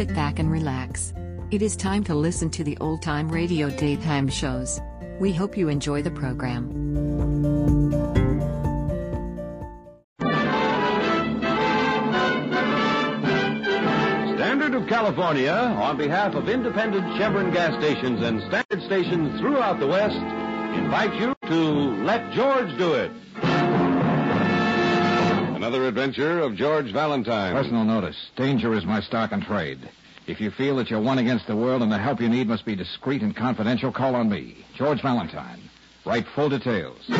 sit back and relax. It is time to listen to the old time radio daytime shows. We hope you enjoy the program. Standard of California, on behalf of independent Chevron gas stations and standard stations throughout the West, invite you to Let George Do It. Another adventure of George Valentine. Personal notice. Danger is my stock and trade. If you feel that you're one against the world and the help you need must be discreet and confidential, call on me, George Valentine. Write full details. Dear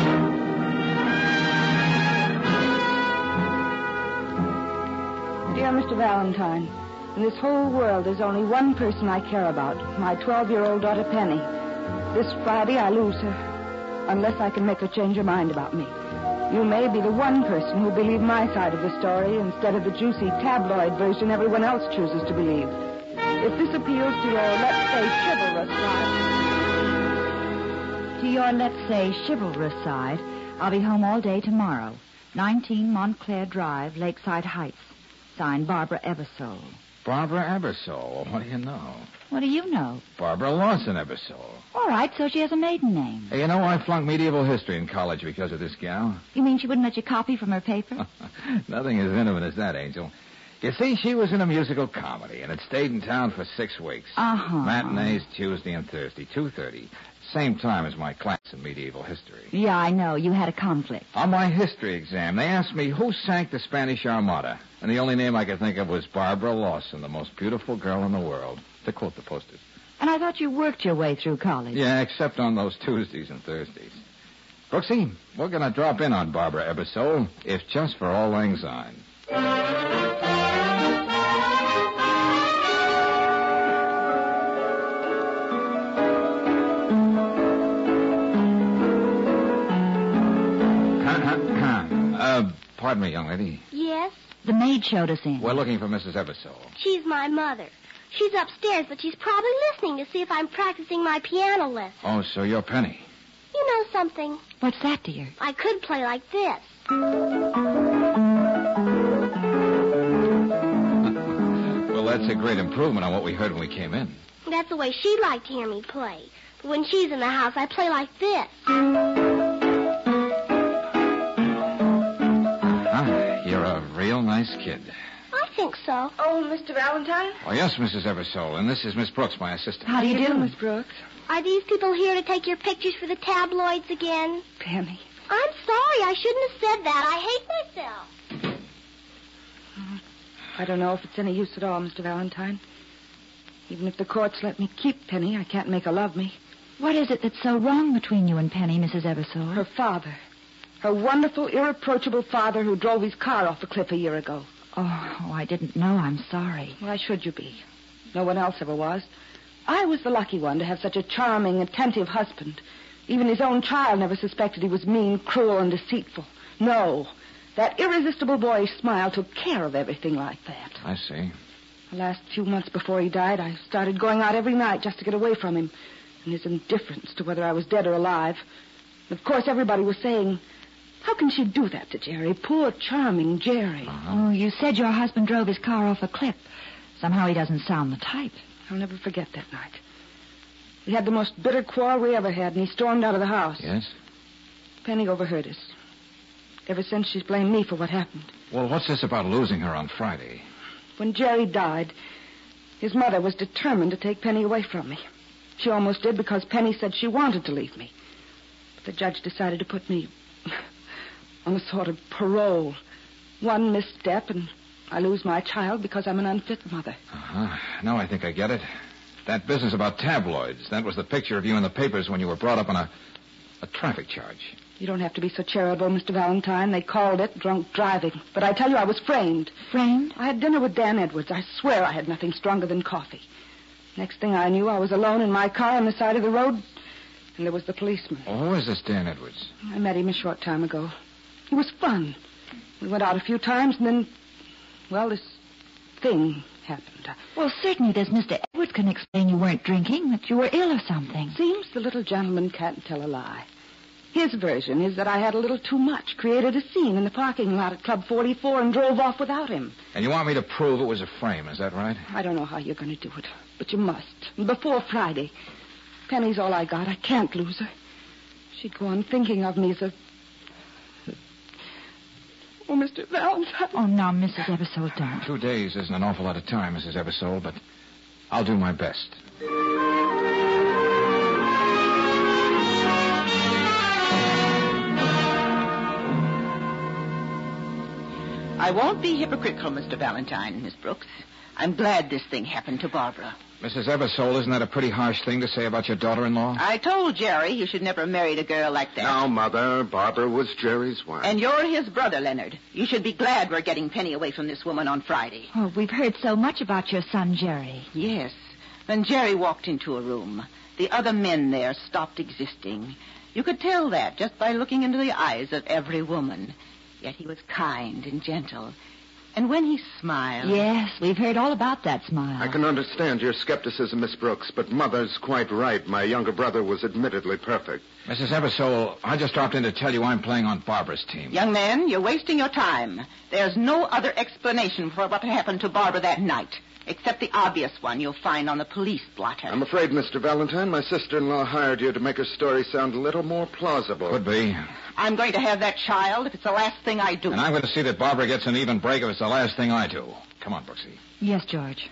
Mr. Valentine, in this whole world, there's only one person I care about my 12 year old daughter, Penny. This Friday, I lose her, unless I can make her change her mind about me. You may be the one person who'll believe my side of the story instead of the juicy tabloid version everyone else chooses to believe. If this appeals to your, let's say, chivalrous side. To your, let's say, chivalrous side, I'll be home all day tomorrow. 19 Montclair Drive, Lakeside Heights. Signed Barbara Ebersole. Barbara Ebersole. What do you know? What do you know? Barbara Lawson ever Ebersole. All right, so she has a maiden name. Hey, you know, I flunked medieval history in college because of this gal. You mean she wouldn't let you copy from her paper? Nothing as intimate as that, Angel. You see, she was in a musical comedy, and it stayed in town for six weeks. Uh-huh. Matinees Tuesday and Thursday, 2.30. Same time as my class in medieval history. yeah, I know. You had a conflict. On my history exam, they asked me who sank the Spanish Armada, and the only name I could think of was Barbara Lawson, the most beautiful girl in the world, to quote the posters. And I thought you worked your way through college. Yeah, except on those Tuesdays and Thursdays. Brooksy, we're going to drop in on Barbara Ebersole, if just for all lang syne. uh, pardon me, young lady. Yes, The maid showed us in. We're looking for Mrs. Ebersole. she's my mother. She's upstairs, but she's probably listening to see if I'm practicing my piano lesson. Oh, so you're Penny. You know something? What's that, dear? I could play like this. Well, that's a great improvement on what we heard when we came in. That's the way she'd like to hear me play. But when she's in the house, I play like this. Ah, you're a real nice kid. I think so. Oh, Mr. Valentine? Oh, yes, Mrs. Ebersole, and this is Miss Brooks, my assistant. How do you do? Miss Brooks? Are these people here to take your pictures for the tabloids again? Penny. I'm sorry. I shouldn't have said that. I hate myself. I don't know if it's any use at all, Mr. Valentine. Even if the courts let me keep Penny, I can't make her love me. What is it that's so wrong between you and Penny, Mrs. Ebersole? Her father. Her wonderful, irreproachable father who drove his car off a cliff a year ago. Oh, oh, I didn't know. I'm sorry. Why should you be? No one else ever was. I was the lucky one to have such a charming, attentive husband. Even his own child never suspected he was mean, cruel, and deceitful. No. That irresistible boyish smile took care of everything like that. I see. The last few months before he died, I started going out every night just to get away from him and his indifference to whether I was dead or alive. Of course, everybody was saying, How can she do that to Jerry? Poor, charming Jerry. Uh-huh. Oh, you said your husband drove his car off a cliff. Somehow he doesn't sound the type. I'll never forget that night. We had the most bitter quarrel we ever had, and he stormed out of the house. Yes? Penny overheard us. Ever since, she's blamed me for what happened. Well, what's this about losing her on Friday? When Jerry died, his mother was determined to take Penny away from me. She almost did because Penny said she wanted to leave me. But the judge decided to put me on a sort of parole. One misstep, and I lose my child because I'm an unfit mother. Uh-huh. Now I think I get it. That business about tabloids, that was the picture of you in the papers when you were brought up on a, a traffic charge. You don't have to be so charitable, Mr. Valentine. They called it drunk driving. But I tell you, I was framed. Framed? I had dinner with Dan Edwards. I swear I had nothing stronger than coffee. Next thing I knew, I was alone in my car on the side of the road, and there was the policeman. Oh, who is this Dan Edwards? I met him a short time ago. He was fun. We went out a few times, and then, well, this thing happened. Well, certainly this Mr. Edwards can explain you weren't drinking, that you were ill or something. Seems the little gentleman can't tell a lie. His version is that I had a little too much, created a scene in the parking lot at Club 44 and drove off without him. And you want me to prove it was a frame, is that right? I don't know how you're going to do it, but you must. Before Friday. Penny's all I got. I can't lose her. She'd go on thinking of me as a. Oh, Mr. Valentine. Oh, now, Mrs. Ebersole, don't. Two days isn't an awful lot of time, Mrs. Ebersole, but I'll do my best. I won't be hypocritical, Mr. Valentine, Miss Brooks. I'm glad this thing happened to Barbara. Mrs. Ebersole, isn't that a pretty harsh thing to say about your daughter-in-law? I told Jerry you should never have married a girl like that. Now, Mother, Barbara was Jerry's wife. And you're his brother, Leonard. You should be glad we're getting Penny away from this woman on Friday. Oh, we've heard so much about your son, Jerry. Yes. When Jerry walked into a room, the other men there stopped existing. You could tell that just by looking into the eyes of every woman. Yet he was kind and gentle. And when he smiled. Yes, we've heard all about that smile. I can understand your skepticism, Miss Brooks, but Mother's quite right. My younger brother was admittedly perfect. Mrs. Ebersole, I just dropped in to tell you I'm playing on Barbara's team. Young man, you're wasting your time. There's no other explanation for what happened to Barbara that night, except the obvious one you'll find on the police blotter. I'm afraid, Mr. Valentine, my sister-in-law hired you to make her story sound a little more plausible. Could be. I'm going to have that child if it's the last thing I do. And I'm going to see that Barbara gets an even break if it's the last thing I do. Come on, Brooksy. Yes, George.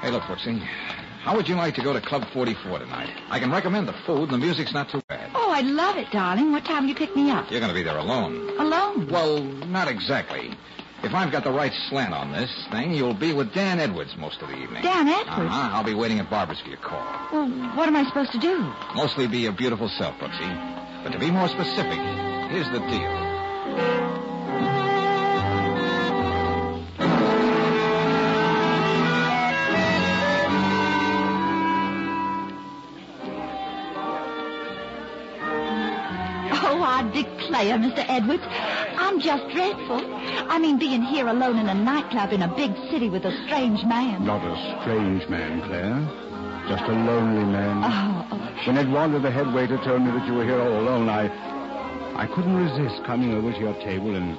Hey, look, Brooksy. How would you like to go to Club 44 tonight? I can recommend the food, and the music's not too bad. Oh, I'd love it, darling. What time will you pick me up? You're going to be there alone. Alone? Well, not exactly. If I've got the right slant on this thing, you'll be with Dan Edwards most of the evening. Dan Edwards? Uh-huh. I'll be waiting at Barbara's for your call. Well, what am I supposed to do? Mostly be your beautiful self, Brooksy. But to be more specific, here's the deal. Declare, Mr. Edwards, I'm just dreadful. I mean, being here alone in a nightclub in a big city with a strange man. Not a strange man, Claire. Just a lonely man. Oh, oh. When Eduardo, the head waiter, told me that you were here all alone, I, I couldn't resist coming over to your table and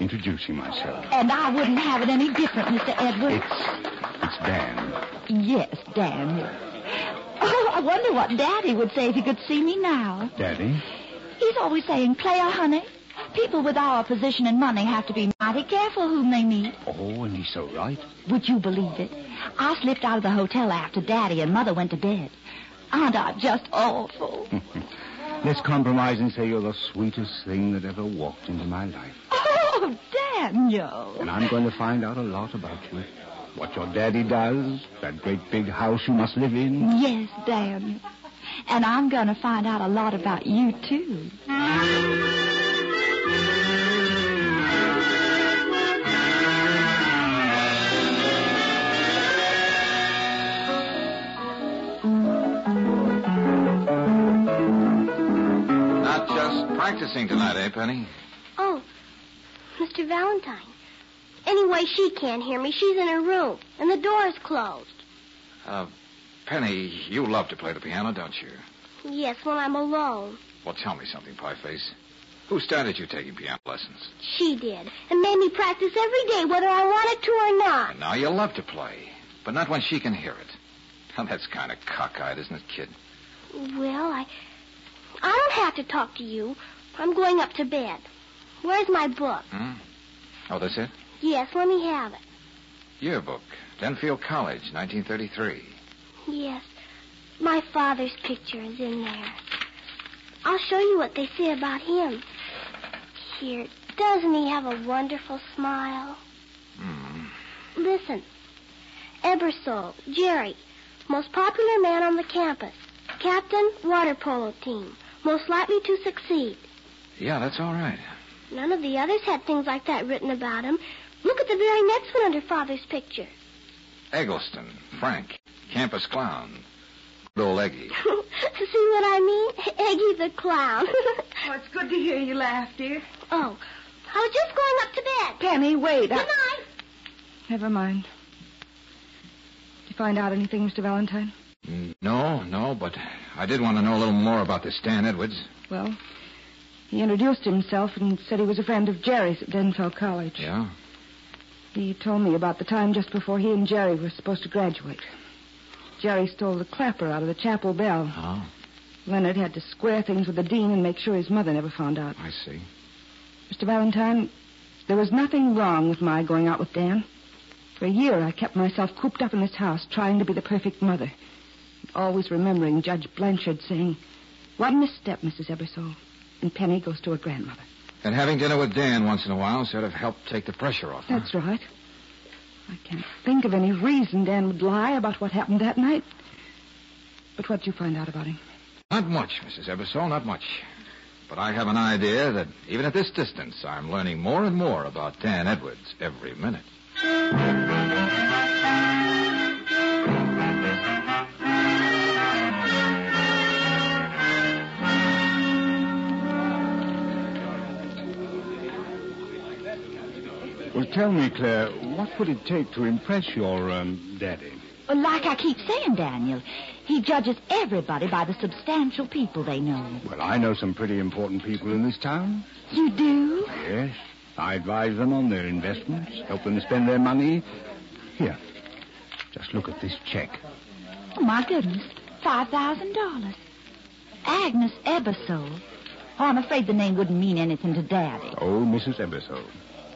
introducing myself. And I wouldn't have it any different, Mr. Edwards. It's, it's Dan. Yes, Dan. Oh, I wonder what Daddy would say if he could see me now. Daddy? He's always saying, Claire, oh, honey, people with our position and money have to be mighty careful whom they meet. Oh, and he's so right. Would you believe it? I slipped out of the hotel after Daddy and Mother went to bed. Aren't I just awful? Let's compromise and say you're the sweetest thing that ever walked into my life. Oh, Daniel. And I'm going to find out a lot about you. What your daddy does, that great big house you must live in. Yes, Daniel. And I'm going to find out a lot about you, too. Not just practicing tonight, eh, Penny? Oh, Mr. Valentine. Anyway, she can't hear me. She's in her room, and the door's closed. Uh, Penny, you love to play the piano, don't you? Yes, when I'm alone. Well, tell me something, Pieface. Who started you taking piano lessons? She did, and made me practice every day, whether I wanted to or not. And now you love to play, but not when she can hear it. Now, that's kind of cockeyed, isn't it, kid? Well, I, I don't have to talk to you. I'm going up to bed. Where's my book? Hmm? Oh, that's it? Yes, let me have it. Yearbook, Denfield College, 1933. Yes, my father's picture is in there. I'll show you what they say about him. Here, doesn't he have a wonderful smile? Hmm. Listen. Ebersole, Jerry, most popular man on the campus. Captain, water polo team. Most likely to succeed. Yeah, that's all right. None of the others had things like that written about him. Look at the very next one under Father's picture. Eggleston, Frank, campus clown. Good old Eggy. See what I mean? Eggy the clown. Oh, it's good to hear you laugh, dear. oh, I was just going up to bed. Penny, wait. Good I... night. Never mind. Did you find out anything, Mr. Valentine? Mm, no, no, but I did want to know a little more about this Dan Edwards. Well, he introduced himself and said he was a friend of Jerry's at Denfield College. Yeah? He told me about the time just before he and Jerry were supposed to graduate. Jerry stole the clapper out of the chapel bell. Oh, Leonard had to square things with the dean and make sure his mother never found out. I see. Mr. Valentine, there was nothing wrong with my going out with Dan. For a year, I kept myself cooped up in this house, trying to be the perfect mother. Always remembering Judge Blanchard saying, One misstep, Mrs. Ebersole, and Penny goes to her grandmother. And having dinner with Dan once in a while sort of helped take the pressure off. huh? That's right. I can't think of any reason Dan would lie about what happened that night. But what did you find out about him? Not much, Mrs. Ebersole, not much. But I have an idea that even at this distance, I'm learning more and more about Dan Edwards every minute. Well, tell me, Claire, what would it take to impress your um, daddy? Well, like I keep saying, Daniel, he judges everybody by the substantial people they know. Well, I know some pretty important people in this town. You do? Yes. I advise them on their investments, help them spend their money. Here, just look at this check. Oh, my goodness. $5,000. Agnes Ebersole. Oh, I'm afraid the name wouldn't mean anything to Daddy. Oh, Mrs. Ebersole.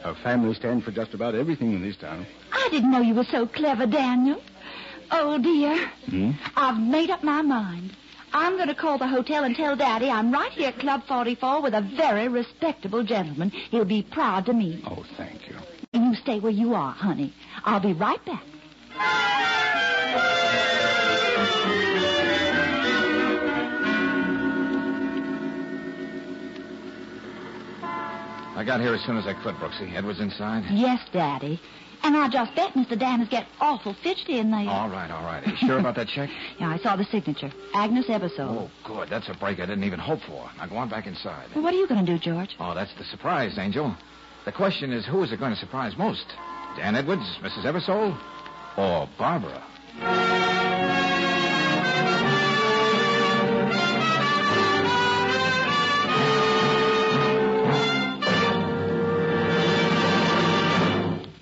Her family stands for just about everything in this town. I didn't know you were so clever, Daniel. Oh, dear. Hmm? I've made up my mind. I'm going to call the hotel and tell Daddy I'm right here at Club 44 with a very respectable gentleman he'll be proud to meet. Oh, thank you. And you stay where you are, honey. I'll be right back. I got here as soon as I could, Brooksy. Edwards inside? Yes, Daddy. And I just bet Mr. Dan is getting awful fidgety in there. All right, all right. Are you sure about that check? Yeah, I saw the signature. Agnes Ebersole. Oh, good. That's a break I didn't even hope for. Now go on back inside. Well, what are you going to do, George? Oh, that's the surprise, Angel. The question is, who is it going to surprise most? Dan Edwards, Mrs. Ebersole, or Barbara?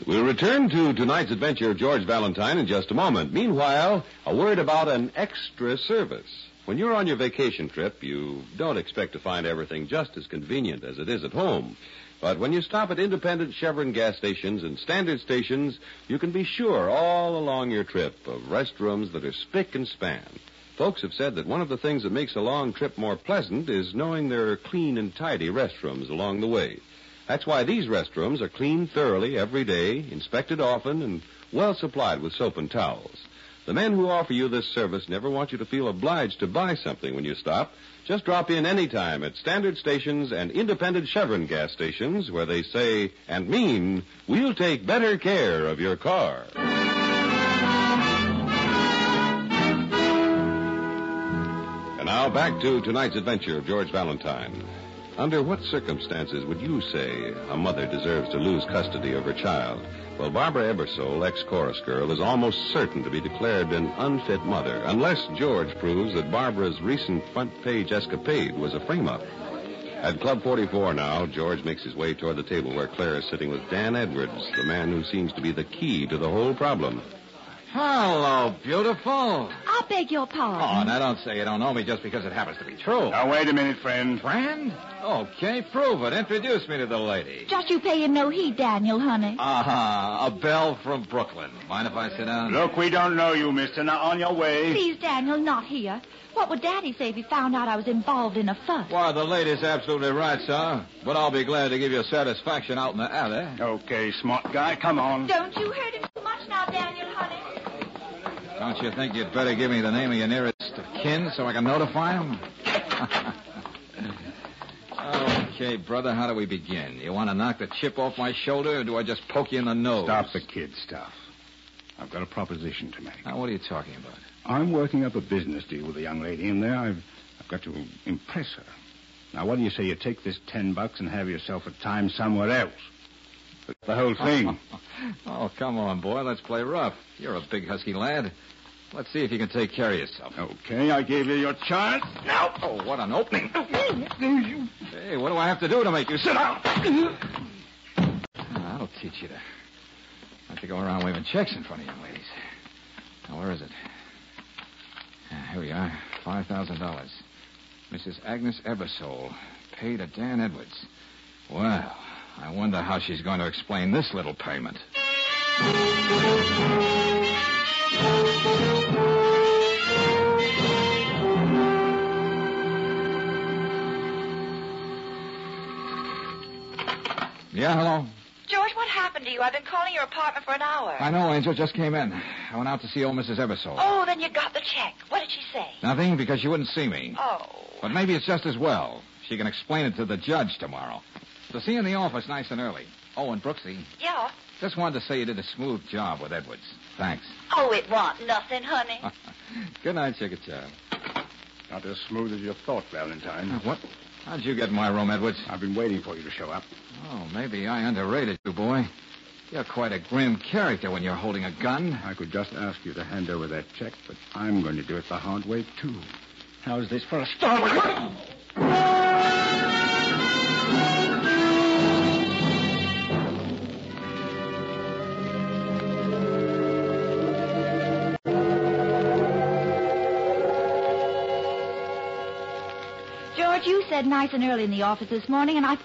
We'll return to tonight's adventure of George Valentine in just a moment. Meanwhile, a word about an extra service. When you're on your vacation trip, you don't expect to find everything just as convenient as it is at home. But when you stop at independent Chevron gas stations and standard stations, you can be sure all along your trip of restrooms that are spick and span. Folks have said that one of the things that makes a long trip more pleasant is knowing there are clean and tidy restrooms along the way. That's why these restrooms are cleaned thoroughly every day, inspected often, and well supplied with soap and towels. The men who offer you this service never want you to feel obliged to buy something when you stop. Just drop in any time at standard stations and independent Chevron gas stations where they say and mean, we'll take better care of your car. And now back to tonight's adventure of George Valentine. Under what circumstances would you say a mother deserves to lose custody of her child? Well, Barbara Ebersole, ex-chorus girl, is almost certain to be declared an unfit mother, unless George proves that Barbara's recent front-page escapade was a frame-up. At Club 44 now, George makes his way toward the table where Claire is sitting with Dan Edwards, the man who seems to be the key to the whole problem. Hello, beautiful. I beg your pardon. Oh, pardon. now don't say you don't know me just because it happens to be true. Now, wait a minute, friend. Friend? Okay, prove it. Introduce me to the lady. Just you pay him no heed, Daniel, honey. Uh-huh. A belle from Brooklyn. Mind if I sit down? Look, we don't know you, mister. Now, on your way. Please, Daniel, not here. What would Daddy say if he found out I was involved in a fuss? Why, the lady's absolutely right, sir. But I'll be glad to give you satisfaction out in the alley. Okay, smart guy, come on. Don't you hurt him too much now, Daniel, honey. Don't you think you'd better give me the name of your nearest of kin so I can notify him? okay, brother, how do we begin? You want to knock the chip off my shoulder, or do I just poke you in the nose? Stop the kid stuff. I've got a proposition to make. Now, what are you talking about? I'm working up a business deal with a young lady in there. I've, I've got to impress her. Now, what do you say you take this ten bucks and have yourself a time somewhere else? The whole thing. oh, come on, boy. Let's play rough. You're a big husky lad. Let's see if you can take care of yourself. Okay, I gave you your chance. Now, oh, what an opening. Hey, what do I have to do to make you sit down? Ah, that'll teach you to not to go around waving checks in front of young ladies. Now, where is it? Ah, here we are. $5,000. Mrs. Agnes Ebersole, paid to Dan Edwards. Well, I wonder how she's going to explain this little payment. Yeah, hello. George, what happened to you? I've been calling your apartment for an hour. I know, Angel. Just came in. I went out to see old Mrs. Ebersole. Oh, then you got the check. What did she say? Nothing, because she wouldn't see me. Oh. But maybe it's just as well. She can explain it to the judge tomorrow. So see you in the office nice and early. Oh, and Brooksy, Yeah. just wanted to say you did a smooth job with Edwards. Thanks. Oh, it want nothing, honey. Good night, Chicken Child. Not as smooth as you thought, Valentine. What? How'd you get in my room, Edwards? I've been waiting for you to show up. Oh, maybe I underrated you, boy. You're quite a grim character when you're holding a gun. I could just ask you to hand over that check, but I'm going to do it the hard way, too. How's this for a start? Said nice and early in the office this morning, and I.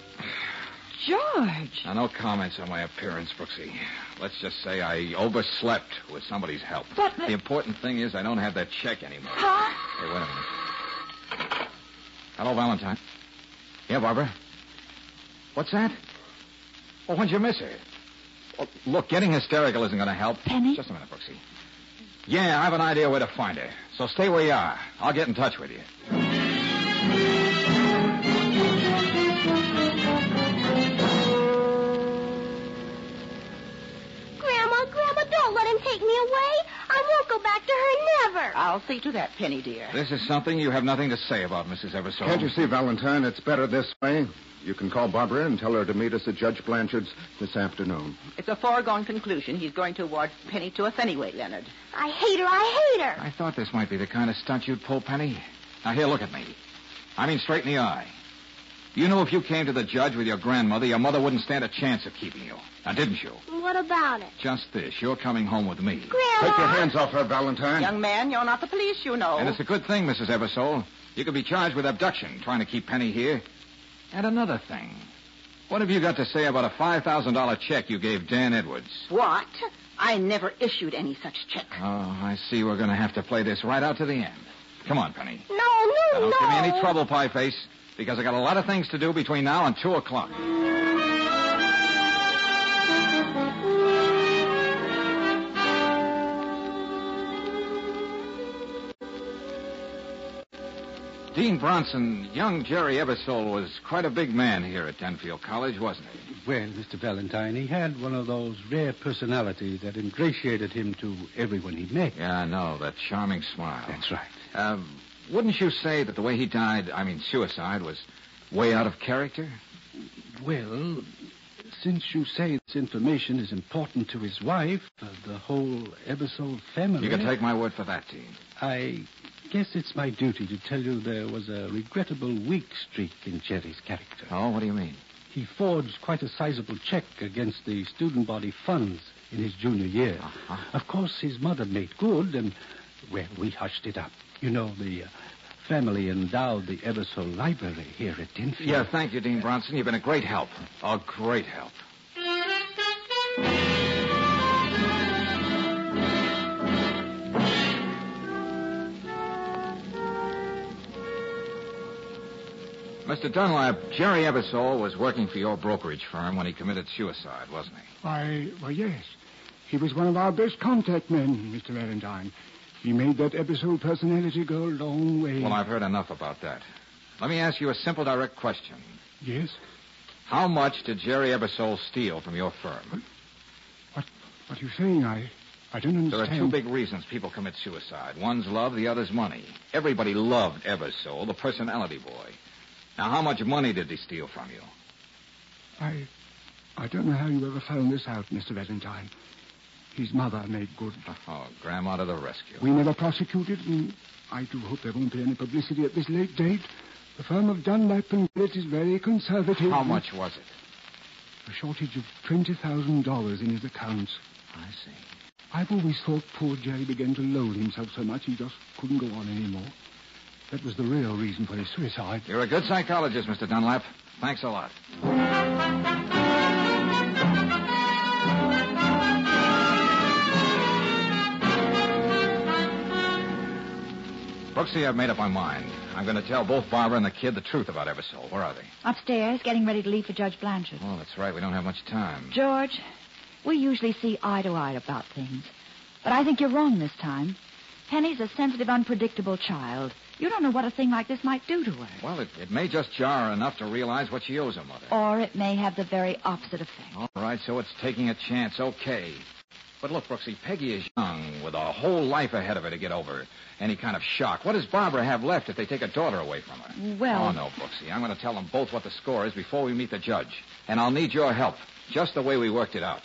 George! Now, no comments on my appearance, Brooksy. Let's just say I overslept with somebody's help. But- The important thing is I don't have that check anymore. Huh? Hey, wait a minute. Hello, Valentine. Yeah, Barbara. What's that? Oh, when'd you miss her? Oh, look, getting hysterical isn't going to help. Penny? Just a minute, Brooksy. Yeah, I have an idea where to find her. So stay where you are. I'll get in touch with you. Me away. I won't go back to her, never. I'll see to that, Penny, dear. This is something you have nothing to say about, Mrs. Ebersole. Can't you see, Valentine? It's better this way. You can call Barbara and tell her to meet us at Judge Blanchard's this afternoon. It's a foregone conclusion. He's going to award Penny to us anyway, Leonard. I hate her. I hate her. I thought this might be the kind of stunt you'd pull, Penny. Now, here, look at me. I mean, straight in the eye. You know if you came to the judge with your grandmother, your mother wouldn't stand a chance of keeping you. Now, didn't you? What about it? Just this. You're coming home with me. Grandma. Take your hands off her, Valentine. Young man, you're not the police, you know. And it's a good thing, Mrs. Ebersole. You could be charged with abduction, trying to keep Penny here. And another thing. What have you got to say about a $5,000 check you gave Dan Edwards? What? I never issued any such check. Oh, I see we're going to have to play this right out to the end. Come on, Penny. No, Now, no, don't give me any trouble, Pie Face, because I got a lot of things to do between now and 2 o'clock. Dean Bronson, young Jerry Ebersole was quite a big man here at Denfield College, wasn't he? Well, Mr. Valentine, he had one of those rare personalities that ingratiated him to everyone he met. Yeah, I know, that charming smile. That's right. Um, wouldn't you say that the way he died, I mean suicide, was way out of character? Well, since you say this information is important to his wife, uh, the whole Ebersole family. You can take my word for that, Dean. I guess it's my duty to tell you there was a regrettable weak streak in Jerry's character. Oh, what do you mean? He forged quite a sizable check against the student body funds in his junior year. Uh-huh. Of course, his mother made good, and, well, we hushed it up. You know, the uh, family endowed the Ebersole Library here at Denfield. Yeah, thank you, Dean Bronson. You've been a great help. A great help. Mr. Dunlap, Jerry Ebersole was working for your brokerage firm when he committed suicide, wasn't he? Why, well, yes. He was one of our best contact men, Mr. Valentine. He made that episode personality go a long way. Well, I've heard enough about that. Let me ask you a simple, direct question. Yes? How much did Jerry Ebersole steal from your firm? What What are you saying? I, I don't understand. There are two big reasons people commit suicide. One's love, the other's money. Everybody loved Ebersole, the personality boy. Now, how much money did he steal from you? I, I don't know how you ever found this out, Mr. Valentine. His mother made good. Oh, Grandma to the rescue. We never prosecuted, and I do hope there won't be any publicity at this late date. The firm of Dunlap and Garrett is very conservative. How much was it? A shortage of $20,000 in his accounts. I see. I've always thought poor Jerry began to loathe himself so much he just couldn't go on anymore. That was the real reason for his suicide. You're a good psychologist, Mr. Dunlap. Thanks a lot. Brooksy, I've made up my mind. I'm going to tell both Barbara and the kid the truth about Ebersole. Where are they? Upstairs, getting ready to leave for Judge Blanchard. Oh, that's right. We don't have much time. George, we usually see eye to eye about things. But I think you're wrong this time. Penny's a sensitive, unpredictable child. You don't know what a thing like this might do to her. Well, it, it may just jar her enough to realize what she owes her mother. Or it may have the very opposite effect. All right, so it's taking a chance. Okay. But look, Brooksy, Peggy is young, with a whole life ahead of her to get over any kind of shock. What does Barbara have left if they take a daughter away from her? Well- Oh, no, Brooksy. I'm going to tell them both what the score is before we meet the judge. And I'll need your help, just the way we worked it out.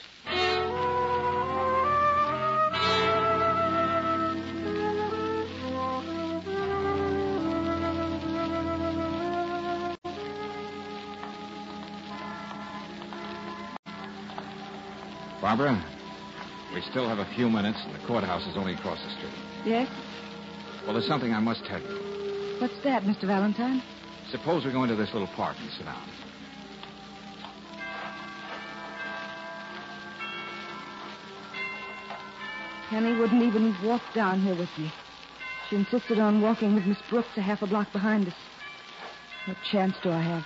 Barbara, we still have a few minutes, and the courthouse is only across the street. Yes? Well, there's something I must tell you. What's that, Mr. Valentine? Suppose we go into this little park and sit down. Penny wouldn't even walk down here with me. She insisted on walking with Miss Brooks a half a block behind us. What chance do I have?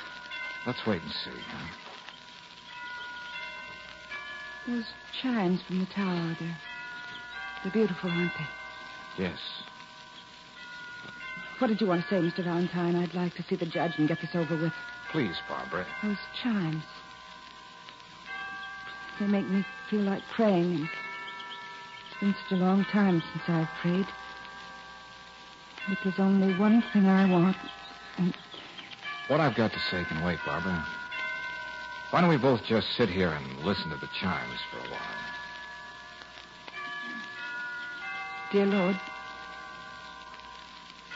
Let's wait and see. Huh? Those chimes from the tower, they're, they're beautiful, aren't they? Yes. What did you want to say, Mr. Valentine? I'd like to see the judge and get this over with. Please, Barbara. Those chimes. They make me feel like praying, and it's been such a long time since I've prayed. But there's only one thing I want, and What I've got to say can wait, Barbara. Why don't we both just sit here and listen to the chimes for a while? dear Lord,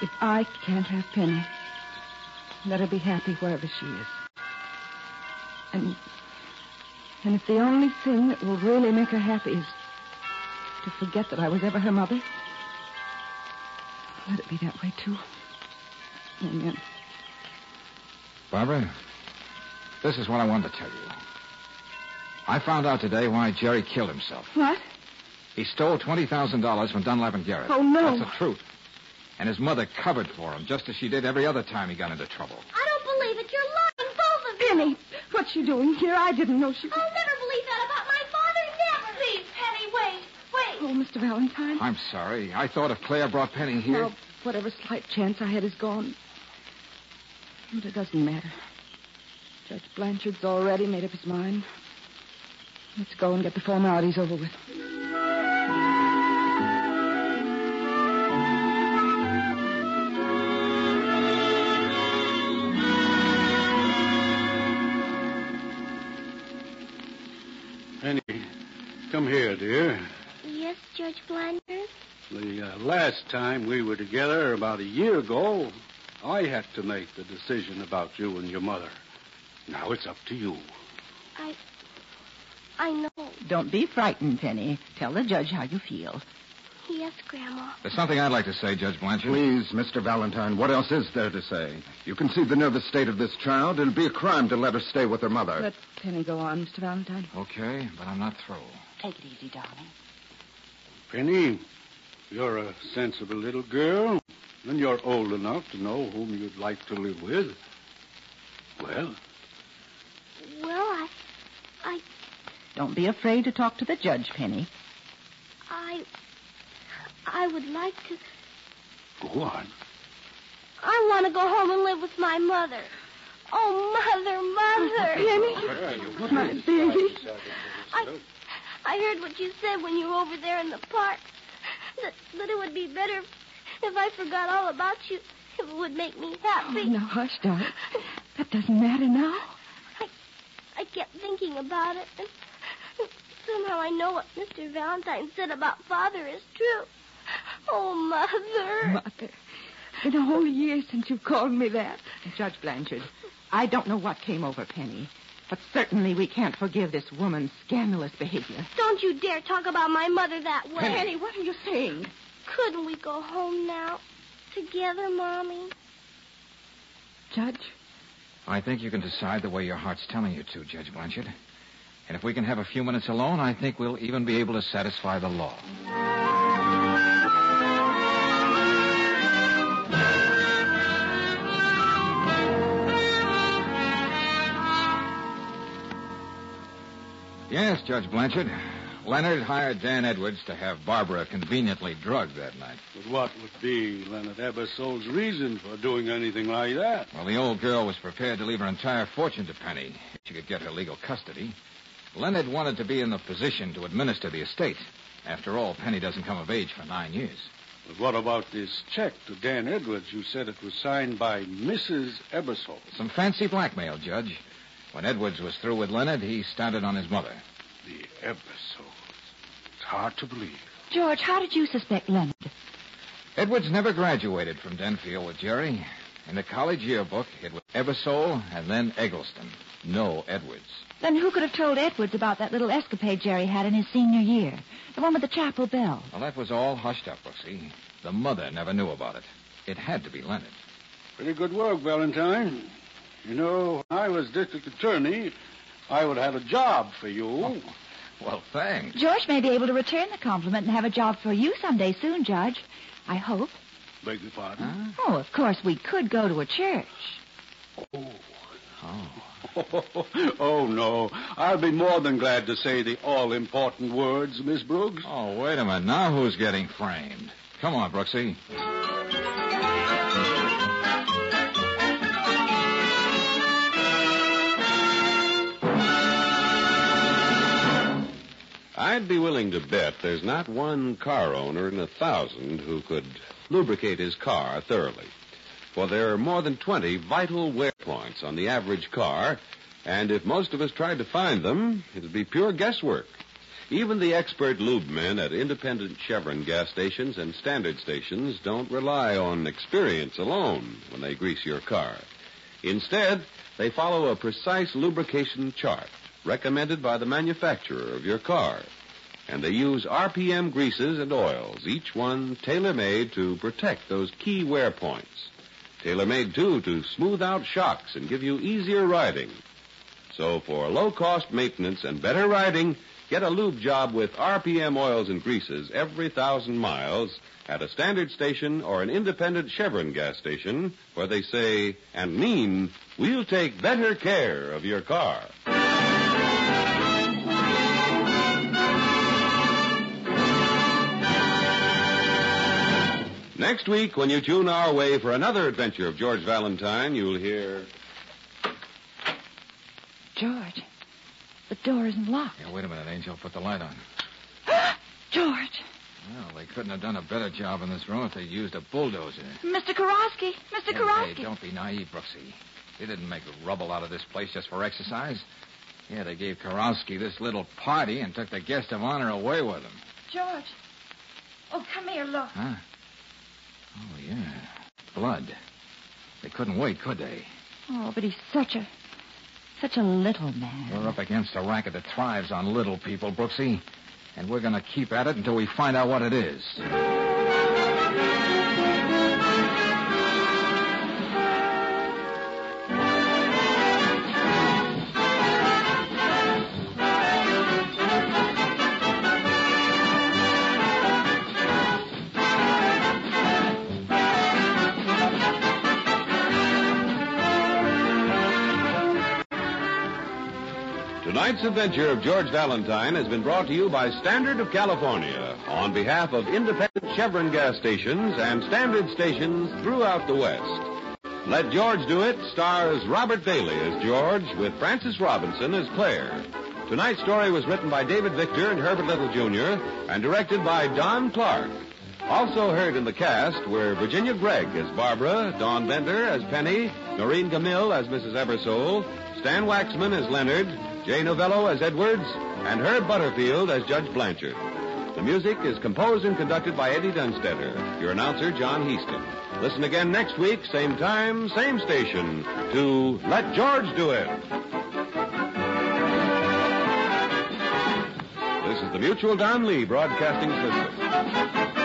if I can't have Penny, let her be happy wherever she is. And and if the only thing that will really make her happy is to forget that I was ever her mother, let it be that way too. Amen. Barbara, this is what I wanted to tell you. I found out today why Jerry killed himself. What? He stole $20,000 from Dunlap and Garrett. Oh, no. That's the truth. And his mother covered for him, just as she did every other time he got into trouble. I don't believe it. You're lying, both of you. Penny, what's she doing here? I didn't know she was. I'll never believe that about my father. Never. Please, Penny, wait. Wait. Oh, Mr. Valentine. I'm sorry. I thought if Claire brought Penny here. Now, whatever slight chance I had is gone. But it doesn't matter. Judge Blanchard's already made up his mind. Let's go and get the formalities over with. Penny, come here, dear. Yes, Judge Blanchard? The uh, last time we were together, about a year ago, I had to make the decision about you and your mother. Now it's up to you. I. I know. Don't be frightened, Penny. Tell the judge how you feel. Yes, Grandma. There's something I'd like to say, Judge Blanchard. Please, Mr. Valentine, what else is there to say? You can see the nervous state of this child. It'll be a crime to let her stay with her mother. Let Penny go on, Mr. Valentine. Okay, but I'm not through. Take it easy, darling. Penny, you're a sensible little girl, and you're old enough to know whom you'd like to live with. Well, Well, I. I. Don't be afraid to talk to the judge, Penny. I. I would like to. go on. I want to go home and live with my mother. Oh, mother, mother. Penny, my baby. I, I heard what you said when you were over there in the park. That, that it would be better if I forgot all about you. It would make me happy. Oh, now, hush, darling. That doesn't matter now. I kept thinking about it. And, Somehow I know what Mr. Valentine said about Father is true. Oh, Mother. Mother, been a whole year since you called me that. Judge Blanchard, I don't know what came over Penny, but certainly we can't forgive this woman's scandalous behavior. Don't you dare talk about my mother that way. Penny, what are you saying? Couldn't we go home now? Together, Mommy? Judge? I think you can decide the way your heart's telling you to, Judge Blanchard. And if we can have a few minutes alone, I think we'll even be able to satisfy the law. Yes, Judge Blanchard. Leonard hired Dan Edwards to have Barbara conveniently drugged that night. But what would be Leonard Ebersole's reason for doing anything like that? Well, the old girl was prepared to leave her entire fortune to Penny if she could get her legal custody. Leonard wanted to be in the position to administer the estate. After all, Penny doesn't come of age for nine years. But what about this check to Dan Edwards? You said it was signed by Mrs. Ebersole. Some fancy blackmail, Judge. When Edwards was through with Leonard, he started on his mother. The Ebersoles. It's hard to believe. George, how did you suspect Leonard? Edwards never graduated from Denfield with Jerry. In the college yearbook, it was Ebersole and then Eggleston. No Edwards. Then who could have told Edwards about that little escapade Jerry had in his senior year? The one with the chapel bell. Well, that was all hushed up, Brooksy. The mother never knew about it. It had to be Leonard. Pretty good work, Valentine. You know, when I was district attorney, I would have had a job for you. Oh, well, thanks. George may be able to return the compliment and have a job for you someday soon, Judge. I hope. Beg your pardon? Huh? Oh, of course, we could go to a church. Oh. Oh. oh, no. I'll be more than glad to say the all important words, Miss Brooks. Oh, wait a minute. Now who's getting framed? Come on, Brooksy. I'd be willing to bet there's not one car owner in a thousand who could lubricate his car thoroughly. For there are more than 20 vital wear points on the average car, and if most of us tried to find them, it'd be pure guesswork. Even the expert lube men at independent Chevron gas stations and standard stations don't rely on experience alone when they grease your car. Instead, they follow a precise lubrication chart recommended by the manufacturer of your car. And they use RPM greases and oils, each one tailor-made to protect those key wear points. Tailor-made, too, to smooth out shocks and give you easier riding. So for low-cost maintenance and better riding, get a lube job with RPM oils and greases every thousand miles at a standard station or an independent Chevron gas station where they say and mean, we'll take better care of your car. Next week, when you tune our way for another adventure of George Valentine, you'll hear. George, the door isn't locked. Yeah, wait a minute, Angel. Put the light on. George, Well, they couldn't have done a better job in this room if they'd used a bulldozer. Mr. Karofsky, Mr. Hey, Karofsky. hey, don't be naive, Brooksy. They didn't make rubble out of this place just for exercise. Yeah, they gave Karowski this little party and took the guest of honor away with them. George. Oh, come here, look. Huh? Oh, yeah. Blood. They couldn't wait, could they? Oh, but he's such a, such a little man. We're up against a racket that thrives on little people, Brooksy. And we're going to keep at it until we find out what it is. Adventure of George Valentine has been brought to you by Standard of California on behalf of independent Chevron gas stations and standard stations throughout the West. Let George Do It stars Robert Bailey as George with Frances Robinson as Claire. Tonight's story was written by David Victor and Herbert Little Jr. and directed by Don Clark. Also heard in the cast were Virginia Gregg as Barbara, Dawn Bender as Penny, Noreen Gammill as Mrs. Ebersole, Stan Waxman as Leonard, Jay Novello as Edwards, and Herb Butterfield as Judge Blanchard. The music is composed and conducted by Eddie Dunstedter. Your announcer, John Heaston. Listen again next week, same time, same station, to Let George Do It. This is the Mutual Don Lee Broadcasting System.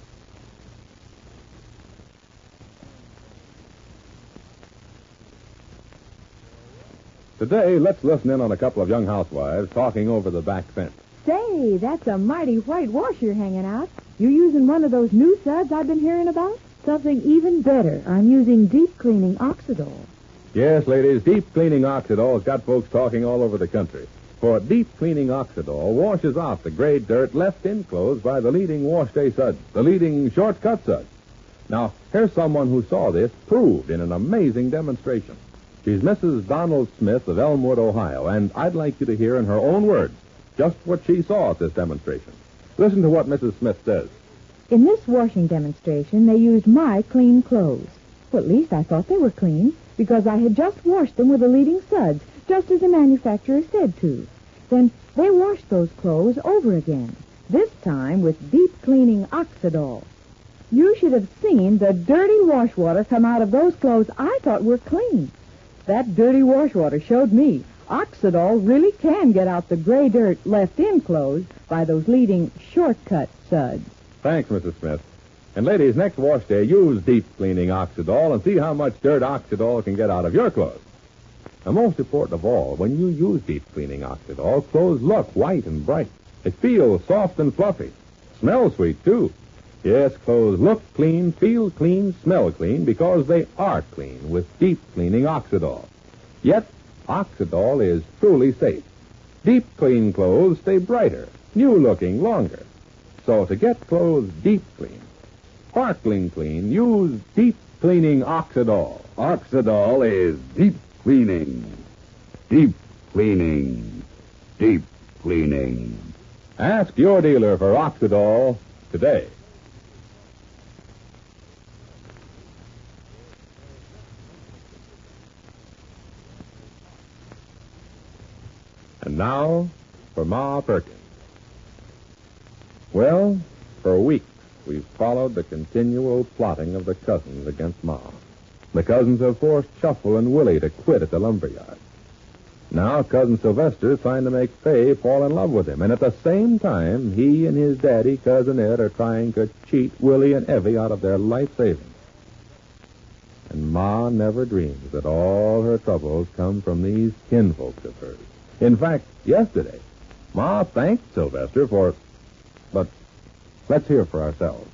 Today, let's listen in on a couple of young housewives talking over the back fence. Say, that's a mighty white wash you're hanging out. You using one of those new suds I've been hearing about? Something even better. I'm using deep cleaning Oxidol. Yes, ladies, deep cleaning Oxidol has got folks talking all over the country. For deep cleaning Oxidol washes off the gray dirt left in clothes by the leading wash day suds, the leading shortcut suds. Now, here's someone who saw this proved in an amazing demonstration. She's Mrs. Donald Smith of Elmwood, Ohio, and I'd like you to hear in her own words just what she saw at this demonstration. Listen to what Mrs. Smith says. In this washing demonstration, they used my clean clothes. Well, at least I thought they were clean because I had just washed them with the leading suds, just as the manufacturer said to. Then they washed those clothes over again, this time with deep cleaning Oxidol. You should have seen the dirty wash water come out of those clothes I thought were clean. That dirty wash water showed me Oxidol really can get out the gray dirt left in clothes by those leading shortcut suds. Thanks, Mrs. Smith. And ladies, next wash day, use deep cleaning Oxidol and see how much dirt Oxidol can get out of your clothes. And most important of all, when you use deep cleaning Oxidol, clothes look white and bright. It feels soft and fluffy. Smells sweet, too. Yes, clothes look clean, feel clean, smell clean because they are clean with deep cleaning Oxidol. Yet, Oxidol is truly safe. Deep clean clothes stay brighter, new looking longer. So to get clothes deep clean, sparkling clean, use deep cleaning Oxidol. Oxidol is deep cleaning. Deep cleaning. Deep cleaning. Ask your dealer for Oxidol today. And now for Ma Perkins. Well, for weeks we've followed the continual plotting of the cousins against Ma. The cousins have forced Shuffle and Willie to quit at the lumber yard. Now Cousin Sylvester is trying to make Fay fall in love with him, and at the same time, he and his daddy, Cousin Ed, are trying to cheat Willie and Evie out of their life savings. And Ma never dreams that all her troubles come from these kinfolks of hers. In fact, yesterday, Ma thanked Sylvester for. But let's hear for ourselves.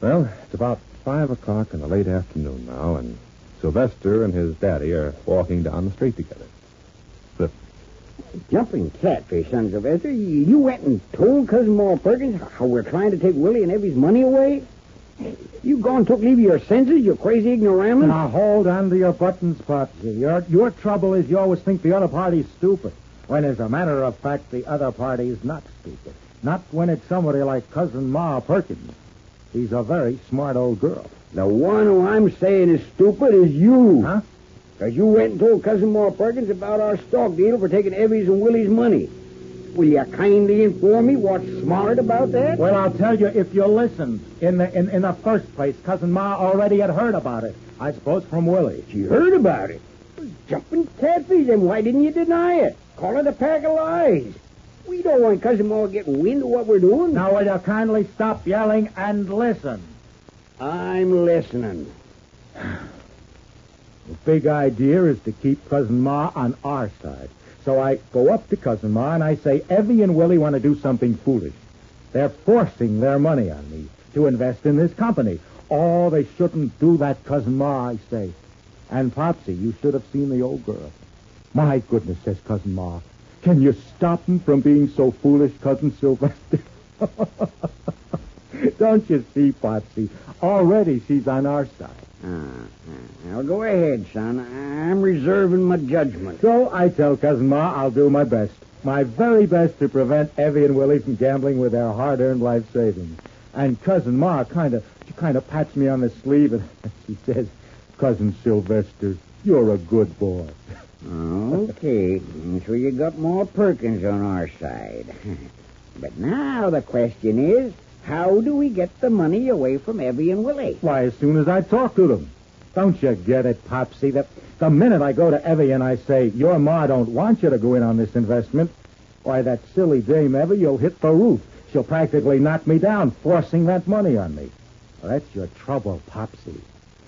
Well, it's about five o'clock in the late afternoon now, and Sylvester and his daddy are walking down the street together. The Jumping catfish, son Sylvester. You, went and told Cousin Ma Perkins how we're trying to take Willie and Evie's money away? You gone took leave of your senses, you crazy ignoramus? Now hold on to your buttons, Popsy. Your, your trouble is you always think the other party's stupid. When, as a matter of fact, the other party's not stupid. Not when it's somebody like Cousin Ma Perkins. She's a very smart old girl. The one who I'm saying is stupid is you. Huh? Because you went and told Cousin Ma Perkins about our stock deal for taking Evie's and Willie's money. Will you kindly inform me what's smart about that? Well, I'll tell you if you listen. In the in, in the first place, Cousin Ma already had heard about it. I suppose from Willie. She heard about it. Jumping catfish, then why didn't you deny it? Call it a pack of lies. We don't want Cousin Ma getting wind of what we're doing. Now, will you kindly stop yelling and listen? I'm listening. The big idea is to keep Cousin Ma on our side. So I go up to Cousin Ma and I say, Evie and Willie want to do something foolish. They're forcing their money on me. to invest in this company. Oh, they shouldn't do that, Cousin Ma, I say. And Popsy, you should have seen the old girl. My goodness, says Cousin Ma. Can you stop him from being so foolish, Cousin Sylvester? Don't you see, Popsy? Already she's on our side. Uh, now go ahead, son. I'm reserving my judgment. So I tell Cousin Ma I'll do my best. My very best to prevent Evie and Willie from gambling with their hard-earned life savings. And Cousin Ma kind of she kind of pats me on the sleeve and she says, Cousin Sylvester, you're a good boy. Okay, so you got Ma Perkins on our side. but now the question is, how do we get the money away from Evie and Willie? Why, as soon as I talk to them. Don't you get it, Popsy? The, the minute I go to Evie and I say, your ma don't want you to go in on this investment, why, that silly dame Evie, you'll hit the roof. She'll practically knock me down, forcing that money on me. Well, that's your trouble, Popsy.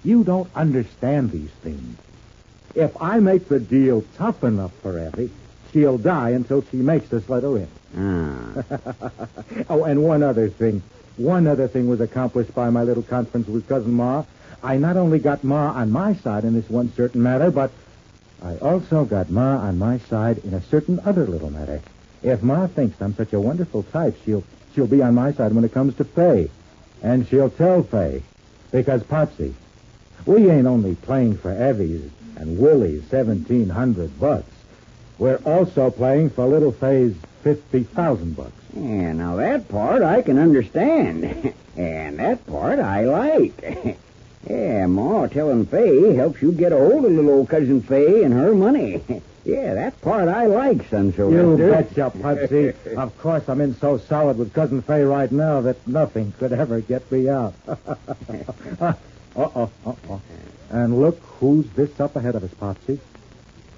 You don't understand these things. If I make the deal tough enough for Evie, she'll die until she makes this letter in. Ah. oh, and one other thing. One other thing was accomplished by my little conference with Cousin Ma. I not only got Ma on my side in this one certain matter, but I also got Ma on my side in a certain other little matter. If Ma thinks I'm such a wonderful type, she'll she'll be on my side when it comes to Fay. And she'll tell Fay. Because, Popsy, we ain't only playing for Evie's and Willie's seventeen hundred bucks. We're also playing for little Fay's fifty thousand bucks. Yeah, now that part I can understand. and that part I like. yeah, Ma telling Fay helps you get a hold of little old cousin Fay and her money. yeah, that part I like, son You Sylvester. betcha, Popsy. of course, I'm in so solid with Cousin Fay right now that nothing could ever get me out. uh-oh, uh-oh. And look who's this up ahead of us, Popsy.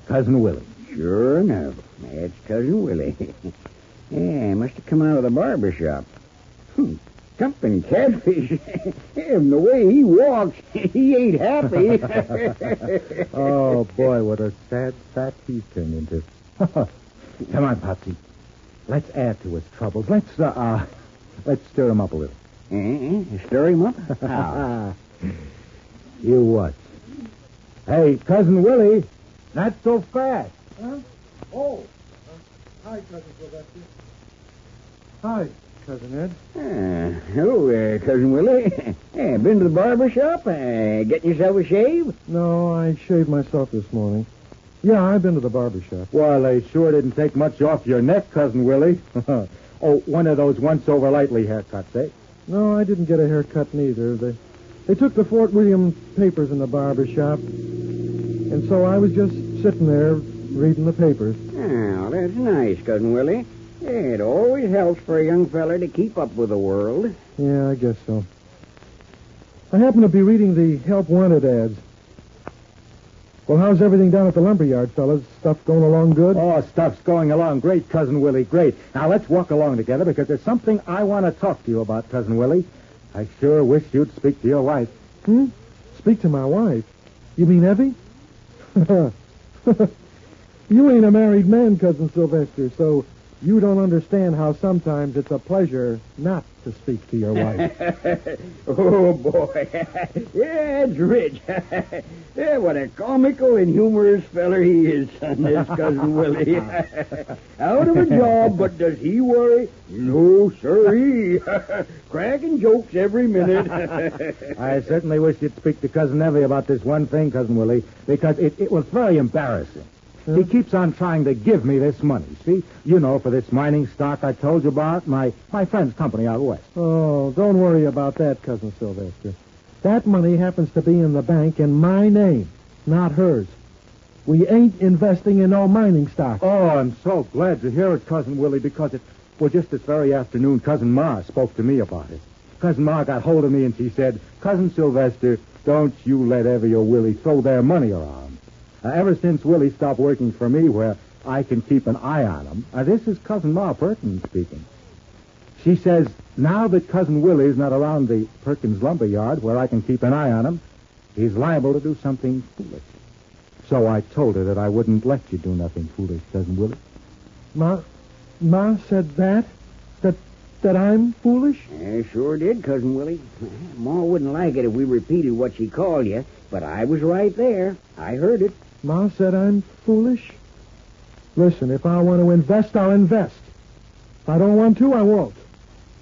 Cousin Willie. Sure enough. That's Cousin Willie. yeah, must have come out of the barber shop. Hmm. Jumping catfish. and the way he walks, he ain't happy. oh, boy, what a sad sack he's turned into. Come on, Popsy. Let's add to his troubles. Let's, uh, uh let's stir him up a little. Eh, stir him up? How? you watch. Hey, Cousin Willie, not so fast. Huh? Oh. Uh, hi, Cousin Sylvester. Hi, Cousin Ed. Ah, hello, uh, Cousin Willie. yeah, been to the barber shop? Uh, getting yourself a shave? No, I shaved myself this morning. Yeah, I've been to the barber shop. Well, they sure didn't take much off your neck, Cousin Willie. oh, one of those once over lightly haircuts, eh? No, I didn't get a haircut neither. They, they took the Fort William papers in the barber shop, and so I was just sitting there reading the papers. Oh, that's nice, Cousin Willie. Yeah, it always helps for a young feller to keep up with the world. Yeah, I guess so. I happen to be reading the help wanted ads. Well, how's everything down at the lumberyard, fellas? Stuff going along good? Oh, stuff's going along great, Cousin Willie, great. Now, let's walk along together because there's something I want to talk to you about, Cousin Willie. I sure wish you'd speak to your wife. Hmm? Speak to my wife. You mean Evie? you ain't a married man, Cousin Sylvester, so you don't understand how sometimes it's a pleasure not to speak to your wife. oh, boy. yeah, it's rich. yeah, what a comical and humorous feller he is, son, this Cousin Willie. Out of a job, but does he worry? No, sir, he. Cracking jokes every minute. I certainly wish you'd speak to Cousin Evie about this one thing, Cousin Willie, because it, it was very embarrassing. He keeps on trying to give me this money, see? You know, for this mining stock I told you about, my, my friend's company out west. Oh, don't worry about that, Cousin Sylvester. That money happens to be in the bank in my name, not hers. We ain't investing in no mining stock. Oh, I'm so glad to hear it, Cousin Willie, because it, well, just this very afternoon, Cousin Ma spoke to me about it. Cousin Ma got hold of me and she said, Cousin Sylvester, don't you let Evie or Willie throw their money around. Uh, ever since Willie stopped working for me where I can keep an eye on him, uh, this is Cousin Ma Perkins speaking. She says, now that Cousin Willie's not around the Perkins lumber yard where I can keep an eye on him, he's liable to do something foolish. So I told her that I wouldn't let you do nothing foolish, Cousin Willie. Ma, Ma said that? That that I'm foolish? I sure did, Cousin Willie. Ma wouldn't like it if we repeated what she called you, but I was right there. I heard it. Ma said I'm foolish? Listen, if I want to invest, I'll invest. If I don't want to, I won't.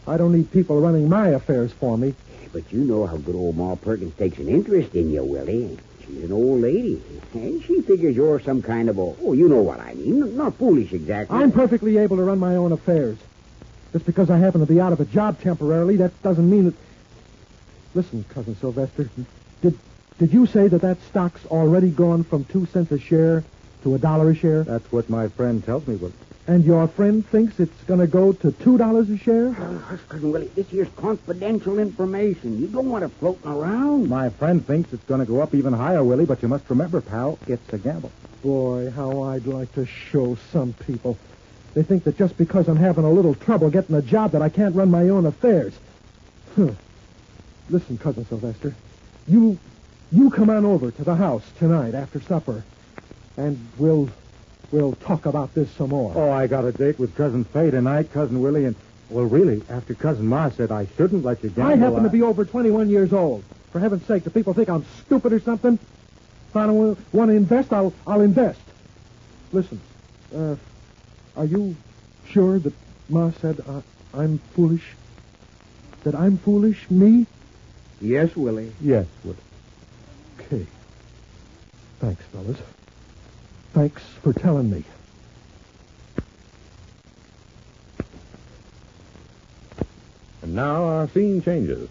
I don't need people running my affairs for me. But you know how good old Ma Perkins takes an interest in you, Willie. She's an old lady, and she figures you're some kind of a... Oh, you know what I mean. Not foolish exactly. I'm perfectly able to run my own affairs. Just because I happen to be out of a job temporarily, that doesn't mean that... Listen, Cousin Sylvester, did did you say that that stock's already gone from two cents a share to a dollar a share? That's what my friend tells me, Willie. And your friend thinks it's going to go to two dollars a share? Oh, Hush, Cousin Willie. This here's confidential information. You don't want it floating around. My friend thinks it's going to go up even higher, Willie, but you must remember, pal, it's a gamble. Boy, how I'd like to show some people. They think that just because I'm having a little trouble getting a job that I can't run my own affairs. Huh. Listen, Cousin Sylvester, you you come on over to the house tonight after supper, and we'll we'll talk about this some more. Oh, I got a date with Cousin Fay tonight, Cousin Willie, and well, really, after Cousin Ma said I shouldn't let you gamble. I happen to be over 21 years old. For heaven's sake, do people think I'm stupid or something? If I don't want to invest, I'll I'll invest. Listen, uh, are you sure that Ma said uh, I'm foolish? That I'm foolish, me? Yes, Willie. Yes, Willie. Okay. Thanks, fellas. Thanks for telling me. And now our scene changes.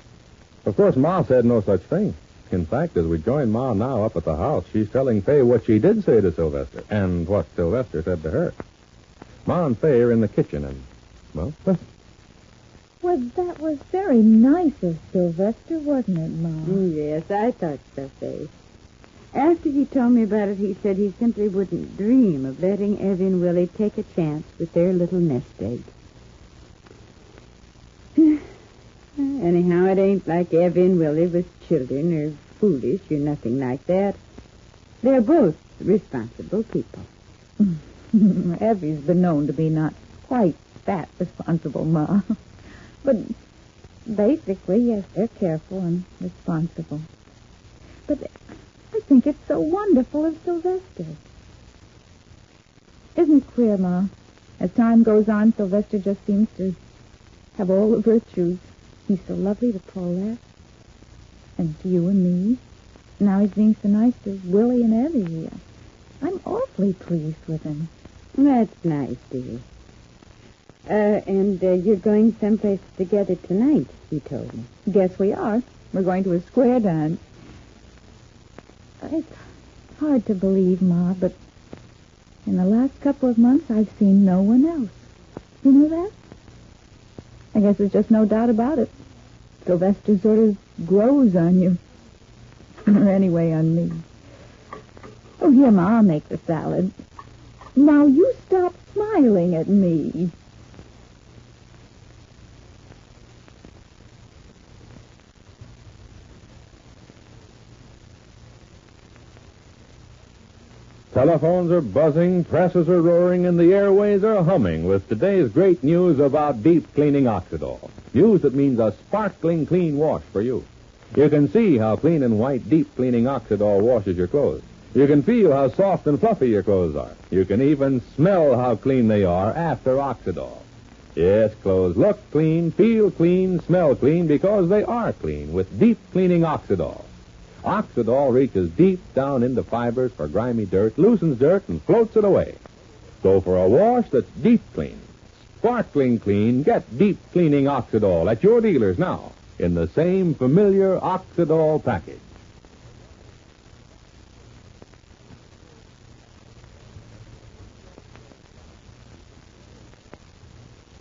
Of course, Ma said no such thing. In fact, as we join Ma now up at the house, she's telling Fay what she did say to Sylvester and what Sylvester said to her. Ma and Fay are in the kitchen, and, well, listen. Well, that was very nice of Sylvester, wasn't it, Ma? Mm, Yes, I thought so, Fay. After he told me about it, he said he simply wouldn't dream of letting Evie and Willie take a chance with their little nest egg. Anyhow, it ain't like Evie and Willie with children or foolish or nothing like that. They're both responsible people. Evie's been known to be not quite that responsible, Ma. but basically, yes, they're careful and responsible. But I think it's so wonderful of Sylvester. Isn't it queer, Ma? As time goes on, Sylvester just seems to have all the virtues. He's so lovely to Paulette. And to you and me. Now he's being so nice to Willie and Evie. I'm awfully pleased with him. That's nice, dear. Uh, and uh, you're going someplace together tonight, he told me. Guess we are. We're going to a square dance. It's hard to believe, Ma, but in the last couple of months I've seen no one else. You know that? I guess there's just no doubt about it. Sylvester sort of grows on you. or anyway, on me. Oh, here, Ma, I'll make the salad. Now you stop smiling at me. Telephones are buzzing, presses are roaring, and the airways are humming with today's great news about deep cleaning Oxidol. News that means a sparkling clean wash for you. You can see how clean and white deep cleaning Oxidol washes your clothes. You can feel how soft and fluffy your clothes are. You can even smell how clean they are after Oxidol. Yes, clothes look clean, feel clean, smell clean because they are clean with deep cleaning Oxidol. Oxidol reaches deep down into fibers for grimy dirt, loosens dirt, and floats it away. So for a wash that's deep clean, sparkling clean, get deep cleaning Oxidol at your dealers now in the same familiar Oxidol package.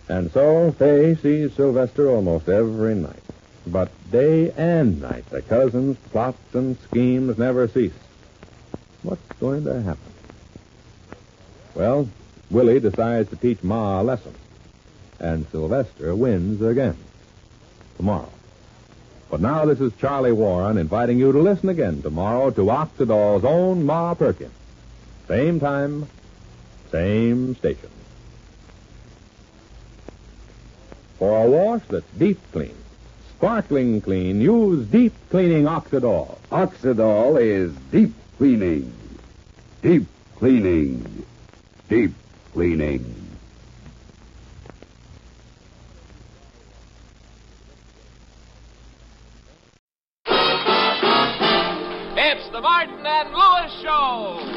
And so Fay sees Sylvester almost every night. But day and night, the cousins' plots and schemes never cease. What's going to happen? Well, Willie decides to teach Ma a lesson. And Sylvester wins again. Tomorrow. But now this is Charlie Warren inviting you to listen again tomorrow to Oxidol's own Ma Perkins. Same time, same station. For a wash that's deep clean, sparkling clean, use deep cleaning Oxidol. Oxidol is deep cleaning. Deep cleaning. Deep cleaning. It's the Martin and Lewis Show.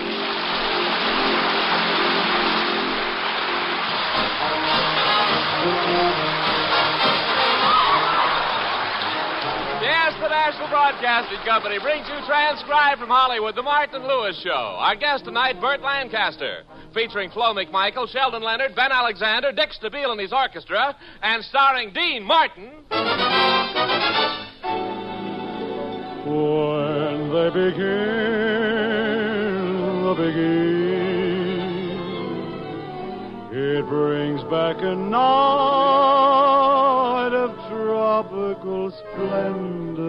National Broadcasting Company brings you transcribed from Hollywood the Martin Lewis Show. Our guest tonight, Burt Lancaster, featuring Flo McMichael, Sheldon Leonard, Ben Alexander, Dick Stabile and his orchestra, and starring Dean Martin. When they begin the begin, it brings back a night tropical splendor.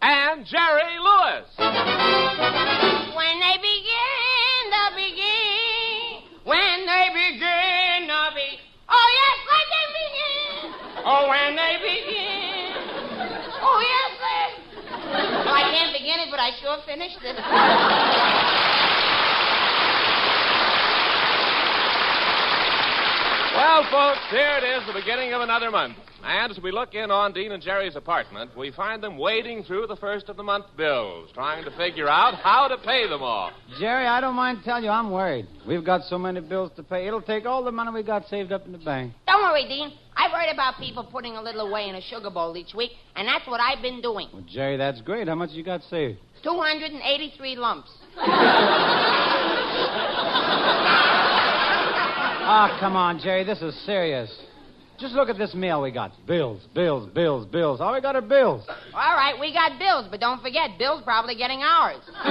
And Jerry Lewis. When they begin to begin, when they begin to be, oh yes, when they begin, oh when they begin, oh yes, sir. Well, I can't begin it, but I sure finished it. Well, folks, here it is, the beginning of another month. And as we look in on Dean and Jerry's apartment, we find them wading through the first of the month bills, trying to figure out how to pay them all. Jerry, I don't mind telling you, I'm worried. We've got so many bills to pay. It'll take all the money we got saved up in the bank. Don't worry, Dean. I've heard about people putting a little away in a sugar bowl each week, and that's what I've been doing. Well, Jerry, that's great. How much you got saved? 283 lumps. Ah, come on, Jerry. This is serious. Just look at this mail we got. Bills, bills, bills, bills. All we got are bills. All right, we got bills, but don't forget, Bill's probably getting ours. Bill's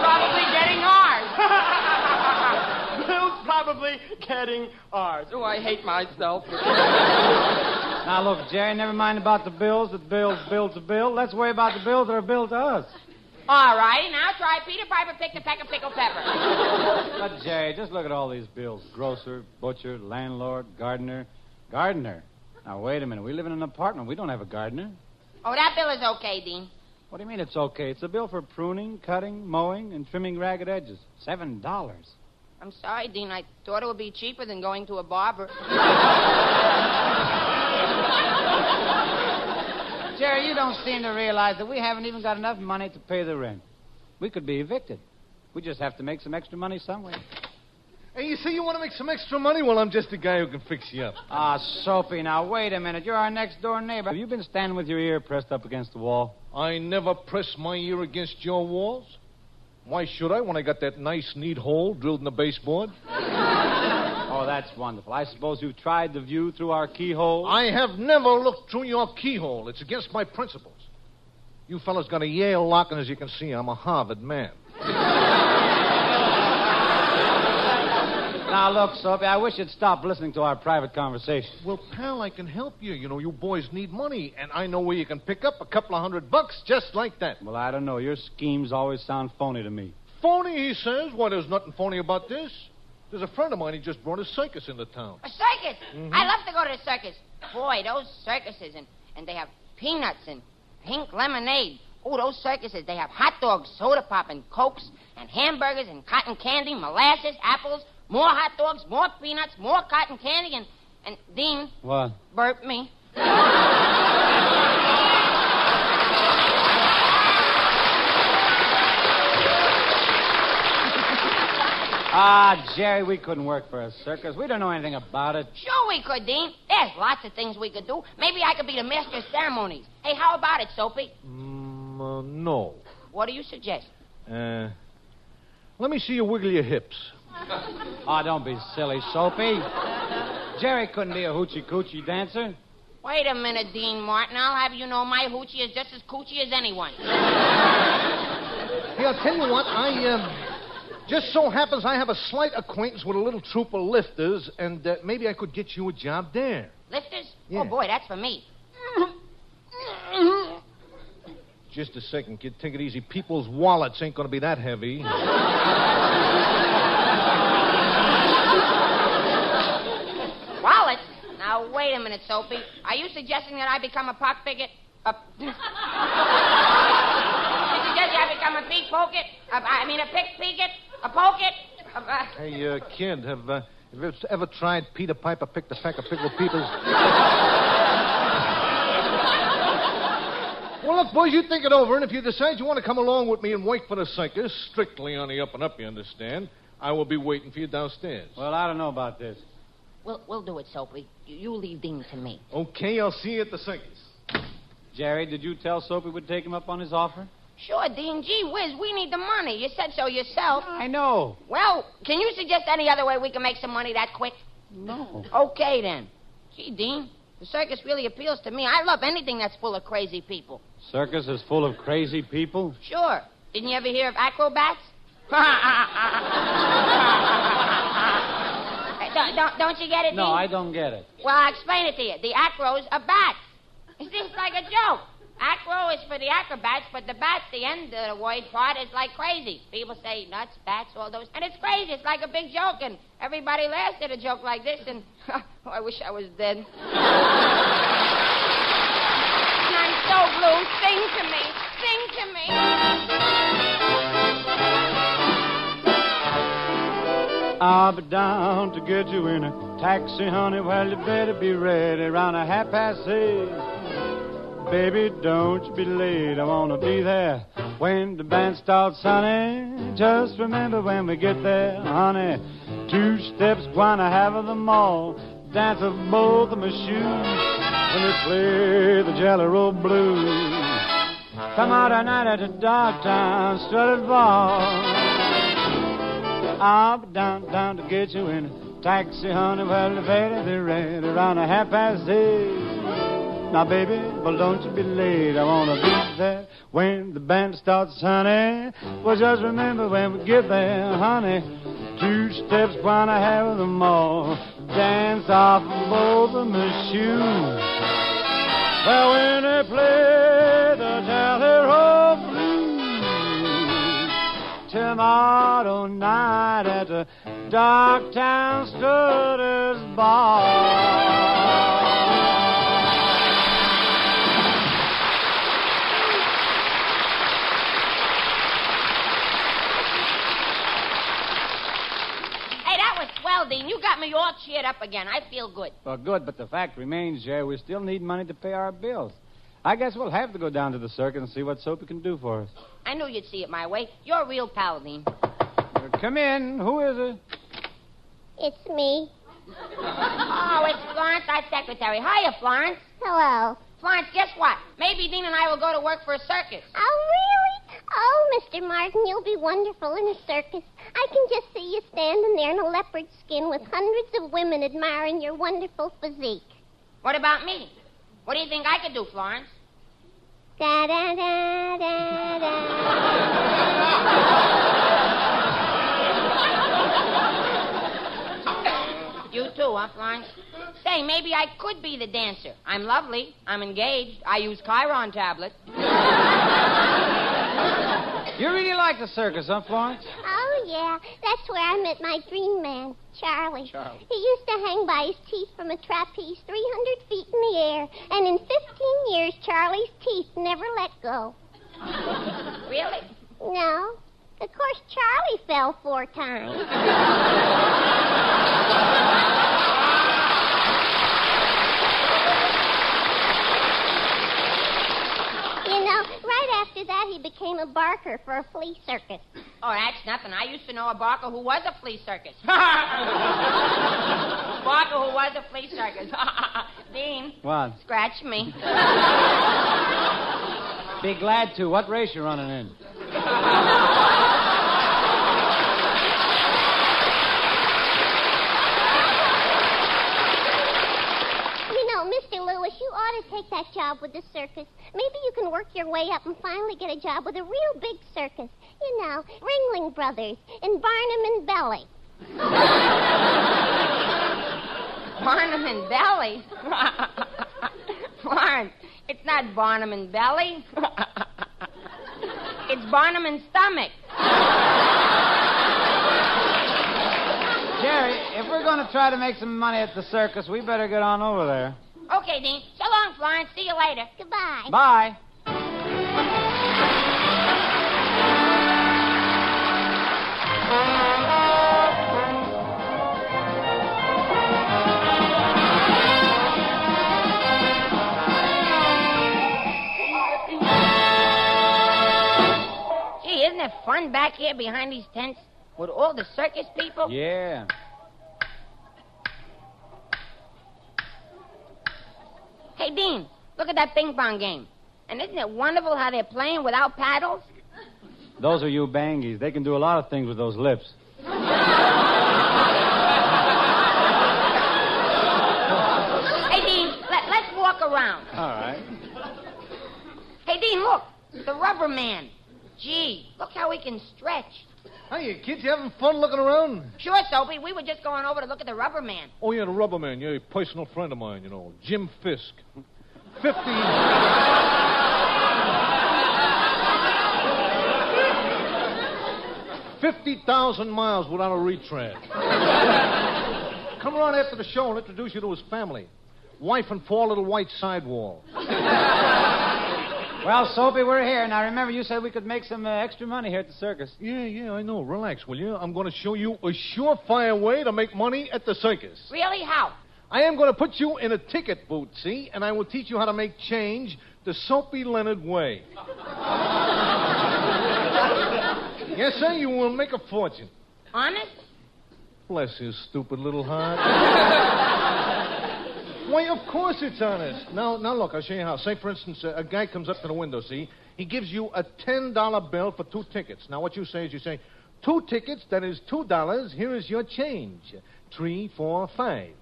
probably getting ours. Bill's probably getting ours. Oh, I hate myself. Now, look, Jerry, never mind about the bills that bills bill's to bill. Let's worry about the bills that are billed to us. All right, now try Peter Piper picked a peck of pickled pepper. But, Jerry, just look at all these bills grocer, butcher, landlord, gardener. Gardener? Now, wait a minute. We live in an apartment. We don't have a gardener. Oh, that bill is okay, Dean. What do you mean it's okay? It's a bill for pruning, cutting, mowing, and trimming ragged edges. Seven dollars. I'm sorry, Dean. I thought it would be cheaper than going to a barber. Jerry, you don't seem to realize that we haven't even got enough money to pay the rent. We could be evicted. We just have to make some extra money somewhere. Hey, you say you want to make some extra money? Well, I'm just the guy who can fix you up. Ah, Soapy, now wait a minute. You're our next door neighbor. Have you been standing with your ear pressed up against the wall? I never press my ear against your walls. Why should I when I got that nice, neat hole drilled in the baseboard? Oh, that's wonderful. I suppose you've tried the view through our keyhole? I have never looked through your keyhole. It's against my principles. You fellas got a Yale lock, and as you can see, I'm a Harvard man. Now, look, Soapy, I wish you'd stop listening to our private conversation. Well, pal, I can help you. You know, you boys need money, and I know where you can pick up a couple of hundred bucks just like that. Well, I don't know. Your schemes always sound phony to me. Phony, he says. Why, there's nothing phony about this. There's a friend of mine, he just brought a circus into town. A circus? Mhm. I love to go to the circus. Boy, those circuses, and, and they have peanuts and pink lemonade. Oh, those circuses, they have hot dogs, soda pop, and cokes, and hamburgers, and cotton candy, molasses, apples, more hot dogs, more peanuts, more cotton candy, and, and Dean, What? burp me. Ah, Jerry, we couldn't work for a circus. We don't know anything about it. Sure we could, Dean. There's lots of things we could do. Maybe I could be the master of ceremonies. Hey, how about it, Soapy? Mm, uh, no. What do you suggest? Uh, let me see you wiggle your hips. Ah, don't be silly, Soapy. Jerry couldn't be a hoochie coochie dancer. Wait a minute, Dean Martin. I'll have you know my hoochie is just as coochie as anyone. Hey, I'll tell you what, I, um, just so happens I have a slight acquaintance with a little troop of lifters, and uh, maybe I could get you a job there. Lifters? Yeah. Oh, boy, that's for me. Just a second, kid. Take it easy. People's wallets ain't going to be that heavy. Wallets? Now, wait a minute, Soapy. Are you suggesting that I become a pock picket? A... you suggesting I become a peak pocket? A, I mean, a pick picket? A pocket? A. Hey, uh, kid, have, uh, have you ever tried Peter Piper picked a peck of pickled peepers? Well, look, boys, you think it over, and if you decide you want to come along with me and work for the circus, strictly on the up and up, you understand, I will be waiting for you downstairs. Well, I don't know about this. We'll, we'll do it, Soapy. You, you leave Dean to me. Okay, I'll see you at the circus. Jerry, did you tell Soapy we'd take him up on his offer? Sure, Dean. Gee whiz, we need the money. You said so yourself. I know. Well, can you suggest any other way we can make some money that quick? No. Okay, then. Gee, Dean, the circus really appeals to me. I love anything that's full of crazy people. Circus is full of crazy people? Sure. Didn't you ever hear of acrobats? don't, don't, don't you get it, Dean? No, Dean? I don't get it. Well, I'll explain it to you. The acros are bats. It's just like a joke. Acro is for the acrobats, but the bats, the end of the word part, is like crazy. People say nuts, bats, all those. And it's crazy. It's like a big joke, and everybody laughs at a joke like this, and oh, I wish I was dead. and I'm so blue. Sing to me. Sing to me. I'll be down to get you in a taxi, honey. Well, you better be ready around a half past six. Baby, don't you be late. I want to be there when the band starts, honey. Just remember when we get there, honey. Two steps, wanna have them all. Dance of both of my shoes when they play the Jelly Roll Blues. Come out at night at the Darktown Strutters Ball. I'll be down, down to get you in a taxi, honey. Well, the better be ready around a half past eight. Now, baby, well, don't you be late. I want to be there when the band starts, honey. Well, just remember when we get there, honey. Two steps, when I have them all. Dance off of both of my shoes. Well, when they play the Jelly Roll Blues tomorrow night at the Darktown Strutters Ball. That was Dean. You got me all cheered up again. I feel good. Well, good, but the fact remains, Jerry, we still need money to pay our bills. I guess we'll have to go down to the circus and see what Soapy can do for us. I knew you'd see it my way. You're a real pal, Dean. Uh, come in. Who is it? It's me. Oh, it's Florence, our secretary. Hiya, Florence. Hello. Florence, guess what? Maybe Dean and I will go to work for a circus. Oh, really? Oh, Mr. Martin, you'll be wonderful in a circus. I can just see you standing there in a leopard skin with hundreds of women admiring your wonderful physique. What about me? What do you think I could do, Florence? Da da da da da. You too, huh, Florence? Say, maybe I could be the dancer. I'm lovely. I'm engaged. I use Chiron tablet. You really like the circus, huh, Florence? Oh, yeah. That's where I met my dream man, Charlie. Charlie. He used to hang by his teeth from a trapeze 300 feet in the air. And in 15 years, Charlie's teeth never let go. Really? No. Of course, Charlie fell four times. You know, right after that, he became a barker for a flea circus. Oh, that's nothing. I used to know a barker who was a flea circus. barker who was a flea circus. Dean, What? scratch me. Be glad to. What race you running in? You know, Mr. Lewis, you ought to take that job with the circus. Maybe you can work your way up and finally get a job with a real big circus. You know, Ringling Brothers and Barnum and Belly. Barnum and Belly. Florence, it's not Barnum and Belly. it's Barnum and Stomach. Jerry, if we're going to try to make some money at the circus, we better get on over there. Okay, Dean. So long, Florence. See you later. Goodbye. Bye. Gee, isn't it fun back here behind these tents with all the circus people? Yeah. Hey, Dean, look at that ping pong game. And isn't it wonderful how they're playing without paddles? Those are Ubangis. They can do a lot of things with those lips. Hey, Dean, let, let's walk around. All right. Hey, Dean, look. The rubber man. Gee, look how he can stretch. Hey, kids, you having fun looking around? Sure, Soapy. We were just going over to look at the rubber man. Oh, yeah, the rubber man. Yeah, a personal friend of mine, you know, Jim Fisk. Fifty. Fifty thousand miles without a retread. Come around after the show and introduce you to his family. Wife and four little white sidewall. Well, Soapy, we're here. Now, remember, you said we could make some uh, extra money here at the circus. Yeah, yeah, I know. Relax, will you? I'm going to show you a surefire way to make money at the circus. Really? How? I am going to put you in a ticket booth, see? And I will teach you how to make change the Soapy Leonard way. yes, sir, you will make a fortune. Honest? Bless his stupid little heart. Why, of course it's honest. Now, now look, I'll show you how. Say, for instance, a, a guy comes up to the window, see? He gives you a $10 bill for two tickets. Now, what you say is you say, two tickets, that is $2. Here is your change. Three, four, five.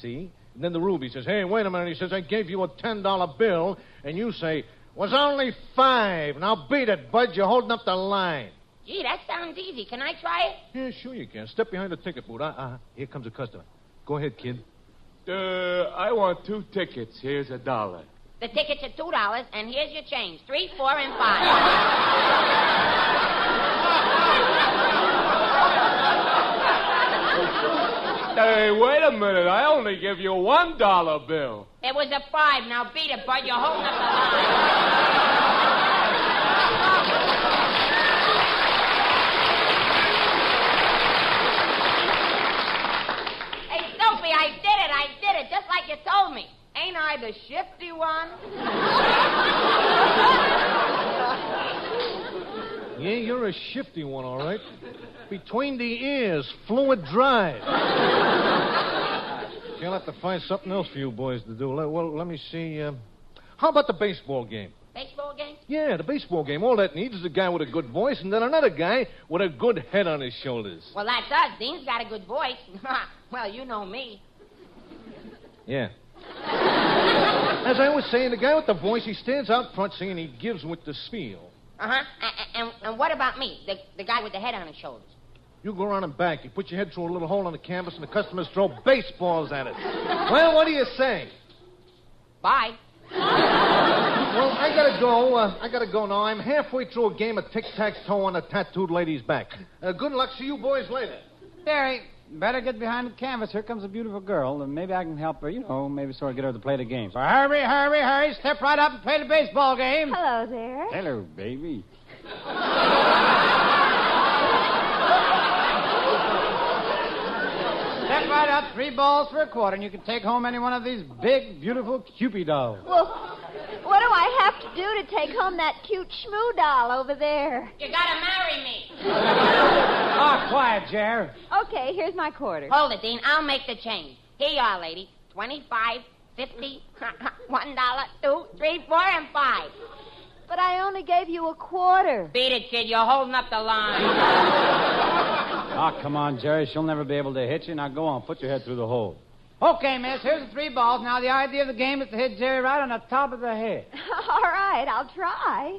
See? And then the Ruby says, hey, wait a minute. He says, I gave you a $10 bill. And you say, was only five. Now beat it, Bud. You're holding up the line. Gee, that sounds easy. Can I try it? Yeah, sure you can. Step behind the ticket booth. Uh, uh, here comes a customer. Go ahead, kid. Uh, I want two tickets. Here's a dollar. The tickets are two dollars, and here's your change: three, four, and five. Hey, wait a minute. I only give you a one dollar bill. It was a five. Now beat it, Bud. You're holding up the line. Hey, Soapy, I did it. I did it, just like you told me. Ain't I the shifty one? Yeah, you're a shifty one, all right. Between the ears, fluid drive. You'll have to find something else for you boys to do. Le- Well, let me see. Uh, how about the baseball game? Baseball game? Yeah, the baseball game. All that needs is a guy with a good voice and then another guy with a good head on his shoulders. Well, that's us. Dean's got a good voice. well, you know me. Yeah. As I was saying, the guy with the voice, he stands out front singing, he gives with the spiel. Uh huh. And, and, and what about me, the, the guy with the head on his shoulders? You go around and back, you put your head through a little hole in the canvas, and the customers throw baseballs at it. well, what do you say? Bye. Well, I gotta go. Uh, I gotta go now. I'm halfway through a game of tic tac toe on a tattooed lady's back. Uh, good luck. See you boys later. Jerry, better get behind the canvas. Here comes a beautiful girl, and maybe I can help her, you know, maybe sort of get her to play the game. So hurry, hurry, hurry. Step right up and play the baseball game. Hello there. Hello, baby. right up, three balls for a quarter, and you can take home any one of these big, beautiful Cupid dolls. Well, what do I have to do to take home that cute schmoo doll over there? You gotta marry me. Ah, quiet, Jer. Okay, here's my quarter. Hold it, Dean. I'll make the change. Here you are, lady. Twenty-five, fifty, one dollar, two, three, four, and five. But I only gave you a quarter. Beat it, kid. You're holding up the line. Ah, come on, Jerry. She'll never be able to hit you. Now go on, put your head through the hole. Okay, miss, here's the three balls. Now, the idea of the game is to hit Jerry right on the top of the head. All right, I'll try.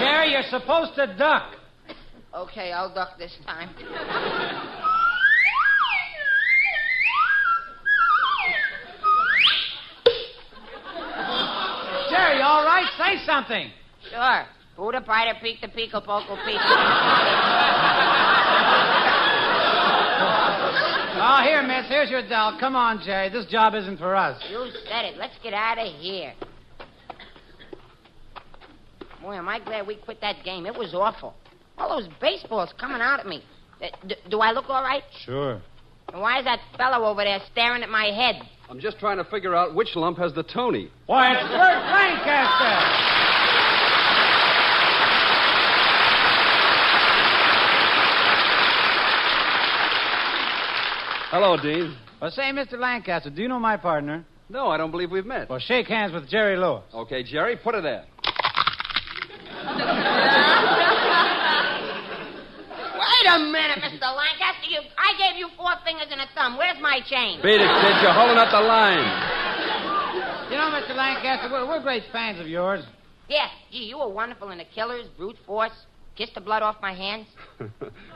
Jerry, you're supposed to duck. okay, I'll duck this time. Jerry, all right? Say something. Sure. Buddha Pida Pika Pika Poco Pika. Oh, here, miss. Here's your doll. Come on, Jerry. This job isn't for us. You said it. Let's get out of here. Boy, am I glad we quit that game. It was awful. All those baseballs coming out at me. Uh, d- do I look all right? Sure. And why is that fellow over there staring at my head? I'm just trying to figure out which lump has the Tony. Why, it's Burt Lancaster. Hello, Dean. Well, say, Mr. Lancaster, do you know my partner? No, I don't believe we've met. Well, shake hands with Jerry Lewis. Okay, Jerry, put it there. Wait a minute, Mr. Lancaster. You, I gave you four fingers and a thumb. Where's my chain? Beat it, kid. You're holding up the line. You know, Mr. Lancaster, we're, we're great fans of yours. Yeah, gee, you were wonderful in the killers, brute force, kiss the blood off my hands.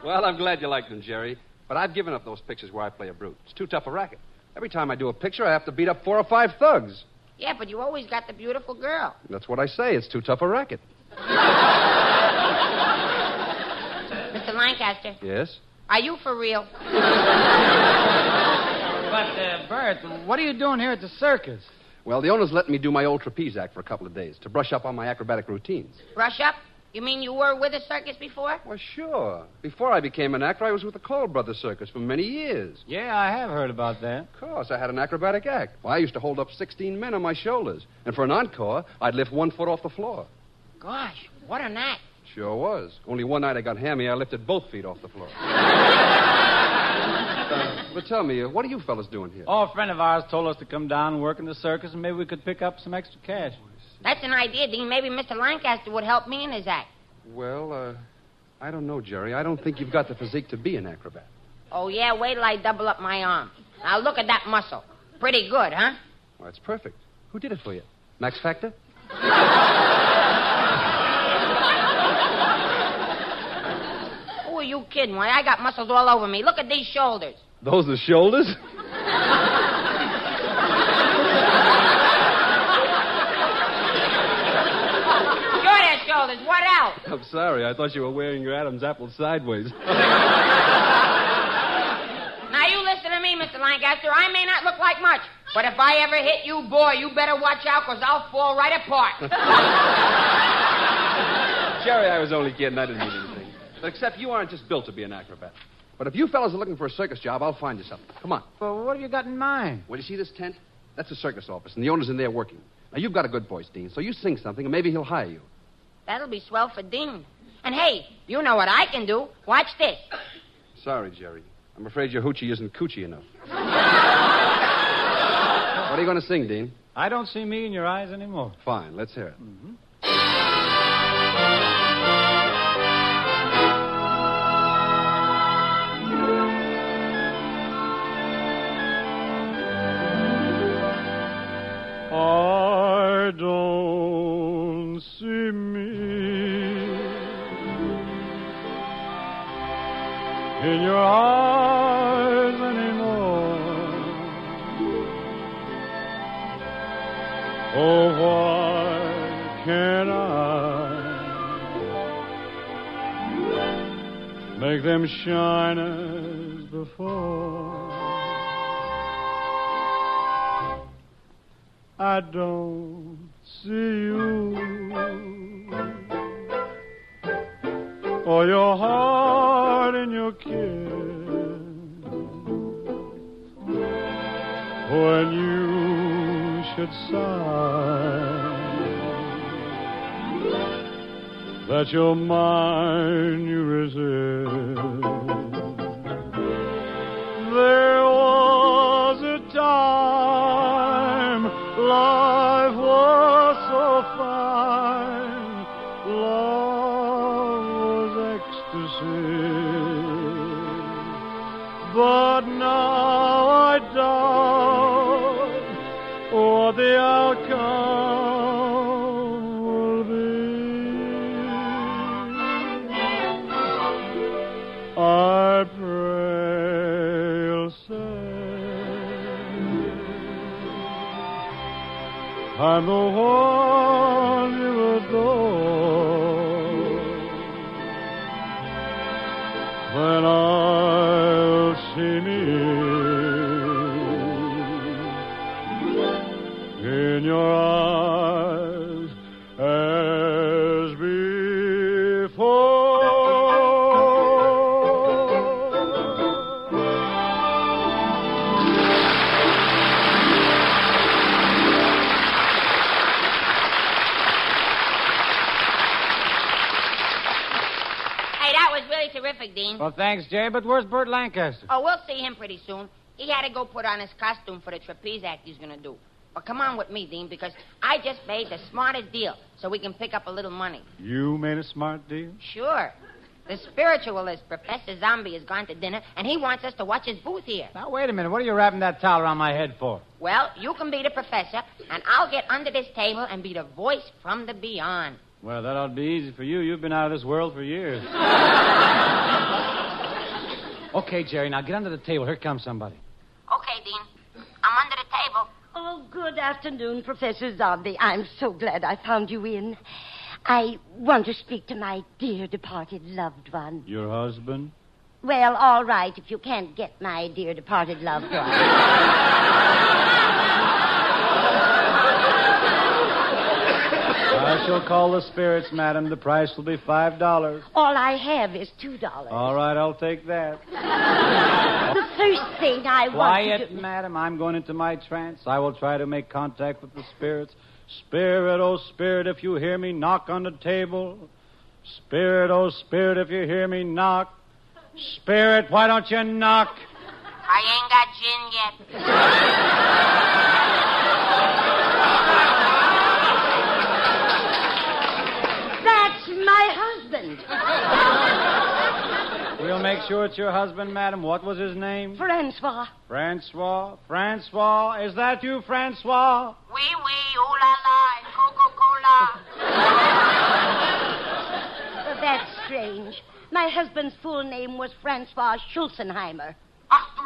well, I'm glad you liked them, Jerry. But I've given up those pictures where I play a brute. It's too tough a racket. Every time I do a picture, I have to beat up four or five thugs. Yeah, but you always got the beautiful girl. That's what I say. It's too tough a racket. Mr. Lancaster, Yes? are you for real? But, uh, Burt, what are you doing here at the circus? Well, the owner's letting me do my old trapeze act for a couple of days to brush up on my acrobatic routines. Brush up? You mean you were with a circus before? Well, sure. Before I became an actor, I was with the Cole Brothers Circus for many years. Yeah, I have heard about that. Of course, I had an acrobatic act. Well, I used to hold up 16 men on my shoulders. And for an encore, I'd lift one foot off the floor. Gosh, what an night. Sure was. Only one night I got hammy, I lifted both feet off the floor. Uh, but tell me, uh, what are you fellas doing here? Oh, a friend of ours told us to come down and work in the circus, and maybe we could pick up some extra cash. That's an idea, Dean. Maybe Mr. Lancaster would help me in his act. Well, uh, I don't know, Jerry. I don't think you've got the physique to be an acrobat. Oh, yeah? Wait till I double up my arm. Now, look at that muscle. Pretty good, huh? Well, that's perfect. Who did it for you? Max Factor? Who are you kidding? Why, I got muscles all over me. Look at these shoulders. Those are shoulders? Sure, they're shoulders. What else? I'm sorry. I thought you were wearing your Adam's apple sideways. Now, you listen to me, Mr. Lancaster. I may not look like much, but if I ever hit you, boy, you better watch out, because I'll fall right apart. Jerry, I was only kidding. I didn't mean anything. But except you aren't just built to be an acrobat. But if you fellas are looking for a circus job, I'll find you something. Come on. Well, what have you got in mind? Well, you see this tent? That's the circus office, and the owner's in there working. Now, you've got a good voice, Dean, so you sing something, and maybe he'll hire you. That'll be swell for Dean. And hey, you know what I can do. Watch this. Sorry, Jerry. I'm afraid your hoochie isn't coochie enough. what are you going to sing, Dean? I don't see me in your eyes anymore. Fine, let's hear it. Mm-hmm. I don't see me in your eyes anymore. Oh, why can't I make them shine as before? I don't see you. Or your heart in your kiss. When you should sigh that you're mine, you resist. There I'm Well, thanks, Jerry, but where's Bert Lancaster? Oh, we'll see him pretty soon. He had to go put on his costume for the trapeze act he's going to do. But come on with me, Dean, because I just made the smartest deal so we can pick up a little money. You made a smart deal? Sure. The spiritualist, Professor Zombie, has gone to dinner, and he wants us to watch his booth here. Now, wait a minute. What are you wrapping that towel around my head for? Well, you can be the professor, and I'll get under this table and be the voice from the beyond. Well, that ought to be easy for you. You've been out of this world for years. okay, Jerry, now get under the table. Here comes somebody. Okay, Dean. I'm under the table. Oh, good afternoon, Professor Zombie. I'm so glad I found you in. I want to speak to my dear departed loved one. Your husband? Well, all right, if you can't get my dear departed loved one. I shall call the spirits, madam. The price will be five dollars. all I have is two dollars. All right, I'll take that. The first thing I want Quiet, to do... madam. I'm going into my trance. I will try to make contact with the spirits. Spirit, oh spirit, if you hear me, knock on the table. Spirit, oh spirit, if you hear me, knock. Spirit, why don't you knock? I ain't got gin yet. That's my husband. We'll make sure it's your husband, madam. What was his name? Francois. Francois. Francois. Is that you, Francois? Wee wee, ooh la la, and Coca Cola. That's strange. My husband's full name was Francois Schulzenheimer. Ach du.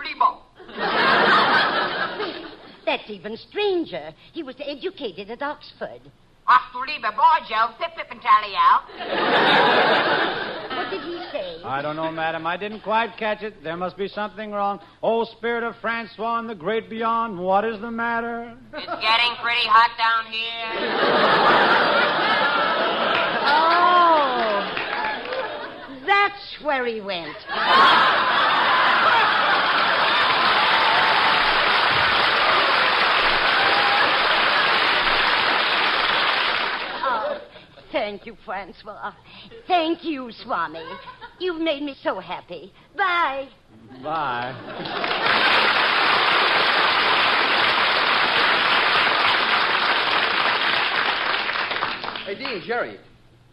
That's even stranger. He was educated at Oxford. Ach du lieber boy, Joe. Pip pip and tally out. What did he say? I don't know, madam. I didn't quite catch it. There must be something wrong. Oh, spirit of Francois and the great beyond, what is the matter? It's getting pretty hot down here. Oh. That's where he went. Oh, thank you, Francois. Thank you, Swami. You've made me so happy. Bye. Bye. Hey, Dean, Jerry,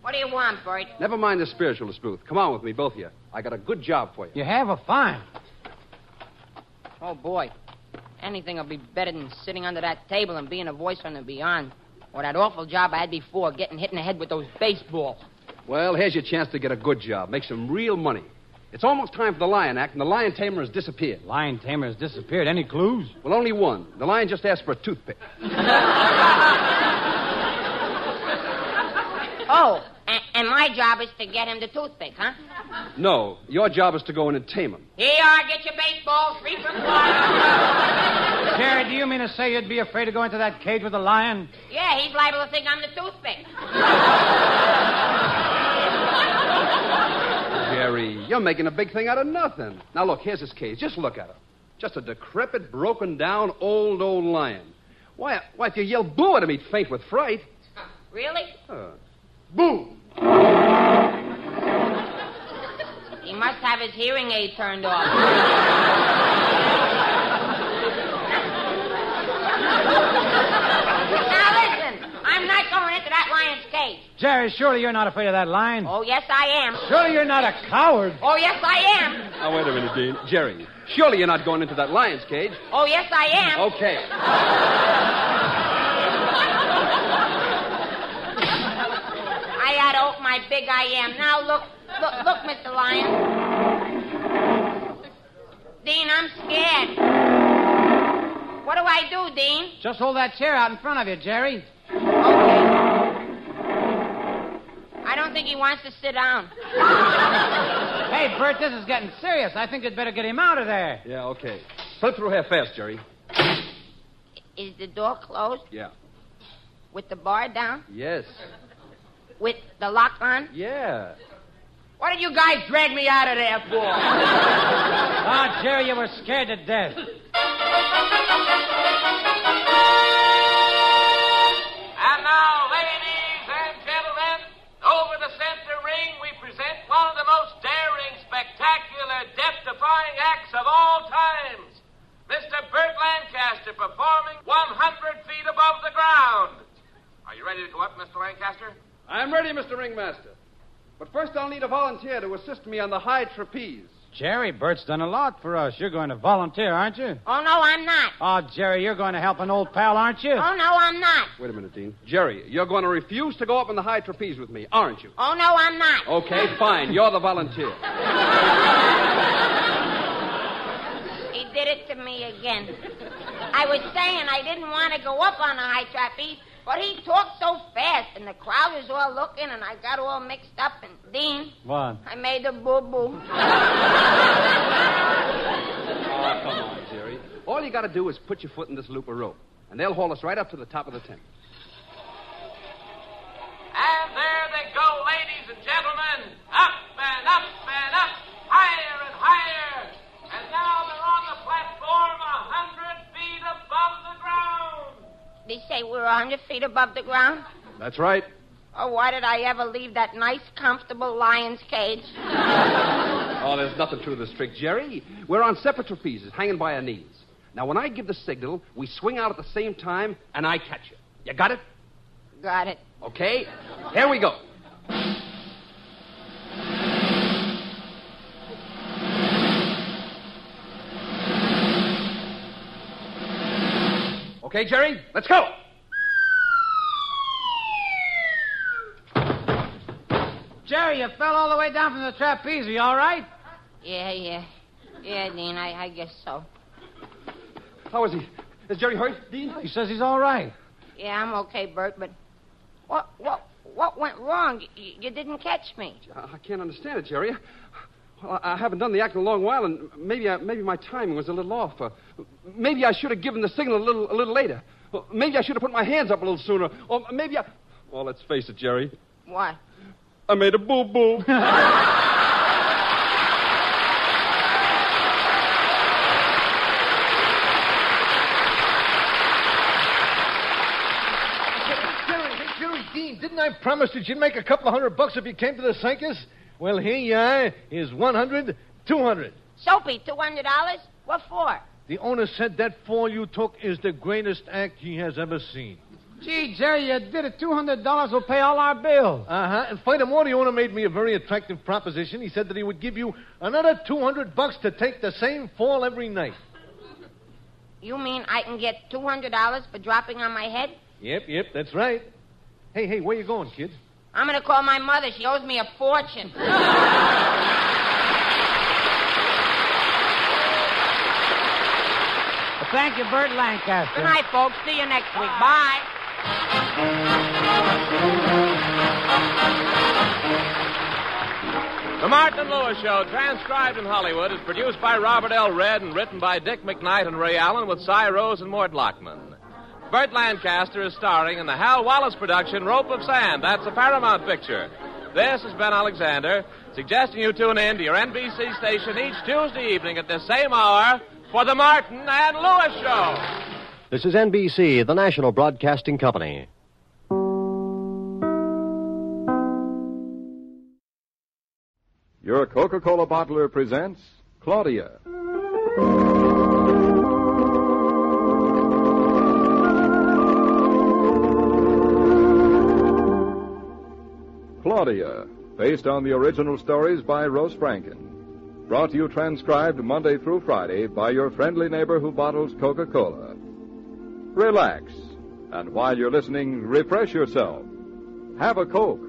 What do you want, Burt? never mind the spiritualist booth. Come on with me, both of you. I got a good job for you. You have a fine. Oh, boy. Anything will be better than sitting under that table and being a voice from the beyond. Or that awful job I had before, getting hit in the head with those baseballs. Well, here's your chance to get a good job, make some real money. It's almost time for the Lion Act, and the Lion Tamer has disappeared. Lion Tamer has disappeared. Any clues? Well, only one. The lion just asked for a toothpick. Oh, and, and my job is to get him the toothpick, huh? No, your job is to go in and tame him. Here you are, get your baseball, three for quarter. Jerry, do you mean to say you'd be afraid to go into that cage with a lion? Yeah, he's liable to think I'm the toothpick. Jerry, you're making a big thing out of nothing. Now, look, here's his cage. Just look at him. Just a decrepit, broken down, old, old lion. Why, why if you yell boo at him, he'd faint with fright. Really? Uh, boo! He must have his hearing aid turned off. now listen, I'm not going into that lion's cage. Jerry, surely you're not afraid of that lion. Oh, yes, I am. Surely you're not a coward. Oh, yes, I am. Now, wait a minute, Dean. Jerry, surely you're not going into that lion's cage. Oh, yes, I am. Okay. I had to open my big I am. Now look, look, look, Mr. Lion. Dean, I'm scared. What do I do, Dean? Just hold that chair out in front of you, Jerry. Okay. I don't think he wants to sit down. Hey, Burt, this is getting serious. I think you'd better get him out of there. Yeah, okay. slip through here fast, Jerry. Is the door closed Yeah. with the bar down? Yes. With the lock on? Yeah. What did you guys drag me out of there for? Ah, Jerry, you were scared to death. And now, ladies and gentlemen, over the center ring, we present one of the most daring, spectacular, death-defying acts of all times. Mr. Burt Lancaster performing 100 feet above the ground. Are you ready to go up, Mr. Lancaster? I'm ready, Mr. Ringmaster. But first, I'll need a volunteer to assist me on the high trapeze. Jerry, Burt's done a lot for us. You're going to volunteer, aren't you? Oh, no, I'm not. Oh, Jerry, you're going to help an old pal, aren't you? Oh, no, I'm not. Wait a minute, Dean. Jerry, you're going to refuse to go up on the high trapeze with me, aren't you? Oh, no, I'm not. Okay, fine. You're the volunteer. He did it to me again. I was saying I didn't want to go up on the high trapeze, but he talked so fast, and the crowd was all looking, and I got all mixed up. And Dean, What? I made a boo boo. Oh, come on, Jerry. All you got to do is put your foot in this loop of rope, and they'll haul us right up to the top of the tent. And there they go, ladies and gentlemen. Up and up and up, higher and higher. And now they're on the platform a hundred feet above the ground. They say we're a hundred feet above the ground. That's right. Oh, why did I ever leave that nice, comfortable lion's cage? Oh, there's nothing to this trick, Jerry. We're on separate trapezes, hanging by our knees. Now, when I give the signal, we swing out at the same time, and I catch you. You got it? Got it. Okay. Here we go. Okay, Jerry, let's go. Jerry, you fell all the way down from the trapeze. Are you all right? Yeah, yeah. Yeah, Dean, I, I guess so. How is he? Is Jerry hurt, Dean? He says he's all right. Yeah, I'm okay, Burt, but what what what went wrong? You, you didn't catch me. I I can't understand it, Jerry. Well, I I haven't done the act in a long while, and maybe I, maybe my timing was a little off. Uh, maybe I should have given the signal a little a little later. Well, Maybe I should have put my hands up a little sooner. Or maybe I. Well, let's face it, Jerry. Why? I made a boo boo. Jerry, hey, Jerry Dean, didn't I promise that you'd make a couple of hundred bucks if you came to the circus? Well, here you are. Here's 100, 200. Soapy, two hundred dollars? What for? The owner said that fall you took is the greatest act he has ever seen. Gee, Jerry, you did it. Two hundred dollars will pay all our bills. Uh huh. And furthermore, the owner made me a very attractive proposition. He said that he would give you another 200 bucks to take the same fall every night. You mean I can get two hundred dollars for dropping on my head? Yep, yep, that's right. Hey, hey, where you going, kid? I'm gonna call my mother. She owes me a fortune. Well, thank you, Burt Lancaster. Good night, folks. See you next week. Bye. The Martin Lewis Show, transcribed in Hollywood, is produced by Robert L. Redd and written by Dick McKnight and Ray Allen with Cy Rose and Mort Lockman. Burt Lancaster is starring in the Hal Wallis production Rope of Sand. That's a Paramount picture. This is Ben Alexander, suggesting you tune in to your NBC station each Tuesday evening at this same hour for the Martin and Lewis Show. This is NBC, the national broadcasting company. Your Coca Cola bottler presents Claudia. Claudia, based on the original stories by Rose Franken. Brought to you transcribed Monday through Friday by your friendly neighbor who bottles Coca Cola. Relax, and while you're listening, refresh yourself. Have a Coke.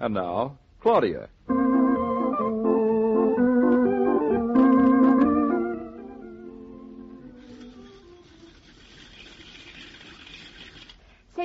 And now, Claudia.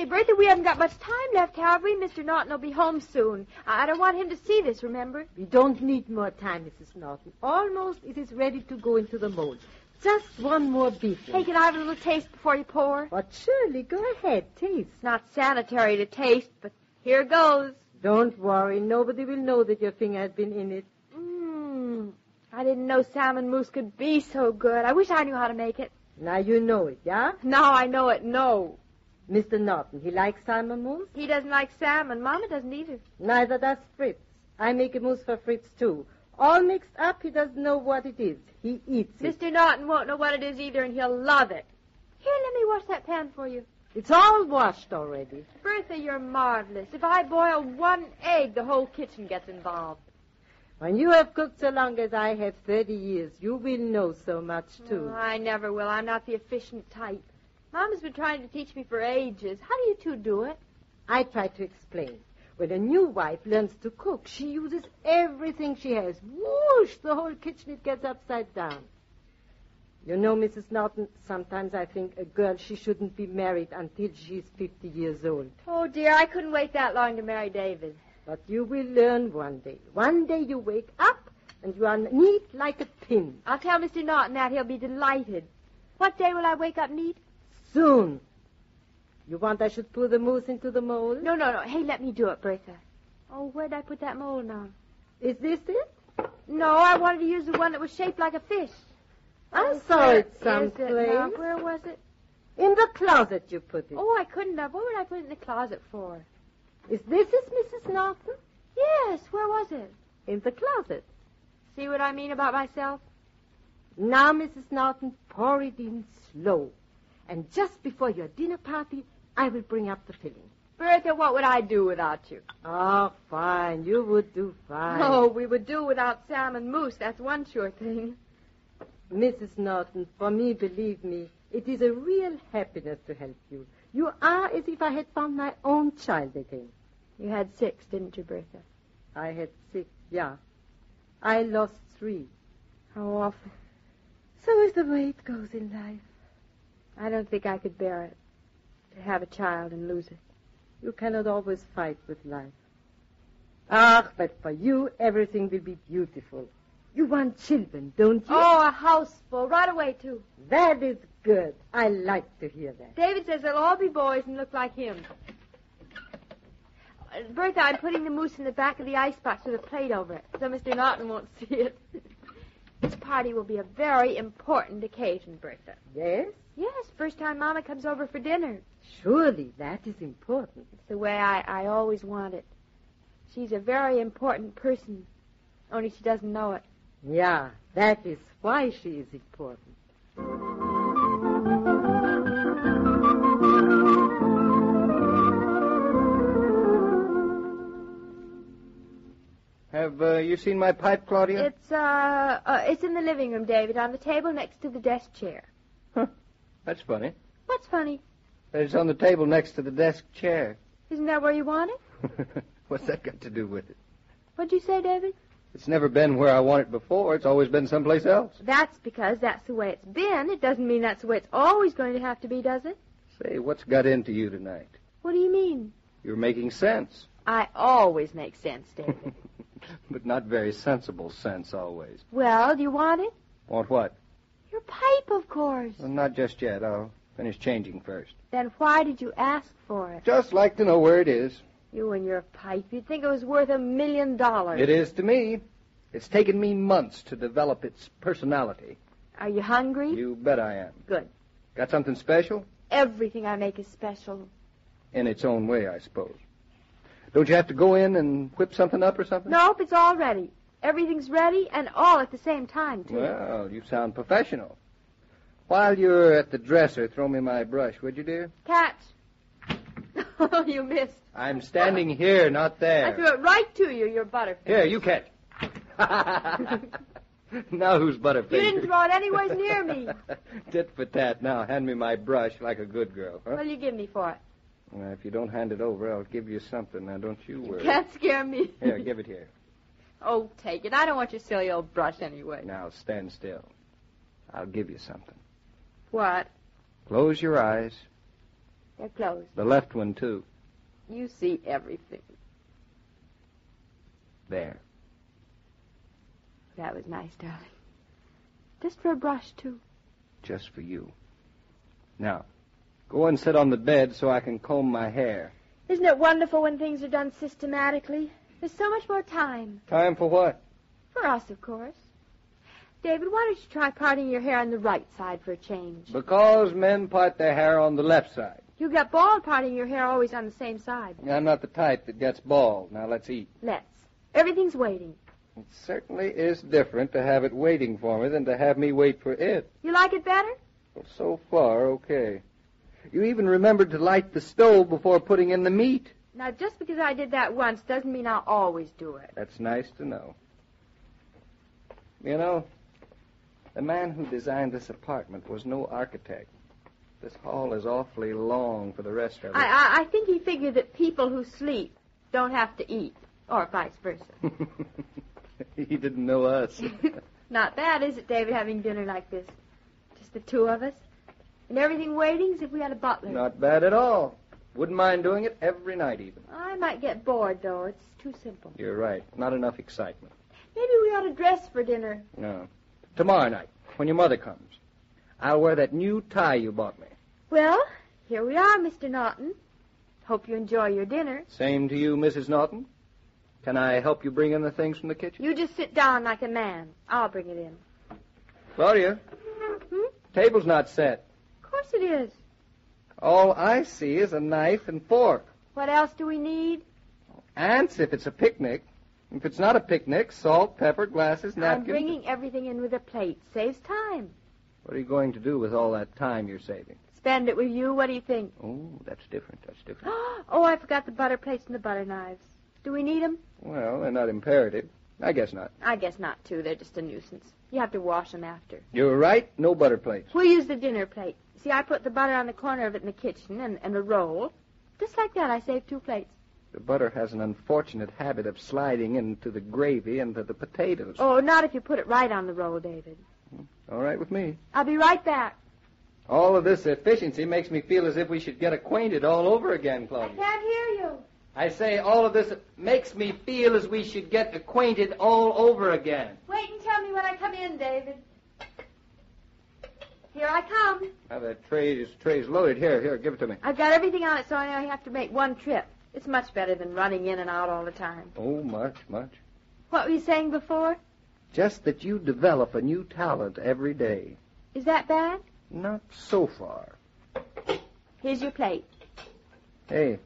Say, Bert, Bertha, we haven't got much time left, have we? Mr. Naughton will be home soon. I don't want him to see this, remember? We don't need more time, Mrs. Naughton. Almost it is ready to go into the mold. Just one more beef. Hey, can I have a little taste before you pour? But surely, go ahead, taste. It's not sanitary to taste, but here goes. Don't worry. Nobody will know that your finger has been in it. Mmm. I didn't know salmon mousse could be so good. I wish I knew how to make it. Now you know it, yeah? Now I know it, no. Mr. Naughton, he likes salmon mousse? He doesn't like salmon. Mama doesn't either. Neither does Fritz. I make a mousse for Fritz, too. All mixed up, he doesn't know what it is. He eats it. Mr. Naughton won't know what it is either, and he'll love it. Here, let me wash that pan for you. It's all washed already. Bertha, you're marvelous. If I boil one egg, the whole kitchen gets involved. When you have cooked so long as I have 30 years, you will know so much, too. Oh, I never will. I'm not the efficient type. Mama's been trying to teach me for ages. How do you two do it? I try to explain. When a new wife learns to cook, she uses everything she has. Whoosh! The whole kitchen it gets upside down. You know, Mrs. Naughton, sometimes I think a girl she shouldn't be married until she's 50 years old. Oh, dear, I couldn't wait that long to marry David. But you will learn one day. One day you wake up and you are neat like a pin. I'll tell Mr. Naughton that. He'll be delighted. What day will I wake up neat? Soon. You want I should pull the mousse into the mold? No, no, no. Hey, let me do it, Bertha. Oh, where'd I put that mold now? Is this it? No, I wanted to use the one that was shaped like a fish. I Oh, saw where it is someplace. now? Where was it? In the closet you put it. Oh, I couldn't have. What would I put it in the closet for? Is this is Mrs. Naughton? Yes, where was it? In the closet. See what I mean about myself? Now, Mrs. Naughton, pour it in slow. And just before your dinner party, I will bring up the filling. Bertha, what would I do without you? Oh, fine. You would do fine. Oh, we would do without salmon mousse. That's one sure thing. Mrs. Naughton, for me, believe me, it is a real happiness to help you. You are as if I had found my own child again. You had six, didn't you, Bertha? I had six, yeah. I lost three. How awful. So is the way it goes in life. I don't think I could bear it. To have a child and lose it. You cannot always fight with life. Ah, but for you, everything will be beautiful. You want children, don't you? Oh, a house full. Right away, too. That is good. I like to hear that. David says they'll all be boys and look like him. Uh, Bertha, I'm putting the mousse in the back of the icebox with a plate over it, so Mr. Naughton won't see it. this party will be a very important occasion, Bertha. Yes? Yes, first time Mama comes over for dinner. Surely that is important. It's the way I, I always want it. She's a very important person, only she doesn't know it. Yeah, that is why she is important. Have uh, you seen my pipe, Claudia? It's uh, uh, it's in the living room, David, on the table next to the desk chair. That's funny. What's funny? That It's on the table next to the desk chair. Isn't that where you want it? What's that got to do with it? What'd you say, David? It's never been where I want it before. It's always been someplace else. That's because that's the way it's been. It doesn't mean that's the way it's always going to have to be, does it? Say, what's got into you tonight? What do you mean? You're making sense, I always make sense, David. but not very sensible sense always. well, do you want it? Want what? Your pipe, of course. Well, not just yet. I'll finish changing first. Then why did you ask for it? Just like to know where it is. You and your pipe. You'd think it was worth a million dollars. It is to me. It's taken me months to develop its personality. Are you hungry? You bet I am. Good. Got something special? Everything I make is special. In its own way, I suppose. Don't you have to go in and whip something up or something? Nope, it's all ready. Everything's ready and all at the same time, too. Well, you sound professional. While you're at the dresser, throw me my brush, would you, dear? Catch. Oh, you missed. I'm standing here, not there. I threw it right to you, your butterfinger. Here, you catch. now who's Butterfinger? You didn't throw it anywhere near me. Tit for tat. Now, hand me my brush like a good girl, huh? What'll you give me for it? Well, if you don't hand it over, I'll give you something. Now, don't you worry. You Can't scare me. Here, give it here. Oh, take it. I don't want your silly old brush anyway. Now, stand still. I'll give you something. What? Close your eyes. They're closed. The left one, too. You see everything. There. That was nice, darling. Just for a brush, too. Just for you. Now, go and sit on the bed so I can comb my hair. Isn't it wonderful when things are done systematically? There's so much more time. Time for what? For us, of course. David, why don't you try parting your hair on the right side for a change? Because men part their hair on the left side. You get bald parting your hair always on the same side. I'm not the type that gets bald. Now let's eat. Let's. Everything's waiting. It certainly is different to have it waiting for me than to have me wait for it. You like it better? Well, so far, okay. You even remembered to light the stove before putting in the meat. Now, just because I did that once doesn't mean I'll always do it. That's nice to know. You know, the man who designed this apartment was no architect. This hall is awfully long for the rest of it. I, I, I think he figured that people who sleep don't have to eat, or vice versa. he didn't know us. Not bad, is it, David, having dinner like this? Just the two of us? And everything waiting as if we had a butler. Not bad at all. Wouldn't mind doing it every night, even. I might get bored, though. It's too simple. You're right. Not enough excitement. Maybe we ought to dress for dinner. No. Tomorrow night, when your mother comes, I'll wear that new tie you bought me. Well, here we are, Mr. Naughton. Hope you enjoy your dinner. Same to you, Mrs. Naughton. Can I help you bring in the things from the kitchen? You just sit down like a man. I'll bring it in. Claudia, Hmm? table's not set. Of course it is. All I see is a knife and fork. What else do we need? Ants if it's a picnic. If it's not a picnic, salt, pepper, glasses, napkins. I'm bringing everything in with a plate. Saves time. What are you going to do with all that time you're saving? Spend it with you. What do you think? Oh, that's different. That's different. Oh, I forgot the butter plates and the butter knives. Do we need them? Well, they're not imperative. I guess not. I guess not, too. They're just a nuisance. You have to wash them after. You're right. No butter plates. We'll use the dinner plate. See, I put the butter on the corner of it in the kitchen and, and a roll. Just like that, I saved two plates. The butter has an unfortunate habit of sliding into the gravy and to the potatoes. Oh, not if you put it right on the roll, David. Hmm. All right with me. I'll be right back. All of this efficiency makes me feel as if we should get acquainted all over again, Claudia. I can't hear you. I say all of this makes me feel as we should get acquainted all over again. Wait and tell me when I come in, David. Here I come. Now that tray is tray's loaded. Here, here, give it to me. I've got everything on it, so I only have to make one trip. It's much better than running in and out all the time. Oh, much, much. What were you saying before? Just that you develop a new talent every day. Is that bad? Not so far. Here's your plate. Hey,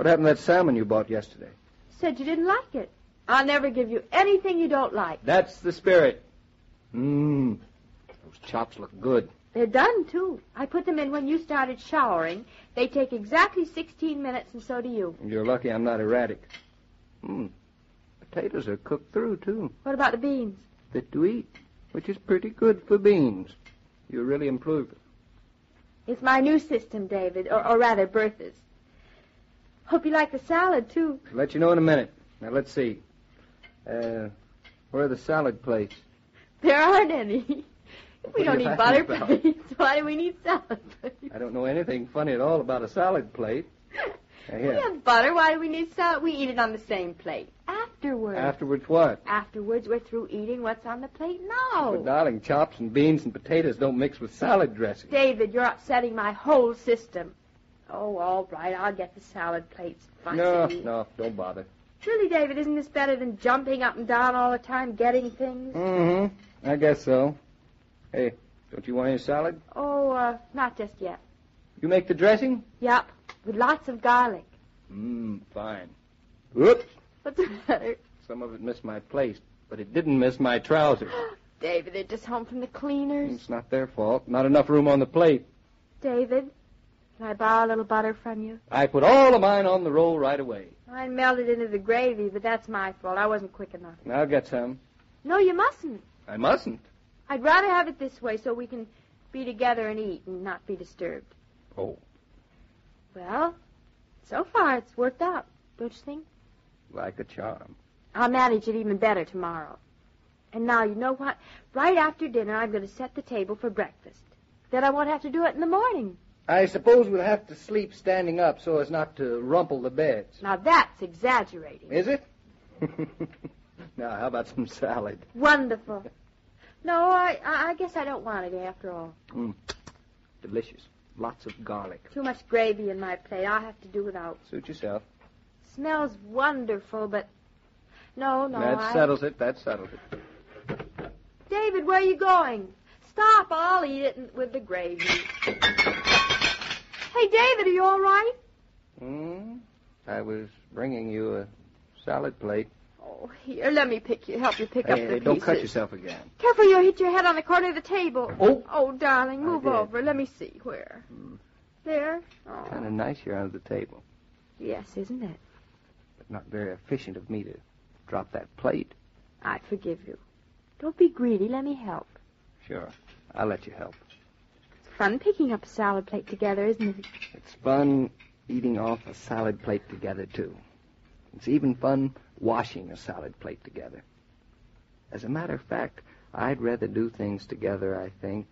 what happened to that salmon you bought yesterday? Said you didn't like it. I'll never give you anything you don't like. That's the spirit. Mmm. Those chops look good. They're done, too. I put them in when you started showering. They take exactly 16 minutes, and so do you. You're lucky I'm not erratic. Mmm. Potatoes are cooked through, too. What about the beans? Fit to eat, which is pretty good for beans. You really improved. It's my new system, David, or, or rather, Bertha's. Hope you like the salad, too. I'll let you know in a minute. Now, let's see. Uh, where are the salad plates? There aren't any. We don't need butter about? plates. Why do we need salad plates? I don't know anything funny at all about a salad plate. We have butter. Why do we need salad? We eat it on the same plate. Afterwards. Afterwards, what? Afterwards, we're through eating what's on the plate now. But, darling, chops and beans and potatoes don't mix with salad dressing. David, you're upsetting my whole system. Oh, all right. I'll get the salad plates. Fussy. No, no, don't bother. Really, David, isn't this better than jumping up and down all the time, getting things? Mm-hmm. I guess so. Hey, don't you want any salad? Oh, uh, not just yet. You make the dressing? Yep, with lots of garlic. Mmm, fine. Whoops. What's the matter? Some of it missed my place, but it didn't miss my trousers. David, they're just home from the cleaners. It's not their fault. Not enough room on the plate. David, can I borrow a little butter from you? I put all of mine on the roll right away. I melted into the gravy, but that's my fault. I wasn't quick enough. I'll get some. No, you mustn't. I mustn't. I'd rather have it this way so we can be together and eat and not be disturbed. Oh, Well, so far it's worked out, don't you think? like a charm. I'll manage it even better tomorrow. And now, you know what? Right after dinner, I'm going to set the table for breakfast. Then I won't have to do it in the morning. I suppose we'll have to sleep standing up so as not to rumple the beds. Now that's exaggerating. Is it? now, how about some salad? Wonderful. No, I, I guess I don't want it after all. Mm. Delicious. Lots of garlic. Too much gravy in my plate. I'll have to do without. Suit yourself. Smells wonderful, but no, no. that I... settles it. That settles it. David, where are you going? Stop! I'll eat it with the gravy. Hey, David, are you all right? Hmm? I was bringing you a salad plate. Oh, here, let me pick you, help you pick Hey, up hey, the don't pieces. cut yourself again. Careful, you'll hit your head on the corner of the table. Oh. Oh, darling, move over. Let me see where. There. Oh, Kind of nice here under the table, yes, isn't it? but not very efficient of me to drop that plate. I forgive you. Don't be greedy. Let me help. Sure, I'll let you help. It's fun picking up a salad plate together, isn't it? It's fun eating off a salad plate together, too. It's even fun washing a salad plate together. As a matter of fact, I'd rather do things together, I think,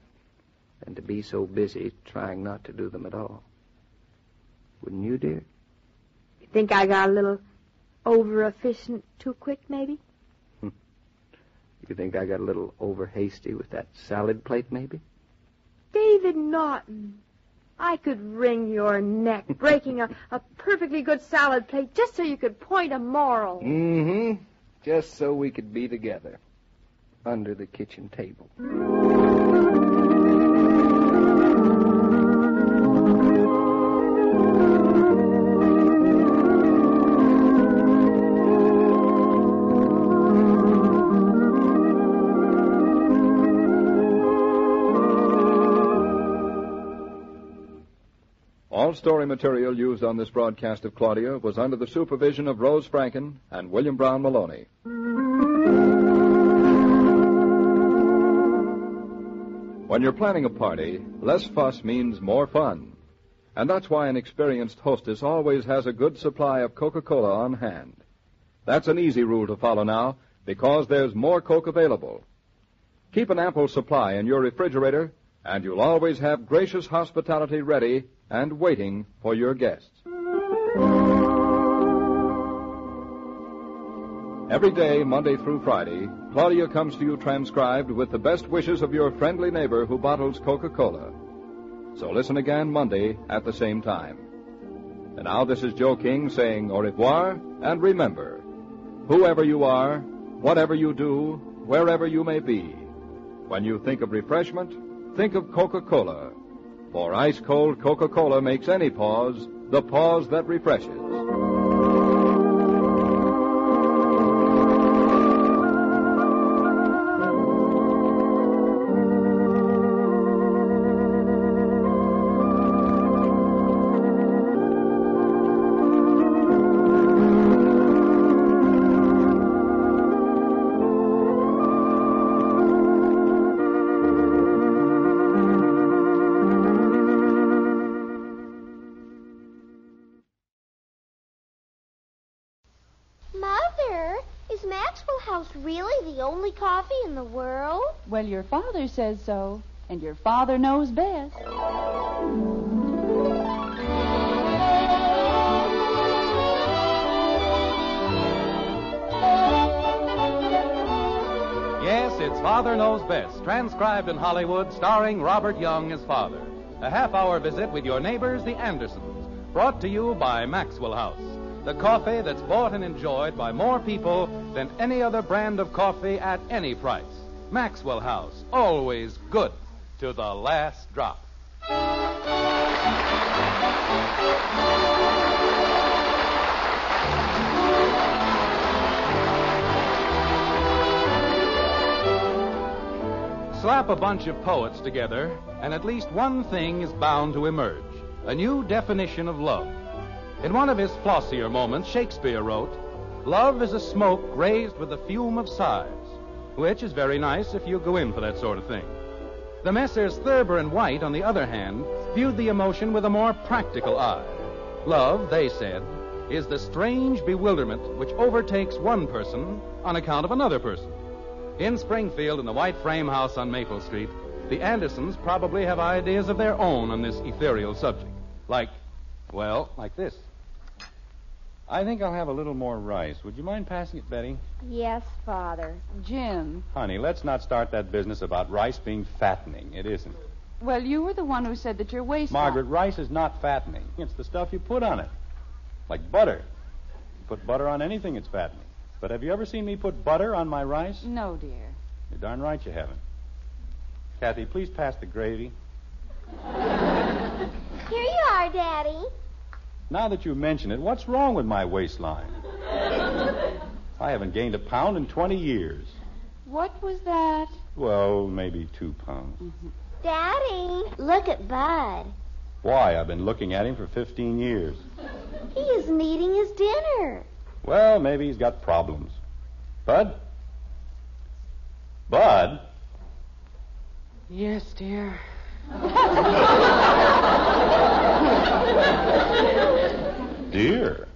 than to be so busy trying not to do them at all. Wouldn't you, dear? You think I got a little over efficient too quick, maybe? You think I got a little over hasty with that salad plate, maybe? David Naughton. I could wring your neck breaking a, a perfectly good salad plate just so you could point a moral. Mm-hmm. Just so we could be together. Under the kitchen table. Story material used on this broadcast of Claudia was under the supervision of Rose Franken and William Brown Maloney. When you're planning a party, less fuss means more fun. And that's why an experienced hostess always has a good supply of Coca Cola on hand. That's an easy rule to follow now because there's more Coke available. Keep an ample supply in your refrigerator, and you'll always have gracious hospitality ready and waiting for your guests. Every day, Monday through Friday, Claudia comes to you transcribed with the best wishes of your friendly neighbor who bottles Coca Cola. So listen again Monday at the same time. And now this is Joe King saying au revoir, and remember, whoever you are, whatever you do, wherever you may be, when you think of refreshment, think of Coca Cola. For ice cold Coca Cola makes any pause the pause that refreshes. Well, your father says so, and your father knows best. Yes, it's Father Knows Best, transcribed in Hollywood, starring Robert Young as father. A half hour visit with your neighbors, the Andersons, brought to you by Maxwell House, the coffee that's bought and enjoyed by more people than any other brand of coffee at any price. Maxwell House, always good to the last drop. Slap a bunch of poets together, and at least one thing is bound to emerge a new definition of love. In one of his flossier moments, Shakespeare wrote, Love is a smoke raised with the fume of sighs, which is very nice if you go in for that sort of thing. The Messrs. Thurber and White, on the other hand, viewed the emotion with a more practical eye. Love, they said, is the strange bewilderment which overtakes one person on account of another person. In Springfield, in the white frame house on Maple Street, The Andersons probably have ideas of their own on this ethereal subject. Like, well, like this. I think I'll have a little more rice. Would you mind passing it, Betty? Yes, Father. Jim. Honey, let's not start that business about rice being fattening. It isn't. Well, you were the one who said that your waist. Margaret, rice is not fattening. It's the stuff you put on it. Like butter. You put butter on anything, it's fattening. But have you ever seen me put butter on my rice? No, dear. You're darn right you haven't. Kathy, please pass the gravy. Here you are, Daddy. Now that you mention it, what's wrong with my waistline? I haven't gained a pound in 20 years. What was that? Well, maybe two pounds. Mm-hmm. Daddy, look at Bud. Why? I've been looking at him for 15 years. He isn't eating his dinner. Well, maybe he's got problems. Bud? Bud? Yes, dear. Dear.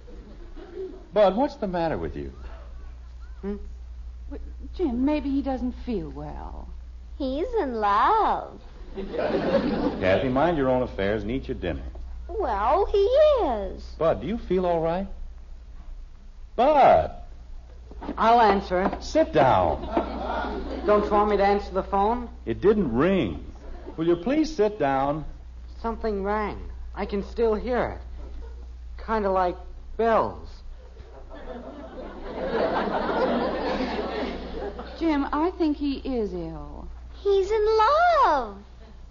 Bud, what's the matter with you? Hmm? Jim, maybe he doesn't feel well. He's in love. Kathy, mind your own affairs and eat your dinner. Well, he is. Bud, do you feel all right? Bud! I'll answer it. Sit down. Don't you want me to answer the phone? It didn't ring. Will you please sit down? Something rang. I can still hear it. Kind of like bells. Jim, I think he is ill. He's in love.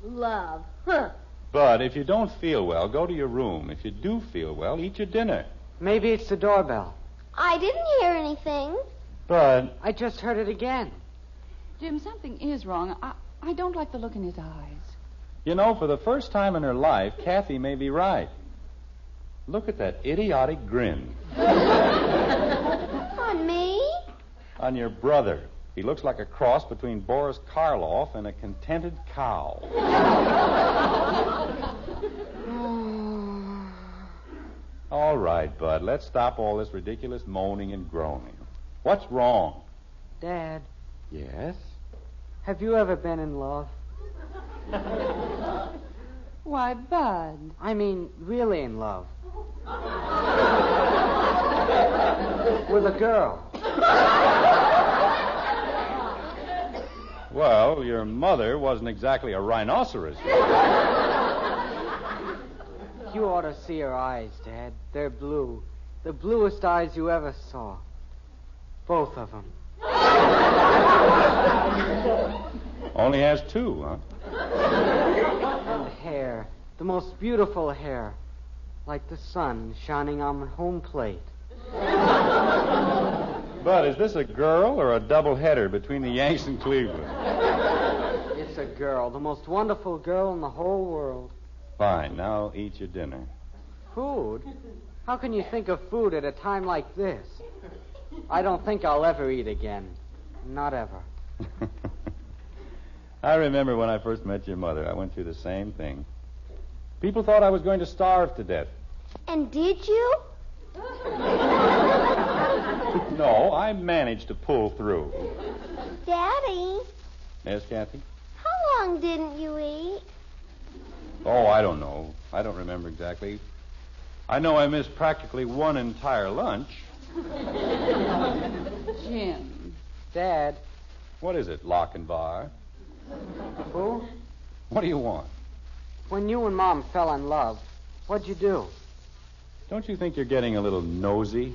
Love. Huh. Bud, if you don't feel well, go to your room. If you do feel well, eat your dinner. Maybe it's the doorbell. I didn't hear anything. Bud. I just heard it again. Jim, something is wrong. I, I don't like the look in his eyes. You know, for the first time in her life, Kathy may be right. Look at that idiotic grin On me? on your brother. He looks like a cross between Boris Karloff and a contented cow. all right, Bud. Let's stop all this ridiculous moaning and groaning. What's wrong? Dad, Yes? have you ever been in love? Why, Bud. I mean, really in love. With a girl. Well, your mother wasn't exactly a rhinoceros. You ought to see her eyes, Dad. They're blue. The bluest eyes you ever saw. Both of them. Only has two, huh? And hair. The most beautiful hair. Like the sun shining on the home plate. Bud, is this a girl or a double header between the Yanks and Cleveland? It's a girl. The most wonderful girl in the whole world. Fine. Now eat your dinner. Food? How can you think of food at a time like this? I don't think I'll ever eat again. Not ever. I remember when I first met your mother. I went through the same thing. People thought I was going to starve to death. And did you? No, I managed to pull through. Daddy, Yes, Kathy? how long didn't you eat? Oh, I don't know. I don't remember exactly. I know I missed practically one entire lunch. Jim. Dad. What is it, Lochinvar? Who? What do you want? When you and Mom fell in love, what'd you do? Don't you think you're getting a little nosy?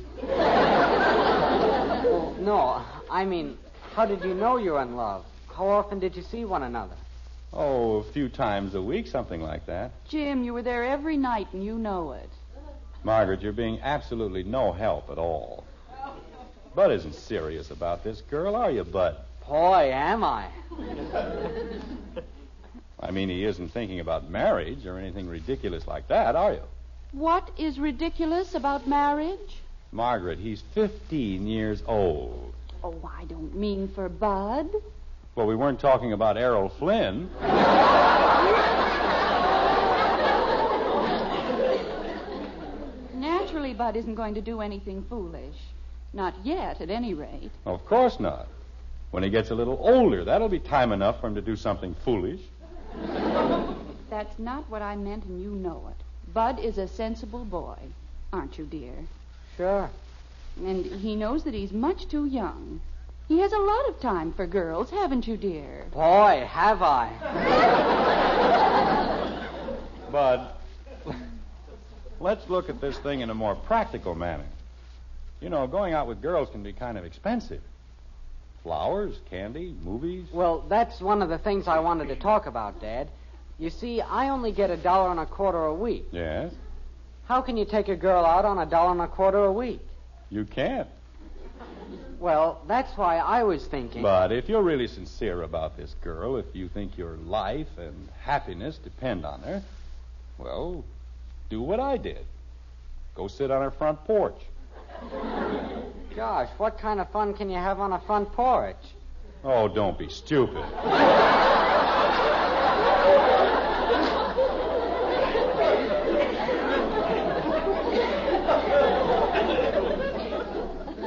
No, I mean, how did you know you were in love? How often did you see one another? Oh, a few times a week, something like that. Jim, you were there every night and you know it. Margaret, you're being absolutely no help at all. Bud isn't serious about this girl, are you, Bud? Boy, am I. I mean, he isn't thinking about marriage or anything ridiculous like that, are you? What is ridiculous about marriage? Margaret, he's 15 years old. Oh, I don't mean for Bud. Well, we weren't talking about Errol Flynn. Naturally, Bud isn't going to do anything foolish. Not yet, at any rate. Of course not. When he gets a little older, that'll be time enough for him to do something foolish. That's not what I meant, and you know it. Bud is a sensible boy, aren't you, dear? Sure. And he knows that he's much too young. He has a lot of time for girls, haven't you, dear? Boy, have I. Bud, let's look at this thing in a more practical manner. You know, going out with girls can be kind of expensive. Flowers, candy, movies. Well, that's one of the things I wanted to talk about, Dad. You see, I only get a dollar and a quarter a week. Yes? How can you take a girl out on a dollar and a quarter a week? You can't. Well, that's why I was thinking. But if you're really sincere about this girl, if you think your life and happiness depend on her, well, do what I did. Go sit on her front porch. Gosh, what kind of fun can you have on a front porch? Oh, don't be stupid.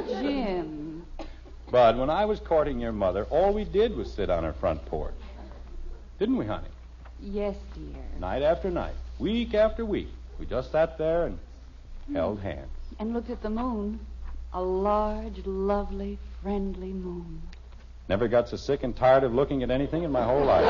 Jim. Bud, when I was courting your mother, all we did was sit on her front porch. Didn't we, honey? Yes, dear. Night after night, week after week. We just sat there and held hands. And looked at the moon. A large, lovely, friendly moon. Never got so sick and tired of looking at anything in my whole life.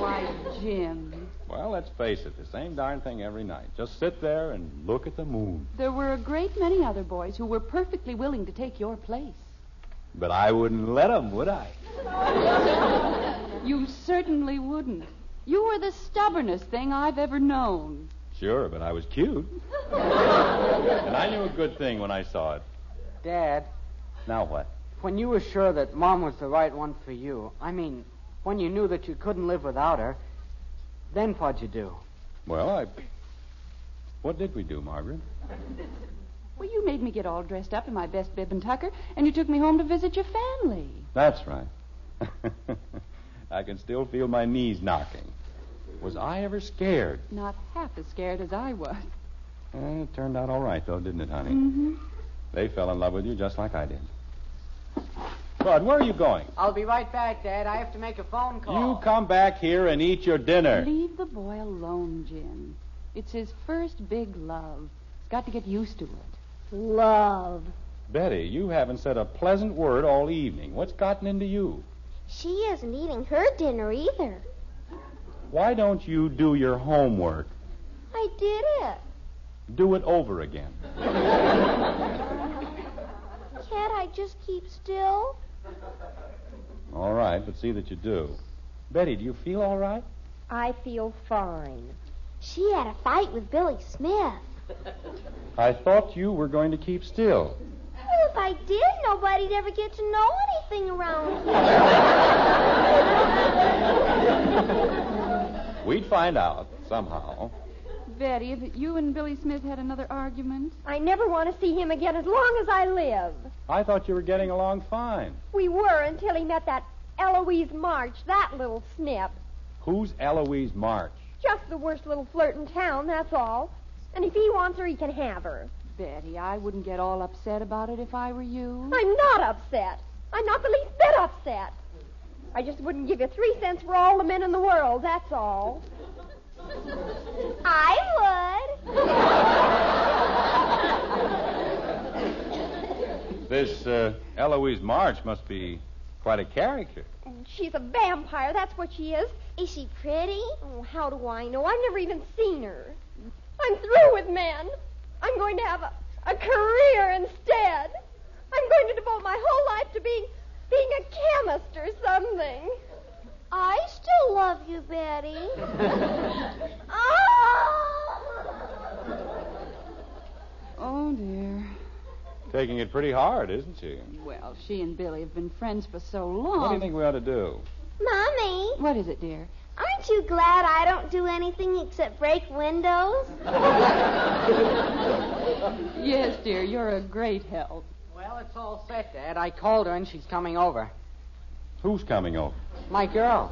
Why, Jim. Well, let's face it, the same darn thing every night. Just sit there and look at the moon. There were a great many other boys who were perfectly willing to take your place. But I wouldn't let 'em, would I? You certainly wouldn't. You were the stubbornest thing I've ever known. Sure, but I was cute. and I knew a good thing when I saw it. Dad, Now what? when you were sure that Mom was the right one for you, I mean, when you knew that you couldn't live without her, then what'd you do? Well, I. What did we do, Margaret? Well, you made me get all dressed up in my best bib and tucker, and you took me home to visit your family. That's right. I can still feel my knees knocking. Was I ever scared? Not half as scared as I was. Eh, it turned out all right, though, didn't it, honey? Mm-hmm. They fell in love with you just like I did. Bud, where are you going? I'll be right back, Dad. I have to make a phone call. You come back here and eat your dinner. Leave the boy alone, Jim. It's his first big love. He's got to get used to it. Love. Betty, you haven't said a pleasant word all evening. What's gotten into you? She isn't eating her dinner either. Why don't you do your homework? I did it. Do it over again. Can't I just keep still? All right, but see that you do. Betty, do you feel all right? I feel fine. She had a fight with Billy Smith. I thought you were going to keep still. Well, if I did, nobody'd ever get to know anything around here. We'd find out somehow. Betty, have you and Billy Smith had another argument? I never want to see him again as long as I live. I thought you were getting along fine. We were until he met that Eloise March, that little snip. Who's Eloise March? Just the worst little flirt in town, that's all. And if he wants her, he can have her. Betty, I wouldn't get all upset about it if I were you. I'm not upset. I'm not the least bit upset. I just wouldn't give you three cents for all the men in the world, that's all. I would. This uh, Eloise March must be quite a character. She's a vampire, that's what she is. Is she pretty? Oh, how do I know? I've never even seen her. I'm through with men. I'm going to have a, a career instead. I'm going to devote my whole life to being being a chemist or something. I still love you, Betty. Oh, oh, dear. Taking it pretty hard, isn't she? Well, she and Billy have been friends for so long. What do you think we ought to do? Mommy, What is it, dear? aren't you glad I don't do anything except break windows? Yes, dear, you're a great help. Well, it's all set, Dad. I called her and she's coming over. Who's coming over? My girl.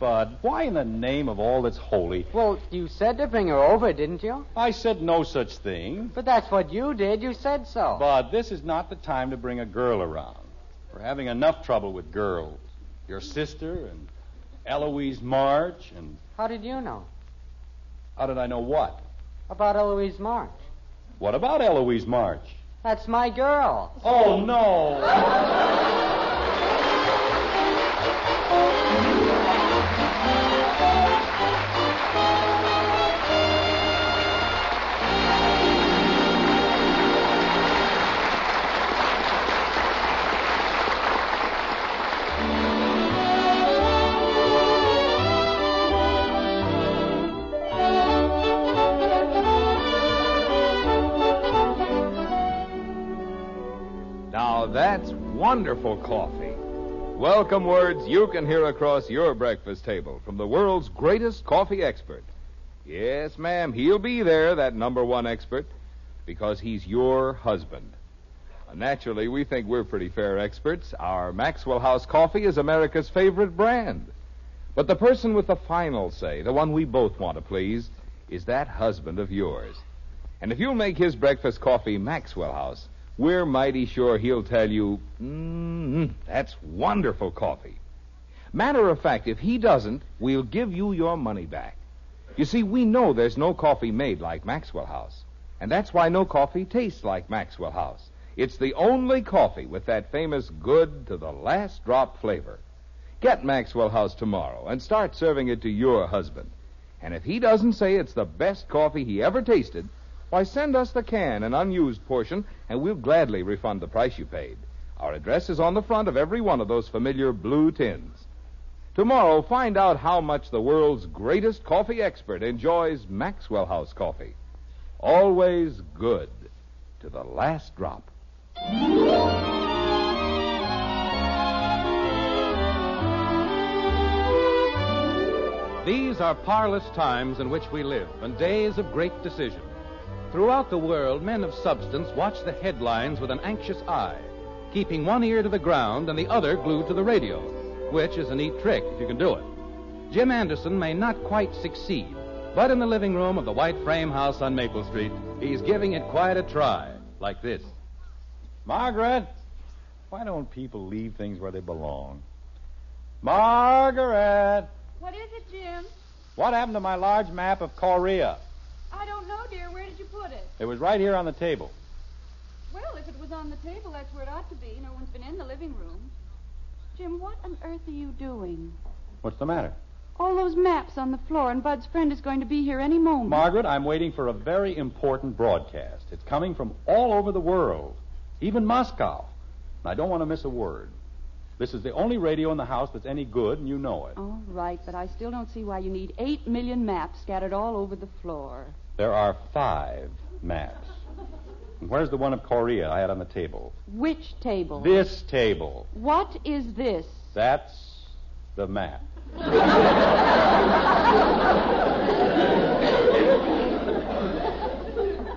Bud, why in the name of all that's holy? Well, you said to bring her over, didn't you? I said no such thing. But that's what you did. You said so. Bud, this is not the time to bring a girl around. We're having enough trouble with girls. Your sister and Eloise March and. How did you know? How did I know what? About Eloise March. What about Eloise March? That's my girl. Oh, no. wonderful coffee. Welcome words you can hear across your breakfast table from the world's greatest coffee expert. Yes, ma'am, he'll be there, that number one expert, because he's your husband. Uh, Naturally, we think we're pretty fair experts. Our Maxwell House coffee is America's favorite brand. But the person with the final say, the one we both want to please, is that husband of yours. And if you'll make his breakfast coffee Maxwell House, we're mighty sure he'll tell you, mm, that's wonderful coffee. Matter of fact, if he doesn't, we'll give you your money back. You see, we know there's no coffee made like Maxwell House. And that's why no coffee tastes like Maxwell House. It's the only coffee with that famous good to the last drop flavor. Get Maxwell House tomorrow and start serving it to your husband. And if he doesn't say it's the best coffee he ever tasted, why, send us the can, an unused portion, and we'll gladly refund the price you paid. Our address is on the front of every one of those familiar blue tins. Tomorrow, find out how much the world's greatest coffee expert enjoys Maxwell House coffee. Always good to the last drop. These are parlous times in which we live, and days of great decision. Throughout the world, men of substance watch the headlines with an anxious eye, keeping one ear to the ground and the other glued to the radio, which is a neat trick if you can do it. Jim Anderson may not quite succeed, but in the living room of the white frame house on Maple Street, he's giving it quite a try, like this. Margaret, why don't people leave things where they belong? Margaret, What is it, Jim? what happened to my large map of Korea? I don't know, dear. Where did you put it? Was right here on the table. Well, if it was on the table, that's where it ought to be. No one's been in the living room. Jim, what on earth are you doing? What's the matter? All those maps on the floor, and Bud's friend is going to be here any moment. Margaret, I'm waiting for a very important broadcast. It's coming from all over the world, even Moscow. And I don't want to miss a word. This is the only radio in the house that's any good, and you know it. All right, but I still don't see why you need eight million maps scattered all over the floor. There are five maps. And where's the one of Korea I had on the table? Which table? This table. What is this? That's the map.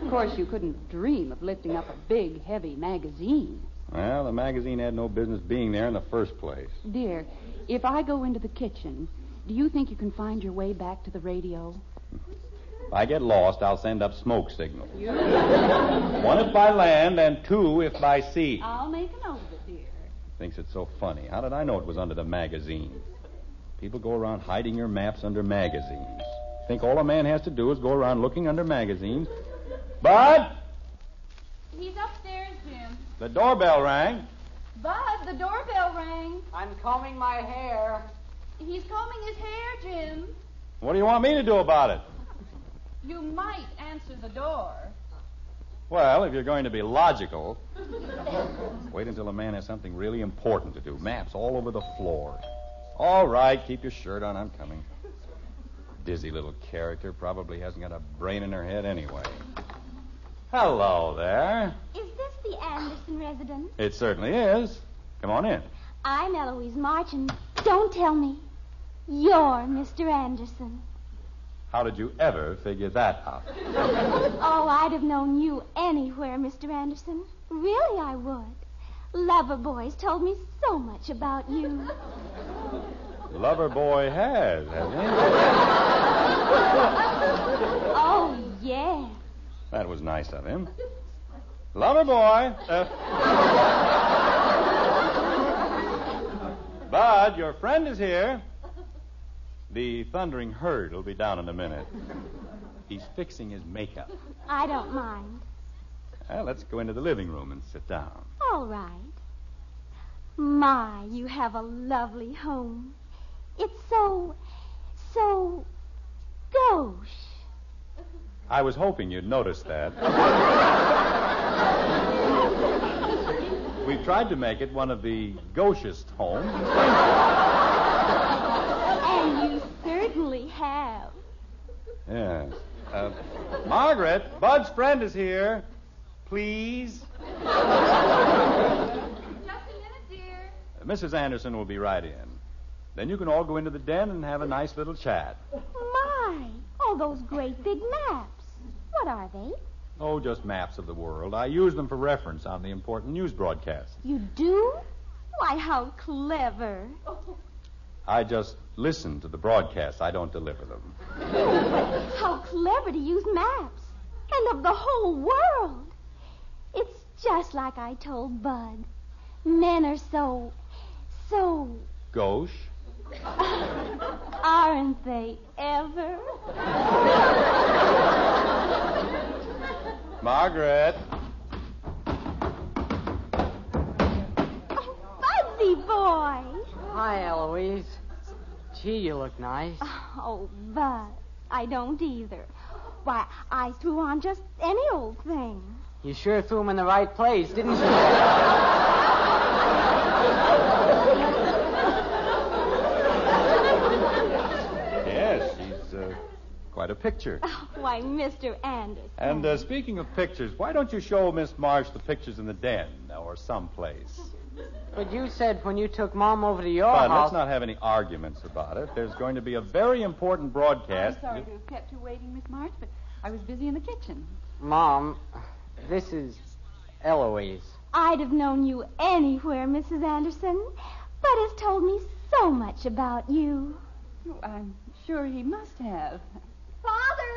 Of course, you couldn't dream of lifting up a big, heavy magazine. Well, the magazine had no business being there in the first place. Dear, if I go into the kitchen, do you think you can find your way back to the radio? If I get lost, I'll send up smoke signals. One if by land and two if by sea. I'll make a note of it, dear. Thinks it's so funny. How did I know it was under the magazine? People go around hiding your maps under magazines. Think all a man has to do is go around looking under magazines. Bud, He's upstairs, Jim. the doorbell rang. Bud, the doorbell rang. I'm combing my hair. He's combing his hair, Jim. What do you want me to do about it? You might answer the door. Well, if you're going to be logical, wait until a man has something really important to do. Maps all over the floor. All right, keep your shirt on. I'm coming. Dizzy little character. Probably hasn't got a brain in her head anyway. Hello there. Is this the Anderson residence? It certainly is. Come on in. I'm Eloise March, and don't tell me you're Mr. Anderson. How did you ever figure that out? oh, I'd have known you anywhere, Mr. Anderson. Really, I would. Lover boys told me so much about you. Lover boy has, hasn't he? Oh, yeah. That was nice of him. Lover boy. Uh, Bud, your friend is here. The thundering herd will be down in a minute. He's fixing his makeup. I don't mind. Well, let's go into the living room and sit down. All right. My, you have a lovely home. It's so, so gauche. I was hoping you'd notice that. We've tried to make it one of the gauchest homes. And you certainly have. Yes. Uh, Margaret, Bud's friend is here. Please. Just a minute, dear. Mrs. Anderson will be right in. Then you can all go into the den and have a nice little chat. My, all those great big maps. What are they? Oh, just maps of the world. I use them for reference on the important news broadcasts. You do? Why, how clever. I just listen to the broadcasts. I don't deliver them. How clever to use maps. And of the whole world. It's just like I told Bud. Men are so, so, Gauche? aren't they ever? Margaret. Oh, Budsy boy. Hi, Eloise. Gee, you look nice. Oh, but I don't either. Why, I threw on just any old thing. You sure threw him in the right place, didn't you? Yes, she's uh, quite a picture. Why, Mr. Anderson. And uh, speaking of pictures, why don't you show Miss Marsh the pictures in the den or someplace? But you said when you took Mom over to your Bud, house. let's not have any arguments about it. There's going to be a very important broadcast. I'm sorry to have kept you waiting, Miss March, but I was busy in the kitchen. Mom, this is Eloise. I'd have known you anywhere, Mrs. Anderson. Bud has told me so much about you. Oh, I'm sure he must have. Father,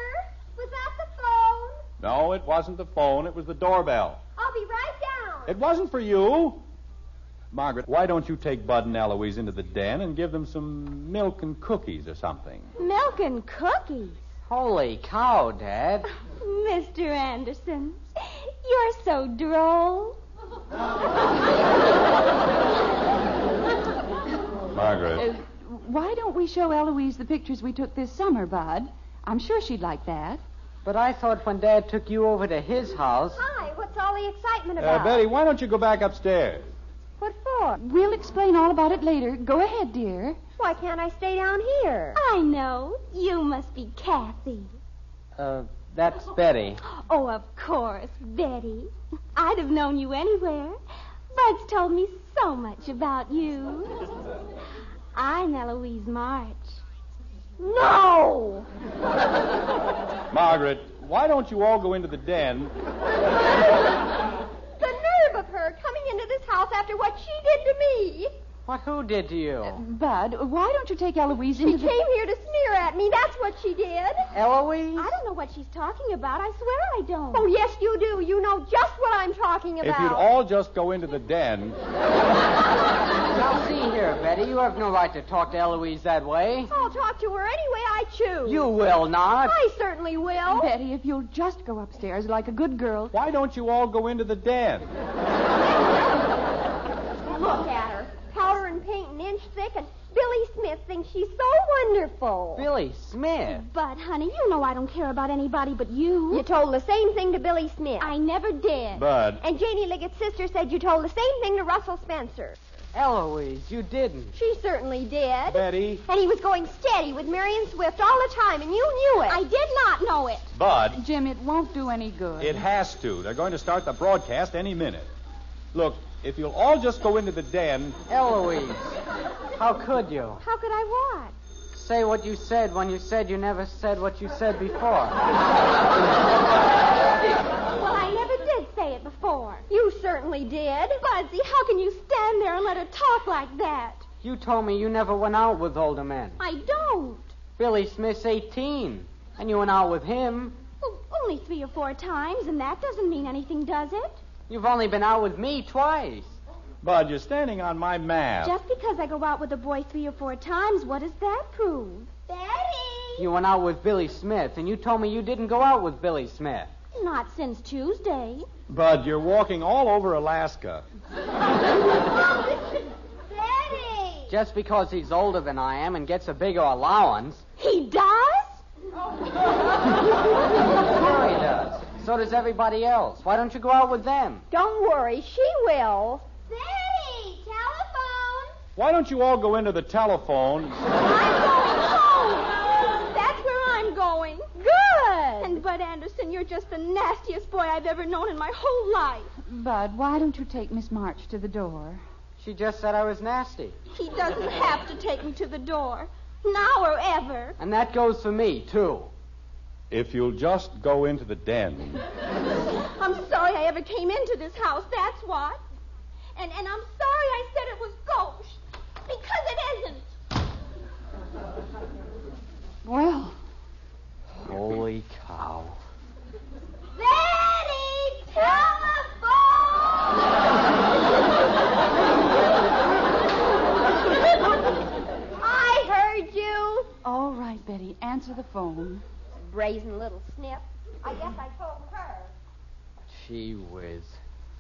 was that the phone? No, it wasn't the phone. It was the doorbell. I'll be right down. It wasn't for you. Margaret, why don't you take Bud and Eloise into the den and give them some milk and cookies or something? Milk and cookies. Holy cow, Dad. Mr. Anderson, you're so droll. Margaret. Uh, why don't we show Eloise the pictures we took this summer, Bud? I'm sure she'd like that. But I thought when Dad took you over to his house. Hi, what's all the excitement Uh, about? Betty, why don't you go back upstairs? What? We'll explain all about it later. Go ahead, dear. Why can't I stay down here? I know. You must be Kathy. Uh, that's Betty. Oh, of course, Betty. I'd have known you anywhere. Bud's told me so much about you. I'm Eloise March. No! Margaret, why don't you all go into the den? The nerve of her coming into this house after what she did to me. What who did to you? Bud, why don't you take Eloise She into the... came here to sneer at me. That's what she did. Eloise? I don't know what she's talking about. I swear I don't. Oh, yes, you do. You know just what I'm talking about. If you'd all just go into the den. Now, see here, Betty. You have no right to talk to Eloise that way. I'll talk to her any way I choose. You will not. I certainly will. Betty, if you'll just go upstairs like a good girl. Why don't you all go into the den? Look at her. Powder and paint an inch thick, and Billy Smith thinks she's so wonderful. Billy Smith. But, honey, you know I don't care about anybody but you. You told the same thing to Billy Smith. I never did. Bud. And Janie Liggett's sister said you told the same thing to Russell Spencer. Eloise, you didn't. She certainly did. Betty. And he was going steady with Marion Swift all the time, and you knew it. I did not know it. Bud. Jim, it won't do any good. It has to. They're going to start the broadcast any minute. Look, if you'll all just go into the den. Eloise, how could you? How could I what? Say what you said when you said you never said what you said before. Well, I never did say it before. You certainly did. Budsy, how can you stand there and let her talk like that? You told me you never went out with older men. I don't. Billy Smith's 18, and you went out with him. Well, only three or four times, and that doesn't mean anything, does it? You've only been out with me twice. Bud, you're standing on my map. Just because I go out with a boy three or four times, what does that prove? Betty! You went out with Billy Smith, and you told me you didn't go out with Billy Smith. Not since Tuesday. Bud, you're walking all over Alaska. Betty! Just because he's older than I am and gets a bigger allowance. He does? Sure he does. So does everybody else. Why don't you go out with them? Don't worry, she will. Betty! Telephone! Why don't you all go into the telephone? I'm going home. That's where I'm going. Good. And Bud Anderson, you're just the nastiest boy I've ever known in my whole life. Bud, why don't you take Miss March to the door? She just said I was nasty. He doesn't have to take me to the door. Now or ever. And that goes for me, too. If you'll just go into the den. I'm sorry I ever came into this house, that's what. And and I'm sorry I said it was gauche. Because it isn't. Well, Holy cow. Betty! Telephone! I heard you. all right, Betty, answer the phone. Brazen little snip. I guess I told her. Gee whiz.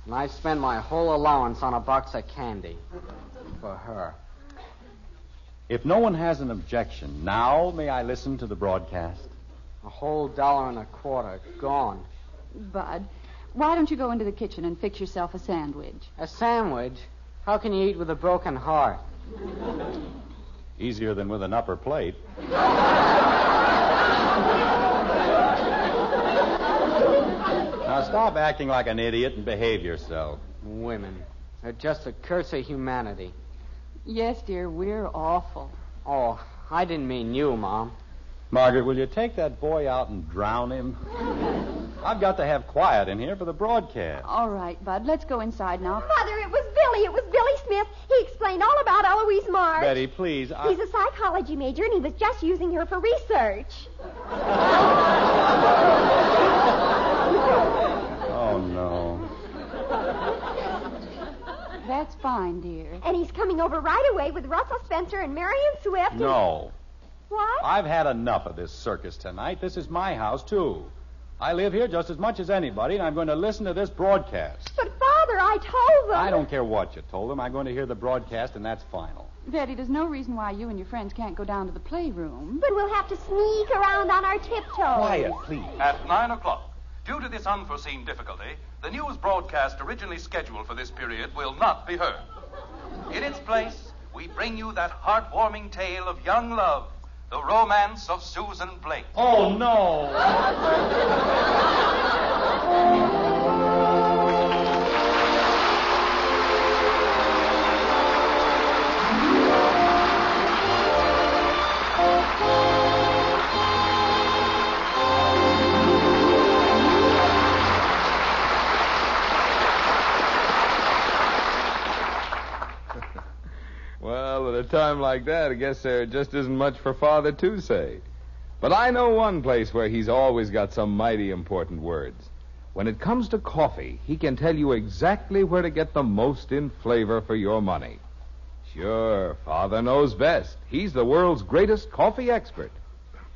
And I spent my whole allowance on a box of candy. For her. If no one has an objection, now may I listen to the broadcast? A whole dollar and a quarter gone. Bud, why don't you go into the kitchen and fix yourself a sandwich? A sandwich? How can you eat with a broken heart? Easier than with an upper plate. Now stop acting like an idiot and behave yourself. Women. They're just a curse of humanity. Yes, dear, we're awful. Oh, I didn't mean you, Mom. Margaret, will you take that boy out and drown him? I've got to have quiet in here for the broadcast. All right, Bud, let's go inside now. Mother, it was Billy. It was Billy Smith. He explained all about Eloise March. Betty, please. I... He's a psychology major, and he was just using her for research. Oh, no. That's fine, dear. And he's coming over right away with Russell Spencer and Marion Swift. and- No. What? I've had enough of this circus tonight. This is my house, too. I live here just as much as anybody, and I'm going to listen to this broadcast. But, Father, I told them. I don't care what you told them. I'm going to hear the broadcast, and that's final. Betty, there's no reason why you and your friends can't go down to the playroom. But we'll have to sneak around on our tiptoes. Quiet, please. At 9 o'clock. Due to this unforeseen difficulty, the news broadcast originally scheduled for this period will not be heard. In its place, we bring you that heartwarming tale of young love, the romance of Susan Blake. Oh, no. A time like that, I guess there just isn't much for Father to say. But I know one place where he's always got some mighty important words. When it comes to coffee, he can tell you exactly where to get the most in flavor for your money. Sure, Father knows best. He's the world's greatest coffee expert,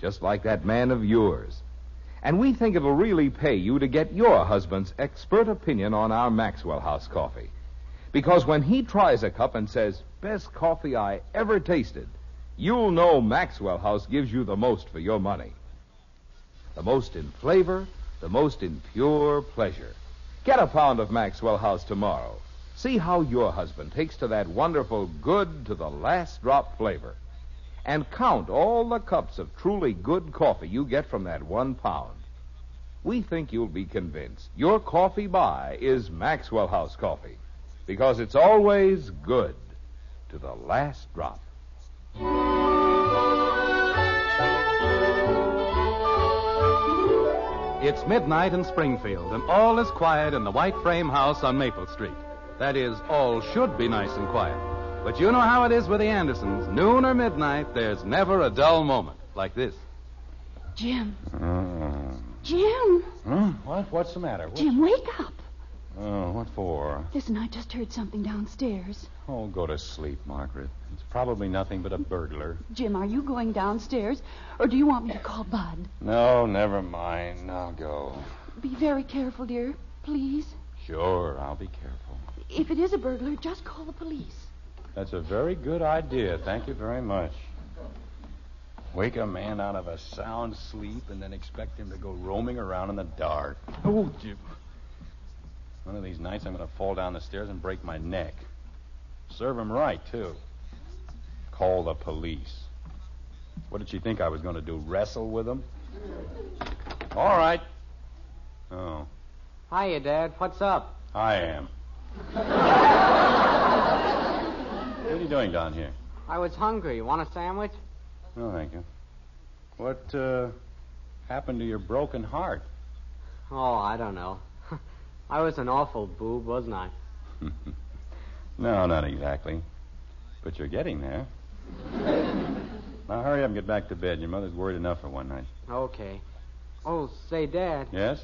just like that man of yours. And we think it'll really pay you to get your husband's expert opinion on our Maxwell House coffee. Because when he tries a cup and says, best coffee I ever tasted, you'll know Maxwell House gives you the most for your money. The most in flavor, the most in pure pleasure. Get a pound of Maxwell House tomorrow. See how your husband takes to that wonderful good to the last drop flavor. And count all the cups of truly good coffee you get from that one pound. We think you'll be convinced your coffee buy is Maxwell House coffee because it's always good to the last drop. It's midnight in Springfield, and all is quiet in the white frame house on Maple Street. That is, all should be nice and quiet. But you know how it is with the Andersons. Noon or midnight, there's never a dull moment like this. Jim. Uh, Jim. huh? What? What's the matter? What- Jim, wake up. Oh, what for? Listen, I just heard something downstairs. Oh, go to sleep, Margaret. It's probably nothing but a burglar. Jim, are you going downstairs, or do you want me to call Bud? No, never mind. I'll go. Be very careful, dear. Please. Sure, I'll be careful. If it is a burglar, just call the police. That's a very good idea. Thank you very much. Wake a man out of a sound sleep and then expect him to go roaming around in the dark. Oh, Jim. One of these nights I'm going to fall down the stairs and break my neck. Serve him right, too. Call the police. What did she think I was going to do? Wrestle with him? All right. Oh, Hiya, Dad. What's up? I am. what are you doing down here? I was hungry. You Want a sandwich? No, thank you. What uh, happened to your broken heart? Oh, I don't know. I was an awful boob, wasn't I? no, not exactly. But you're getting there. now hurry up and get back to bed. Your mother's worried enough for one night. Okay. Oh, say, Dad, Yes?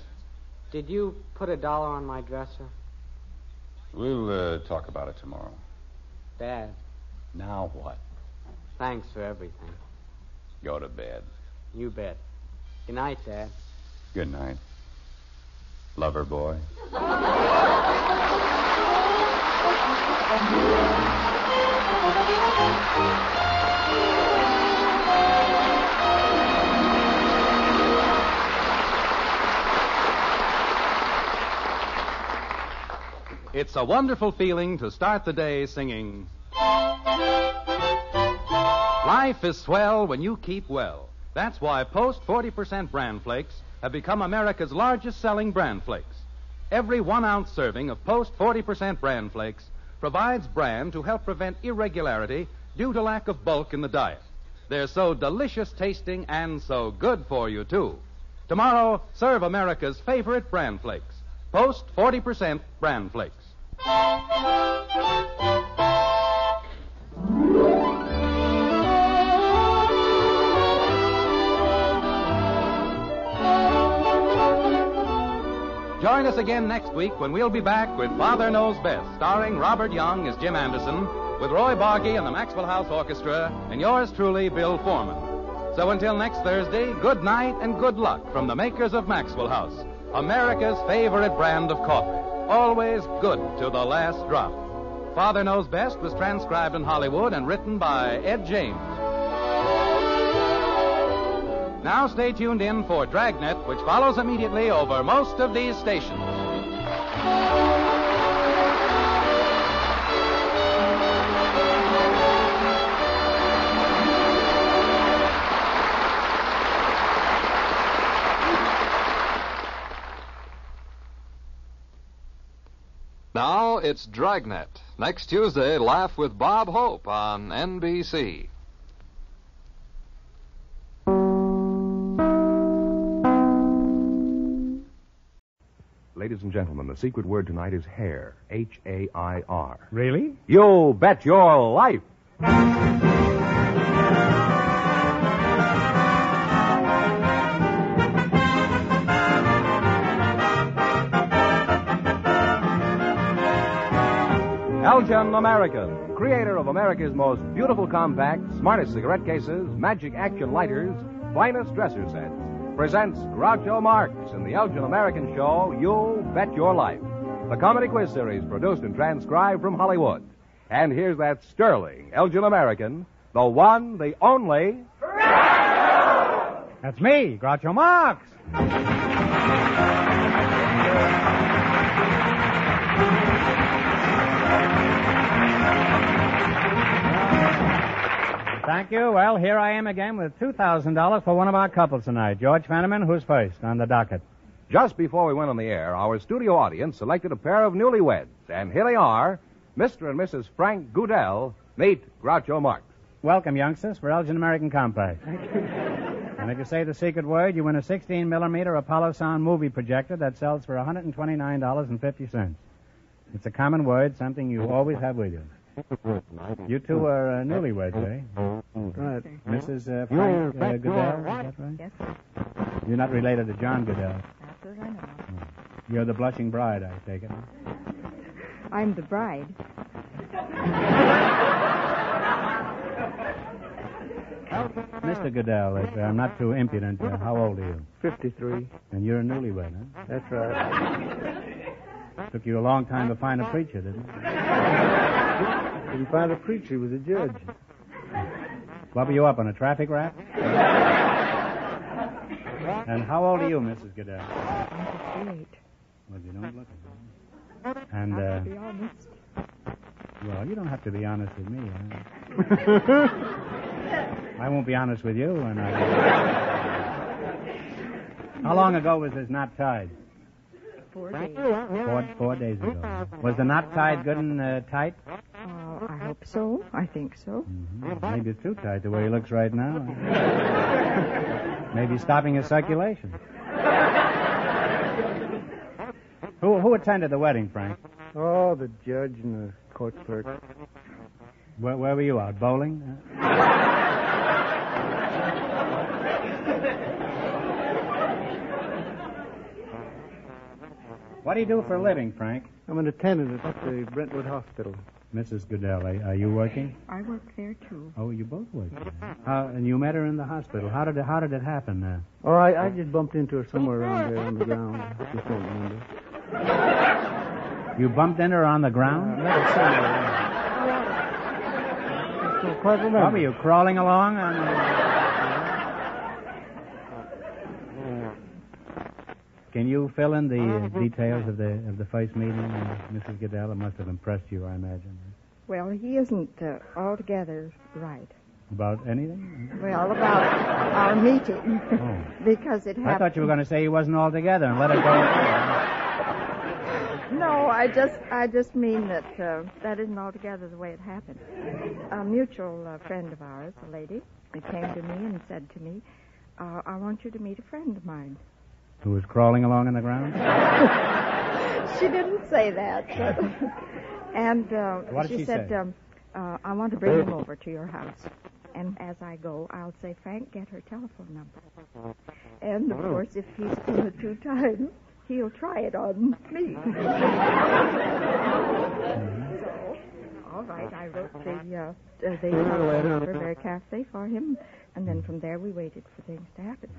did you put a dollar on my dresser? We'll uh, talk about it tomorrow. Dad, Now what? thanks for everything. Go to bed. You bet. Good night, Dad. Good night. Lover boy. It's a wonderful feeling to start the day singing. Life is swell when you keep well. That's why Post 40% bran flakes have become America's largest selling bran flakes. Every one ounce serving of Post 40% bran flakes provides bran to help prevent irregularity due to lack of bulk in the diet. They're so delicious tasting and so good for you, too. Tomorrow, serve America's favorite bran flakes. Post 40% bran flakes. Join us again next week when we'll be back with Father Knows Best, starring Robert Young as Jim Anderson, with Roy Bargy and the Maxwell House Orchestra, and yours truly, Bill Forman. So until next Thursday, good night and good luck from the makers of Maxwell House, America's favorite brand of coffee. Always good to the last drop. Father Knows Best was transcribed in Hollywood and written by Ed James. Now stay tuned in for Dragnet, which follows immediately over most of these stations. Now it's Dragnet. Next Tuesday, laugh with Bob Hope on NBC. Ladies and gentlemen, the secret word tonight is hair. H A I R. Really? You bet your life. Elgin American, creator of America's most beautiful compact, smartest cigarette cases, magic action lighters, finest dresser sets, presents Groucho Marx in the Elgin American show, You Bet Your Life, the comedy quiz series produced and transcribed from Hollywood. And here's that sterling Elgin American, the one, the only. That's me, Groucho Marx. Thank you. Well, here I am again with $2,000 for one of our couples tonight. George Fenneman, who's first on the docket? Just before we went on the air, our studio audience selected a pair of newlyweds. And here they are Mr. and Mrs. Frank Goodell. Meet Groucho Marx. Welcome, youngsters, for Elgin American Compact. Thank you. and if you say the secret word, you win a 16 millimeter Apollo Sound movie projector that sells for $129.50. It's a common word, something you always have with you. You two are uh, newlyweds, eh? Right. Mrs. Uh, Frank uh, Goodell, is that right? Yes, sir. You're not related to John Goodell. Not as I know. You're the blushing bride, I take it. I'm the bride. Mr. Goodell, if I'm not too impudent, uh, how old are you? 53. And you're a newlywed, huh? That's right. Took you a long time to find a preacher, didn't it? Didn't find a preacher. He was a judge. What were you up on, a traffic rap? and how old are you, Mrs. Goodell? Eight. Well, you don't look it. And, uh, be honest. well, you don't have to be honest with me. Huh? I won't be honest with you. And I... How long ago was this knot tied? Four days. Four, four days ago. Was the knot tied good and uh, tight? Uh, I hope so. I think so. Maybe it's too tight the way he looks right now. Maybe stopping his circulation. Who, who attended the wedding, Frank? Oh, the judge and the court clerk. Where, where were you out? Bowling? What do you do for a living, Frank? I'm an attendant at the Brentwood Hospital. Mrs. Goodell, are, are you working? I work there, too. Oh, you both work there. How, and you met her in the hospital. How did it, how did it happen? Uh, Oh, I, I just bumped into her somewhere around there on the ground. I just don't remember. you bumped into her on the ground? I met her somewhere. I don't quite remember. What were you crawling along on? Can you fill in the uh, details of the of the first meeting, Mrs. Goodell? It must have impressed you, I imagine. Well, he isn't uh, altogether right. About anything? Well, about our meeting. Oh. because it happened. I thought you were going to say he wasn't all together and let it go. No, I just, I just mean that uh, that isn't altogether the way it happened. A mutual uh, friend of ours, a lady, came to me and said to me, uh, "I want you to meet a friend of mine." Who was crawling along in the ground? she didn't say that, but, and uh, did she said? Um, uh, "I want to bring him over to your house." And as I go, I'll say, Frank, get her telephone number. And of course, if he's seen it two times, he'll try it on me. so, all right, I wrote the uh, uh, the telephone number very carefully for him, and then from there we waited for things to happen.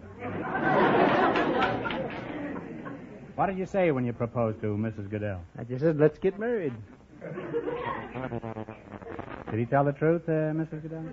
What did you say when you proposed to Mrs. Goodell? I just said, let's get married. Did he tell the truth, uh, Mrs. Goodell?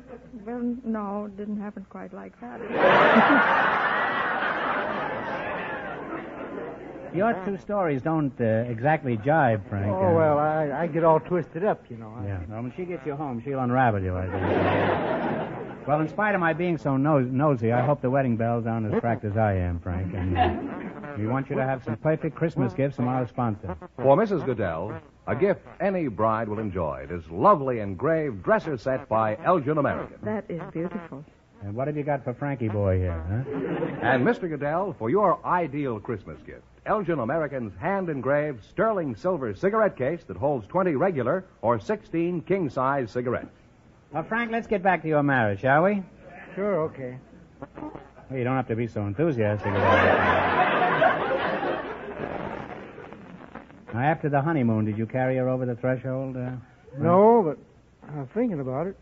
Well, no, it didn't happen quite like that. Your two stories don't uh, exactly jive, Frank. Oh, Uh, well, I, I get all twisted up, you know. I- Yeah. Well, when she gets you home, she'll unravel you, I think. well, in spite of my being so nos- nosy, I hope the wedding bells aren't as cracked as I am, Frank. And uh, we want you to have some perfect Christmas gifts from our sponsor. For Mrs. Goodell, a gift any bride will enjoy. This lovely engraved dresser set by Elgin American. That is beautiful. And what have you got for Frankie boy here, huh? And Mr. Goodell, for your ideal Christmas gift, Elgin American's hand engraved sterling silver cigarette case that holds 20 regular or 16 king size cigarettes. Well, Frank, let's get back to your marriage, shall we? Sure, okay. Well, you don't have to be so enthusiastic about it. Now, after the honeymoon, did you carry her over the threshold? Uh, No, but I'm thinking about it.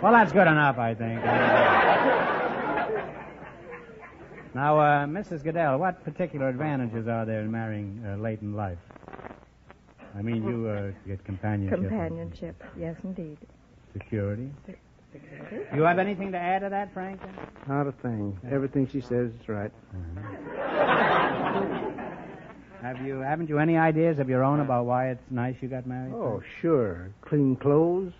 Well, that's good enough, I think. Now, uh, Mrs. Goodell, what particular advantages are there in marrying uh, late in life? I mean, you uh, get companionship. Companionship, yes, indeed. Security. You have anything to add to that, Frank? Not a thing. Everything she says is right. Have you? Haven't you any ideas of your own about why it's nice you got married? Oh, sure. Clean clothes.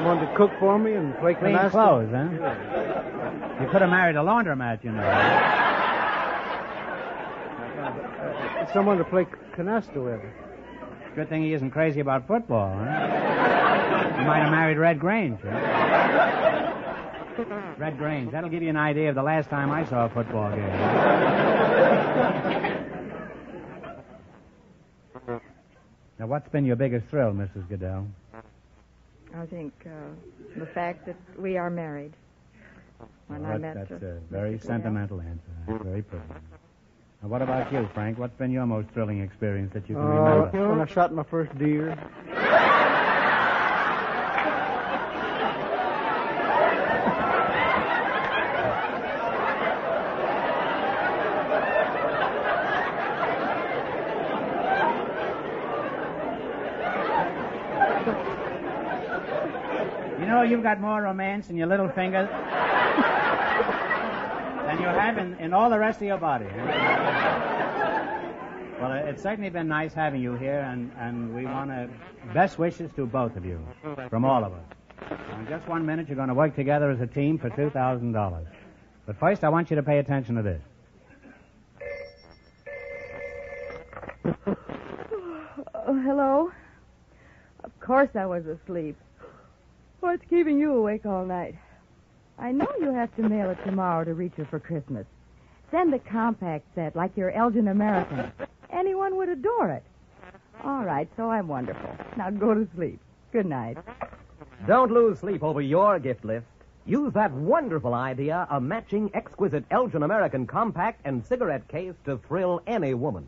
Someone to cook for me and play Clean canasta. clothes, huh? You could have married a laundromat, you know. Someone to play canasta with. Good thing he isn't crazy about football, huh? You might have married Red Grange. Huh? Red Grange. That'll give you an idea of the last time I saw a football game. Now, what's been your biggest thrill, Mrs. Goodell? I think uh, the fact that we are married. When Well, I that- met that's a very Mr. Goodell. sentimental answer. Very pretty. Now, what about you, Frank? What's been your most thrilling experience that you can Uh, remember? when I shot my first deer. You've got more romance in your little finger than you have in, in all the rest of your body. Well, it's certainly been nice having you here, and, and we want to best wishes to both of you from all of us. In just one minute, you're going to work together as a team for $2,000. But first, I want you to pay attention to this. Oh, hello. Of course I was asleep. What's keeping you awake all night? I know you have to mail it tomorrow to reach her for Christmas. Send a compact set like your Elgin American. Anyone would adore it. All right, so I'm wonderful. Now go to sleep. Good night. Don't lose sleep over your gift list. Use that wonderful idea, a matching exquisite Elgin American compact and cigarette case to thrill any woman.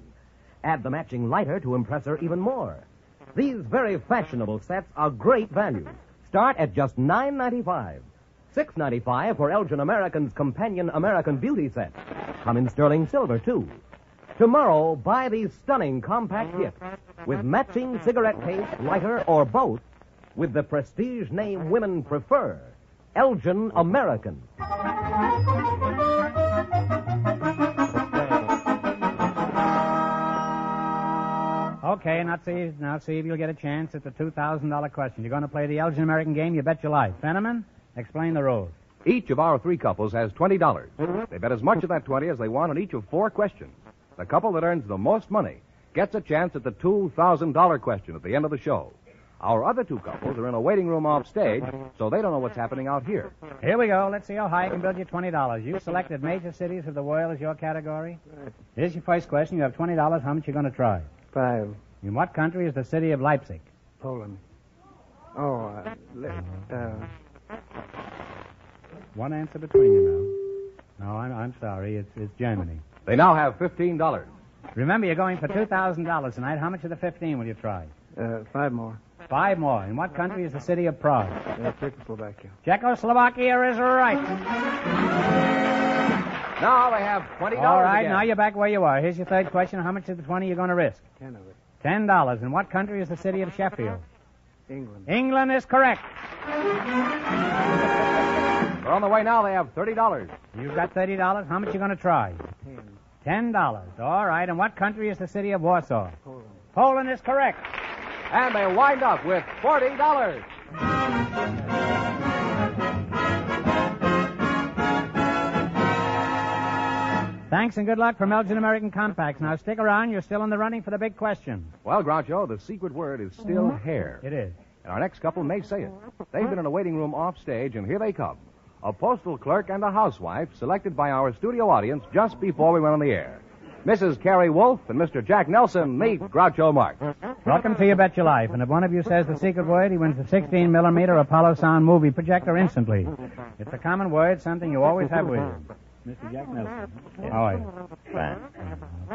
Add the matching lighter to impress her even more. These very fashionable sets are great value. Start at just nine ninety-five. Six ninety-five for Elgin American's companion American Beauty set. Come in sterling silver, too. Tomorrow, buy these stunning compact gifts with matching cigarette case, lighter, or both with the prestige name women prefer Elgin American. Okay, now see, now see if you'll get a chance at the $2,000 question. You're going to play the Elgin American game, you bet your life. Fenneman, explain the rules. Each of our three couples has $20. They bet as much of that 20 as they want on each of four questions. The couple that earns the most money gets a chance at the $2,000 question at the end of the show. Our other two couples are in a waiting room off stage, so they don't know what's happening out here. Here we go. Let's see how high I can build you $20. You selected major cities of the world as your category. Here's your first question. You have $20. How much you going to try? Five. In what country is the city of Leipzig? Poland. Oh, uh, let, uh, One answer between you now. No, I'm, I'm sorry. It's, it's Germany. They now have $15. Remember, you're going for $2,000 tonight. How much of the 15 will you try? uh, five more. Five more. In what country is the city of Prague? Uh, Czechoslovakia. Czechoslovakia is right. Now they have $20 All right, again. now you're back where you are. Here's your third question. How much of the 20 are you going to risk? Ten of it. Ten dollars. In what country is the city of Sheffield? England. England is correct. They're on the way now. They have $30. You've got thirty dollars. How much are you going to try? Ten. Ten dollars. All right. And what country is the city of Warsaw? Poland. Poland is correct. And they wind up with $40. Thanks and good luck from Elgin American Compacts. Now stick around. You're still in the running for the big question. Well, Groucho, the secret word is still uh-huh. hair. It is. And our next couple may say it. They've been in a waiting room off stage, and here they come. A postal clerk and a housewife selected by our studio audience just before we went on the air. Mrs. Carrie Wolf and Mr. Jack Nelson meet Groucho Marx. Welcome to You Bet Your Life. And if one of you says the secret word, he wins the 16 millimeter Apollo Sound movie projector instantly. It's a common word, something you always have with you. Mr. Jack Nelson. How are you? Fine.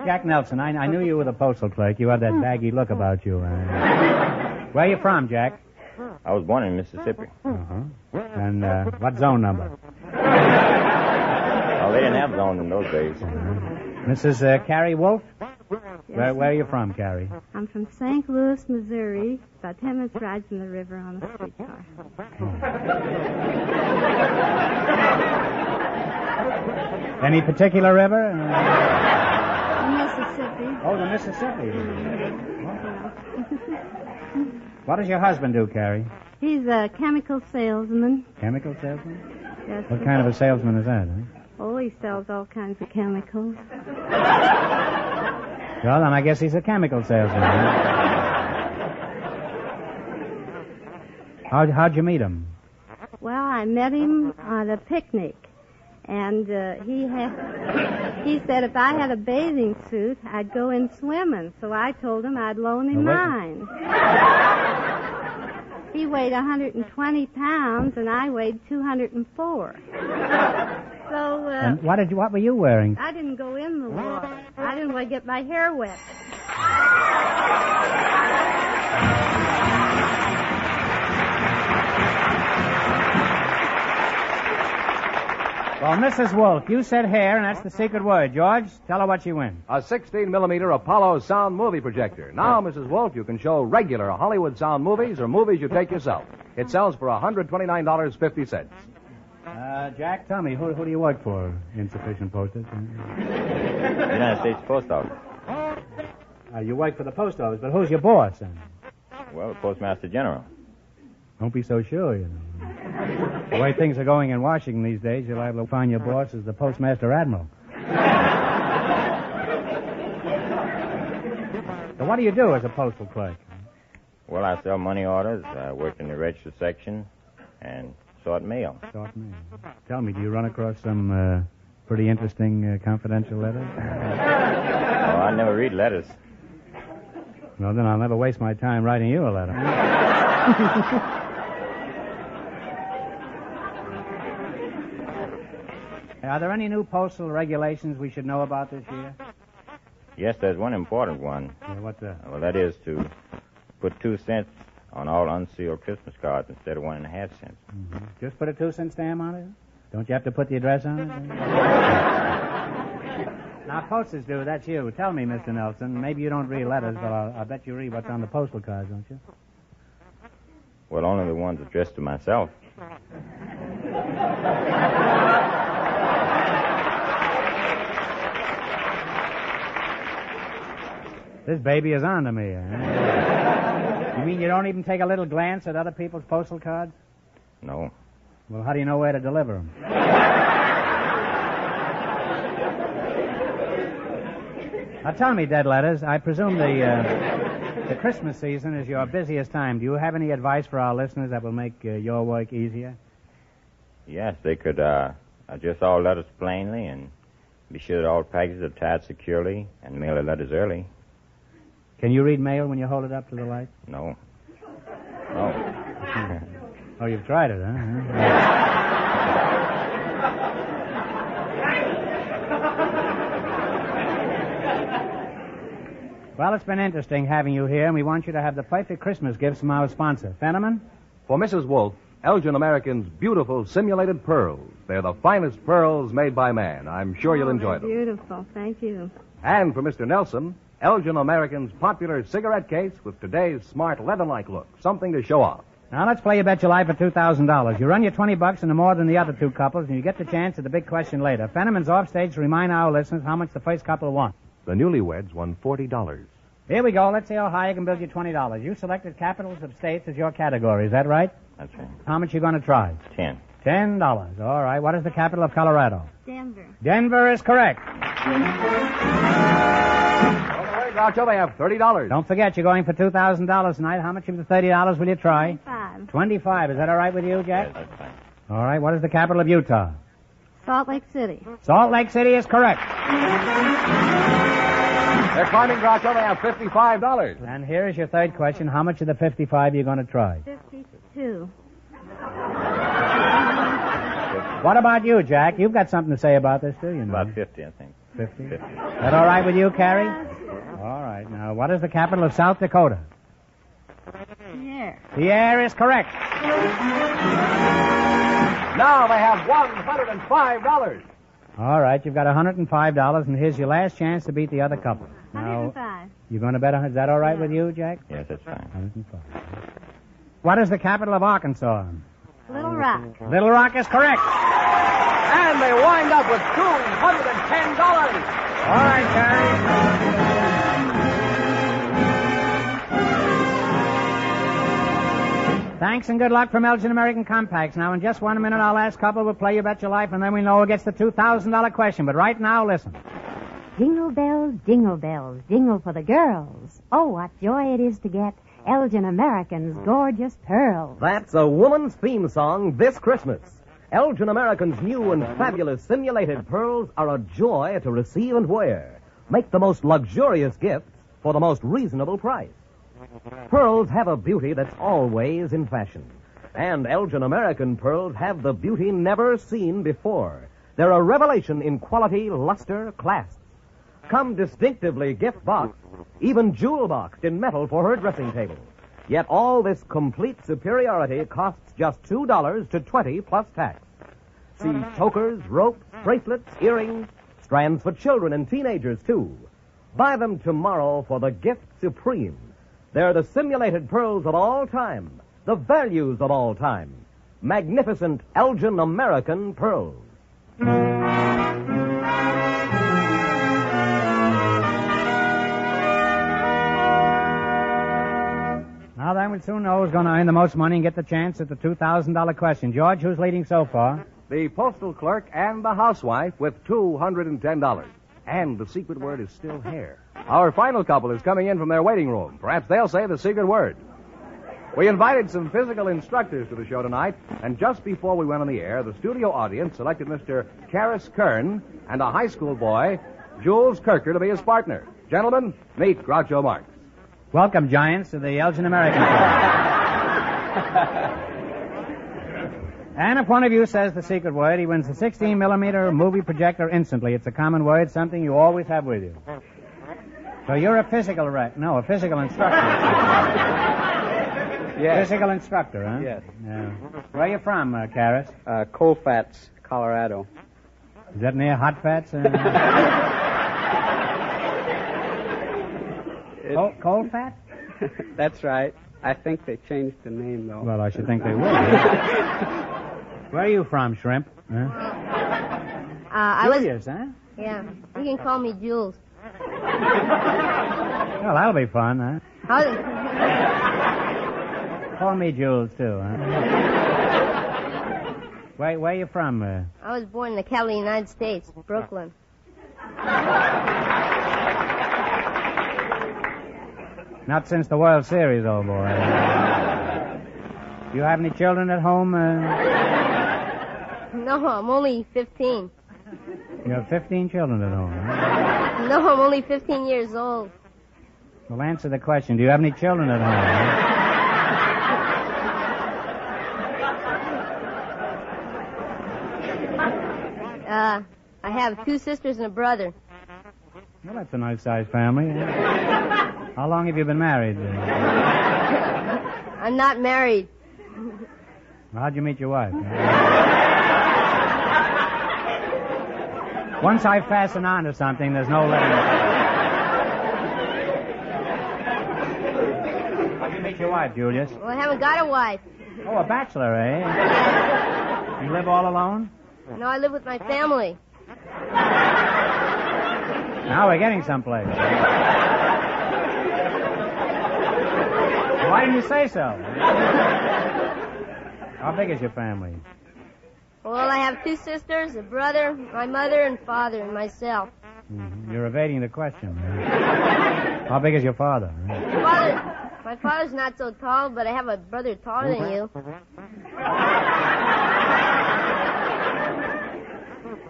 Jack Nelson, I, I knew you were the postal clerk. You had that baggy look about you. Uh, where are you from, Jack? I was born in Mississippi. Uh-huh. And uh, what zone number? Well, they didn't have zones in those days. Mrs. Uh, Carrie Wolf? Where, where are you from, Carrie? I'm from St. Louis, Missouri. About ten minutes ride from the river on a streetcar. Any particular river? Mississippi. oh, the Mississippi. What does your husband do, Carrie? He's a chemical salesman. Chemical salesman? Yes. What kind of a salesman is that? Huh? Oh, he sells all kinds of chemicals. Well, then I guess he's a chemical salesman. huh? How'd, how'd you meet him? Well, I met him at a picnic, and uh, he had He said if I had a bathing suit, I'd go in swimming. So I told him I'd loan him mine. he weighed 120 pounds, and I weighed 204. So uh, And what did you, what were you wearing? I didn't go in the water. I didn't want to get my hair wet. Well, Mrs. Wolf, you said hair, and that's the secret word. George, tell her what she wins. A 16 millimeter Apollo sound movie projector. Now, Mrs. Wolf, you can show regular Hollywood sound movies or movies you take yourself. It sells for $129.50. Uh, Jack, tell me, who, who do you work for? Insufficient postage. United States Post Office. Uh, you work for the post office, but who's your boss? Then? Well, Postmaster General. Don't be so sure, you know. The way things are going in Washington these days, you're liable to find your boss as the postmaster admiral. so what do you do as a postal clerk? Well, I sell money orders. I work in the register section and sort mail. Sort mail. Tell me, do you run across some uh, pretty interesting uh, confidential letters? Oh, I never read letters. well, then I'll never waste my time writing you a letter. Are there any new postal regulations we should know about this year? Yes, there's one important one. Yeah, what's that? Well, that is to put two cents on all unsealed Christmas cards instead of one and a half cents. Mm-hmm. Just put a two cent stamp on it? Don't you have to put the address on it? now, posters do. That's you. Tell me, Mr. Nelson. Maybe you don't read letters, but I'll, I'll bet you read what's on the postal cards, don't you? Well, only the ones addressed to myself. This baby is on to me. eh? you mean you don't even take a little glance at other people's postal cards? No. Well, how do you know where to deliver them? now tell me, dead letters. I presume the uh, the Christmas season is your busiest time. Do you have any advice for our listeners that will make uh, your work easier? Yes, they could uh, address all letters plainly and be sure that all packages are tied securely and mail the letters early. Can you read mail when you hold it up to the light? No. No. Oh, you've tried it, huh? well, it's been interesting having you here, and we want you to have the perfect Christmas gifts from our sponsor, Fenneman. For Mrs. Wolf, Elgin American's beautiful simulated pearls. They're the finest pearls made by man. I'm sure you'll Oh, enjoy them. Beautiful. Thank you. And for Mr. Nelson, Elgin American's popular cigarette case with today's smart leather-like look. Something to show off. Now let's play You Bet Your Life for two thousand dollars. You run your twenty bucks into more than the other two couples, and you get the chance at the big question later. Fenneman's off stage to remind our listeners how much the first couple won. The newlyweds won $40. Here we go. Let's see how high I can build you twenty dollars. You selected capitals of states as your category. Is that right? That's right. How much you going to try? Ten. Ten dollars. All right. What is the capital of Colorado? Denver. Denver is correct. Hey, Groucho, they have $30. Don't forget, you're going for two thousand dollars tonight. How much of the thirty dollars will you try? Five. Twenty-five. Is that all right with you, Jack? Yes, that's fine. All right. What is the capital of Utah? Salt Lake City. Salt Lake City is correct. They're climbing, Groucho. They have $55. And here is your third question. How much of the fifty-five are you going to try? Fifty-two. What about you, Jack? You've got something to say about this, too, you know. About 50, I think. Fifty. 50. That all right with you, Carrie? All right. Now, what is the capital of South Dakota? Yeah. Pierre is correct. Now they have $105. All right, you've got $105, and here's your last chance to beat the other couple. Now, 105. you're going to bet a hun- Is that all right with you, Jack? Yes, that's fine. 105. What is the capital of Arkansas? Little Rock. Little Rock is correct. And they wind up with $210. All right, Carrie. Thanks and good luck from Elgin American Compacts. Now, in just one minute, our last couple will play You Bet Your Life, and then we know who gets the $2,000 question. But right now, listen. Jingle bells, jingle bells, jingle for the girls. Oh, what joy it is to get Elgin American's gorgeous pearls. That's a woman's theme song this Christmas. Elgin American's new and fabulous simulated pearls are a joy to receive and wear. Make the most luxurious gifts for the most reasonable price. Pearls have a beauty that's always in fashion. And Elgin American pearls have the beauty never seen before. They're a revelation in quality, luster, class. Come distinctively gift boxed, even jewel boxed in metal for her dressing table. Yet all this complete superiority costs just $2 to 20 plus tax. See chokers, ropes, bracelets, earrings, strands for children and teenagers too. Buy them tomorrow for the gift supreme. They're the simulated pearls of all time, the values of all time. Magnificent Elgin American pearls. Now then, we'll soon know who's going to earn the most money and get the chance at the $2,000 question. George, who's leading so far? The postal clerk and the housewife with $210. And the secret word is still hair. Our final couple is coming in from their waiting room. Perhaps they'll say the secret word. We invited some physical instructors to the show tonight, and just before we went on the air, the studio audience selected Mr. Karis Kern and a high school boy, Jules Kirker, to be his partner. Gentlemen, meet Groucho Marx. Welcome, Giants, to the Elgin American Club. and if one of you says the secret word, he wins a 16 millimeter movie projector instantly. It's a common word, something you always have with you. So you're a physical rec- no, a physical instructor. Yes. Physical instructor, huh? Yes. Yeah. Where are you from, uh, Karis? Uh, Colfax, Colorado. Is that near Hot Fats? Uh... Fat? That's right. I think they changed the name, though. Well, I should think they would. Where are you from, Shrimp? Huh? Uh, I was. Julius, huh? Yeah, you can call me Jules. Well, that'll be fun, huh? How? Call me Jules, too, huh? Where, where are you from? Uh... I was born in the capital United States, Brooklyn. Not since the World Series, old boy. Do you have any children at home? Uh... No, I'm only 15. You have 15 children at home. Huh? No, I'm only 15 years old. Well, answer the question. Do you have any children at home? Uh, I have two sisters and a brother. Well, that's a nice sized family. How long have you been married? I'm not married. Well, how'd you meet your wife? Once I fasten on to something, there's no letting it. How'd you meet your wife, Julius? Well, I haven't got a wife. Oh, a bachelor, eh? You live all alone? No, I live with my family. Now we're getting someplace. Why didn't you say so? How big is your family? Well, I have two sisters, a brother, my mother and father, and myself. Mhm. You're evading the question. How big is your father? My father, my father's not so tall, but I have a brother taller than you.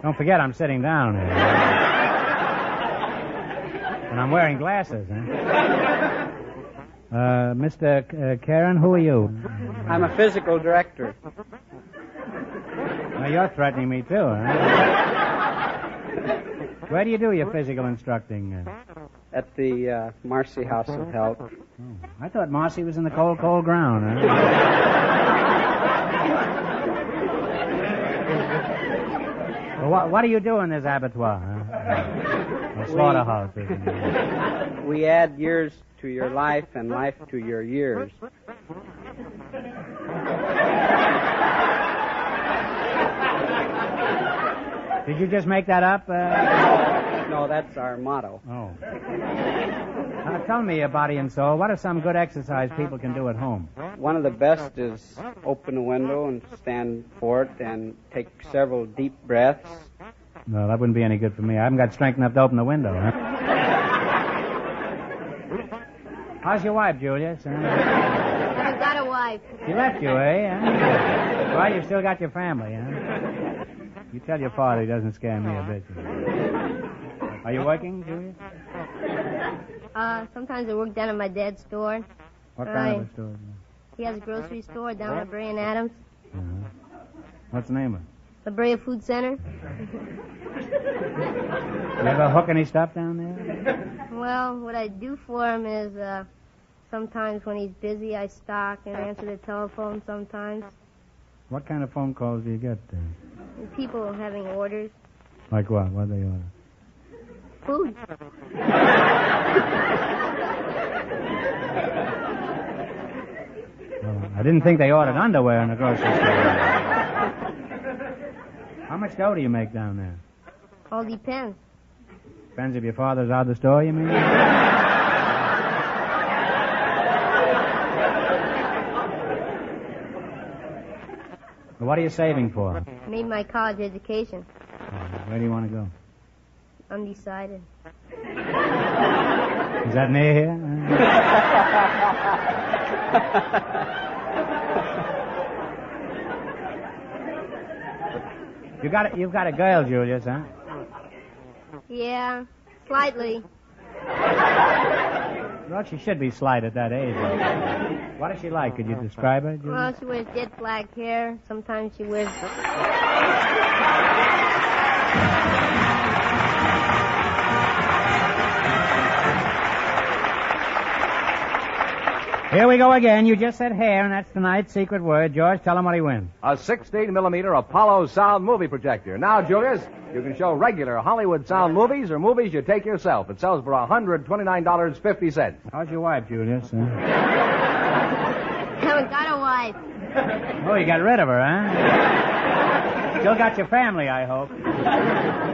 Don't forget, I'm sitting down here. And I'm wearing glasses, huh? Uh, Mr. K- uh, Karen, who are you? I'm a physical director. Now, you're threatening me, too, huh? Where do you do your physical instructing? Uh, At the uh, Marcy House of Health. I thought Marcy was in the cold, cold ground, huh? well, what, what do you do in this abattoir, huh? Or slaughterhouse, isn't it? We add years to your life and life to your years. Did you just make that up? Uh... No, that's our motto. Oh. Now, tell me, your body and soul, what are some good exercise people can do at home? One of the best is open a window and stand for it and take several deep breaths. No, that wouldn't be any good for me. I haven't got strength enough to open the window. Huh? How's your wife, Julius? I haven't got a wife. She left you, eh? Well, you've still got your family, huh? You tell your father he doesn't scare me a bit. Are you working, Julia? Uh, sometimes I work down at my dad's store. What kind of a store? He has a grocery store down at Brea and Adams. Uh-huh. What's the name of it? The Brea Food Center. You ever hook any stuff down there? Well, what I do for him is uh, sometimes when he's busy, I stock and answer the telephone sometimes. What kind of phone calls do you get there? People having orders. Like what? What do they order? Food. Well, I didn't think they ordered underwear in the grocery store. How much dough do you make down there? All depends. Depends if your father's out of the store, you mean? Well, what are you saving for? Made my college education. Uh, where do you want to go? Undecided. Is that near here? you got a, you've got a girl, Julius, huh? Yeah, slightly. Well, she should be slight at that age. What is she like? Could you describe her? Well, she wears jet black hair. Sometimes she wears. Here we go again. You just said hair, and that's tonight's secret word. George, tell him what he wins. A 16 millimeter Apollo sound movie projector. Now, Julius, you can show regular Hollywood sound movies or movies you take yourself. It sells for $129.50. How's your wife, Julius? huh? Haven't got a wife. Oh, you got rid of her, huh? Still got your family, I hope.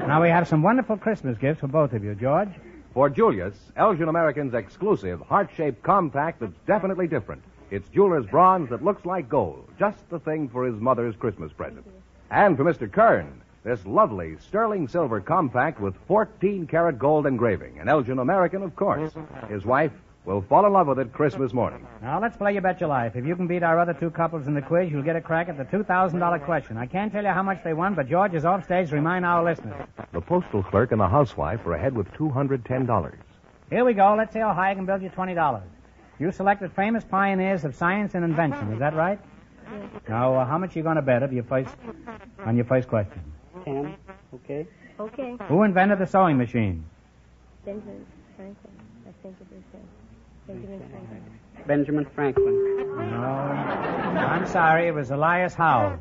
Now we have some wonderful Christmas gifts for both of you, George. For Julius, Elgin American's exclusive heart-shaped compact that's definitely different. It's jeweler's bronze that looks like gold. Just the thing for his mother's Christmas present. And for Mr. Kern, this lovely sterling silver compact with 14 karat gold engraving. An Elgin American, of course. His wife will fall in love with it Christmas morning. Now let's play You Bet Your Life. If you can beat our other two couples in the quiz, you'll get a crack at the $2,000 question. I can't tell you how much they won, but George is off stage to remind our listeners. The postal clerk and the housewife are ahead with $210. Here we go. Let's see how high I can build you $20. You selected famous pioneers of science and invention. Is that right? Now, uh, how much are you going to bet of your first, on your first question? Ten. Okay. Okay. Who invented the sewing machine? Benjamin Franklin. I think it is him. Benjamin Franklin. Benjamin Franklin. No. I'm sorry. It was Elias Howe.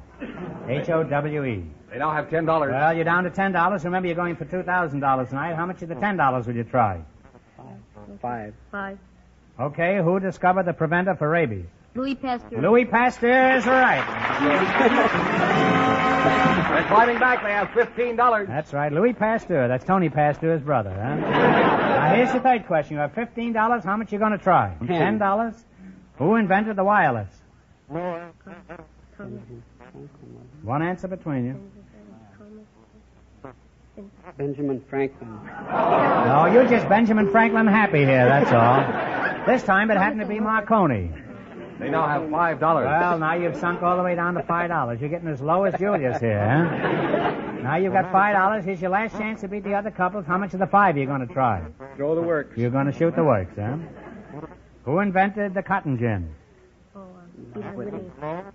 H-O-W-E. They now have $10. Well, you're down to $10. Remember, you're going for $2,000 tonight. How much of the $10 would you try? Five. Five. Okay, who discovered the preventer for rabies? Louis Pasteur. Louis Pasteur is right. They're climbing back. They have $15. That's right, Louis Pasteur. That's Tony Pastor's brother, huh? now, here's your third question. You have $15. How much you going to try? Ten. $10? Who invented the wireless? One answer between you. Benjamin Franklin. No, you're just Benjamin Franklin happy here, that's all. This time it happened to be Marconi. They now have $5. Well, now you've sunk all the way down to five dollars. You're getting as low as Julius here, huh? Now you've got five dollars. Here's your last chance to beat the other couples. How much of the five are you going to try? Throw the works. You're going to shoot the works, huh? Who invented the cotton gin? Eli Whitney.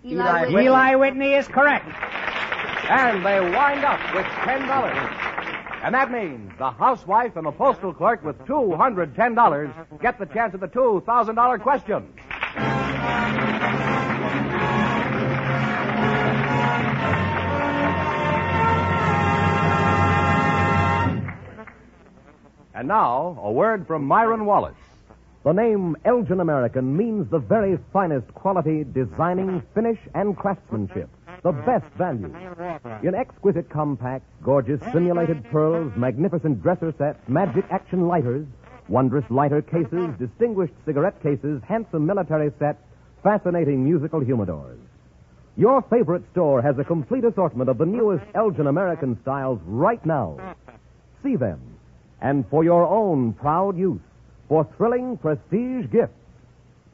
Eli Whitney. Eli Whitney is correct. And they wind up with $10. And that means the housewife and the postal clerk with $210 get the chance at the $2,000 question. And now, a word from Myron Wallace. The name Elgin American means the very finest quality designing, finish, and craftsmanship. The best value. In exquisite compacts, gorgeous simulated pearls, magnificent dresser sets, magic action lighters, wondrous lighter cases, distinguished cigarette cases, handsome military sets, fascinating musical humidors. Your favorite store has a complete assortment of the newest Elgin American styles right now. See them. And for your own proud use, for thrilling prestige gifts,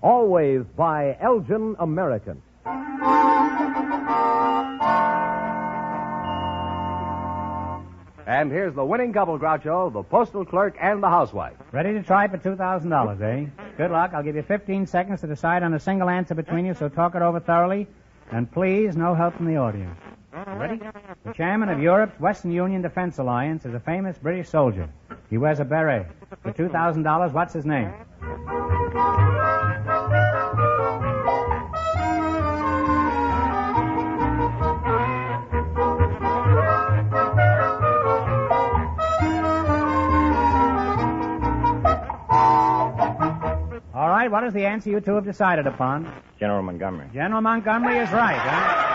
always buy Elgin American. And here's the winning couple, Groucho, the postal clerk and the housewife. Ready to try for $2,000, eh? Good luck. I'll give you 15 seconds to decide on a single answer between you, so talk it over thoroughly. And please, no help from the audience. Ready? The chairman of Europe's Western Union Defense Alliance is a famous British soldier. He wears a beret. For $2,000, what's his name? What is the answer you two have decided upon? General Montgomery. General Montgomery is right, huh?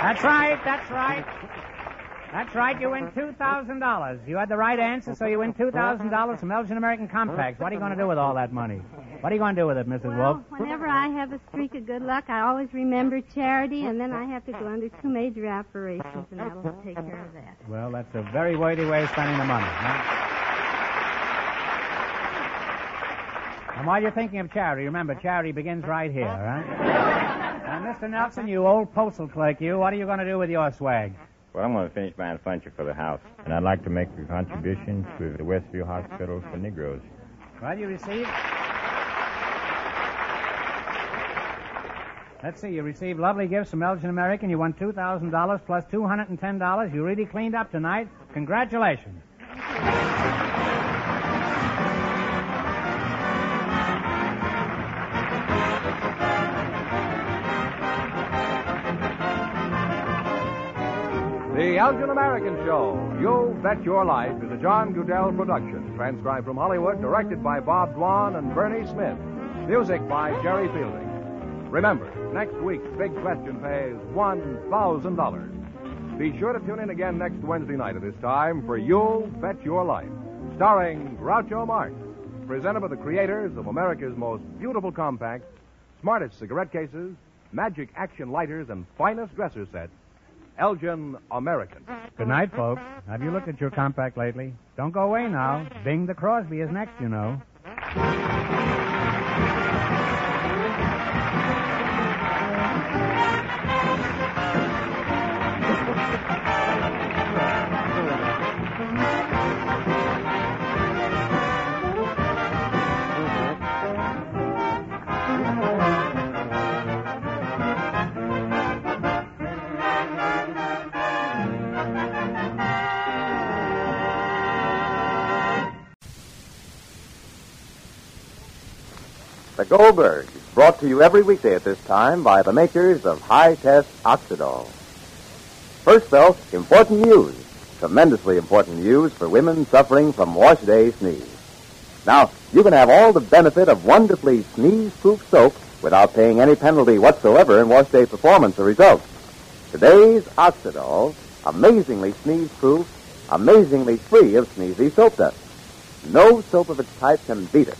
That's right, that's right. That's right, you win $2,000. You had the right answer, so you win $2,000 from Elgin American Compacts. What are you going to do with all that money? What are you going to do with it, Mrs. Wolf? Whenever I have a streak of good luck, I always remember charity, and then I have to go under two major operations, and that'll take care of that. Well, that's a very worthy way of spending the money. Huh? And while you're thinking of charity, remember, charity begins right here, right? and Mr. Nelson, you old postal clerk, you, what are you going to do with your swag? Well, I'm going to finish buying furniture for the house, and I'd like to make a contribution to the Westview Hospital for Negroes. Well, you received. Let's see, you received lovely gifts from Elgin American. You won $2,000 plus $210. You really cleaned up tonight. Congratulations. The Elgin American Show, You Bet Your Life, is a John Guedel production, transcribed from Hollywood, directed by Bob Dwan and Bernie Smith. Music by Jerry Fielding. Remember, next week's big question pays $1,000. Be sure to tune in again next Wednesday night at this time for You'll Bet Your Life, starring Groucho Marx, presented by the creators of America's most beautiful compacts, smartest cigarette cases, magic action lighters, and finest dresser sets, Elgin American. Good night, folks. Have you looked at your compact lately? Don't go away now. Bing the Crosby is next, you know. The Goldberg, brought to you every weekday at this time by the makers of High Test Oxidol. First, though, important news. Tremendously important news for women suffering from wash day sneeze. Now, you can have all the benefit of wonderfully sneeze-proof soap without paying any penalty whatsoever in wash day performance or results. Today's Oxidol, amazingly sneeze-proof, amazingly free of sneezy soap dust. No soap of its type can beat it.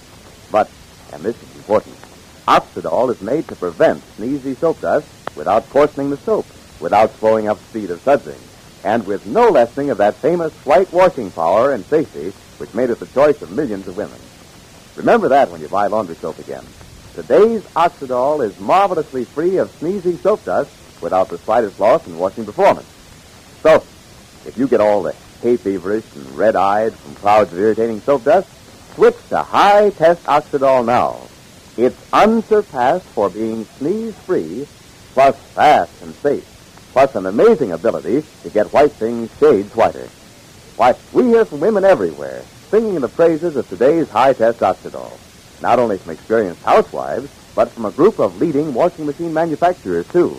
But and this is important. Oxidol is made to prevent sneezy soap dust without coarsening the soap, without slowing up speed of sudsing, and with no lessening of that famous white washing power and safety which made it the choice of millions of women. Remember that when you buy laundry soap again. Today's Oxidol is marvelously free of sneezy soap dust without the slightest loss in washing performance. So, if you get all the hay feverish and red-eyed from clouds of irritating soap dust, Switch to high test Oxidol now. It's unsurpassed for being sneeze free, plus fast and safe, plus an amazing ability to get white things shades whiter. Why, we hear from women everywhere singing the praises of today's high test Oxidol. Not only from experienced housewives, but from a group of leading washing machine manufacturers, too.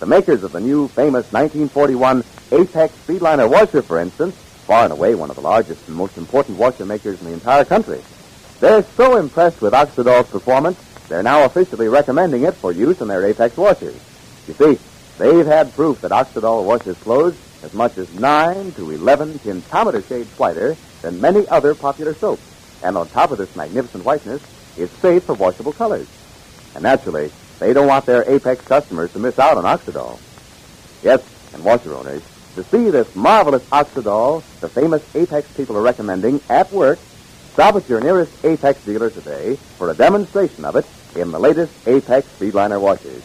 The makers of the new famous 1941 Apex Speedliner washer, for instance, far and away one of the largest and most important washer makers in the entire country. They're so impressed with Oxidol's performance, they're now officially recommending it for use in their Apex washers. You see, they've had proof that Oxidol washes clothes as much as 9 to 11 tintometer shades whiter than many other popular soaps. And on top of this magnificent whiteness, it's safe for washable colors. And naturally, they don't want their Apex customers to miss out on Oxidol. Yes, and washer owners, to see this marvelous Oxidol the famous Apex people are recommending at work, Stop at your nearest Apex dealer today for a demonstration of it in the latest Apex Speedliner washers.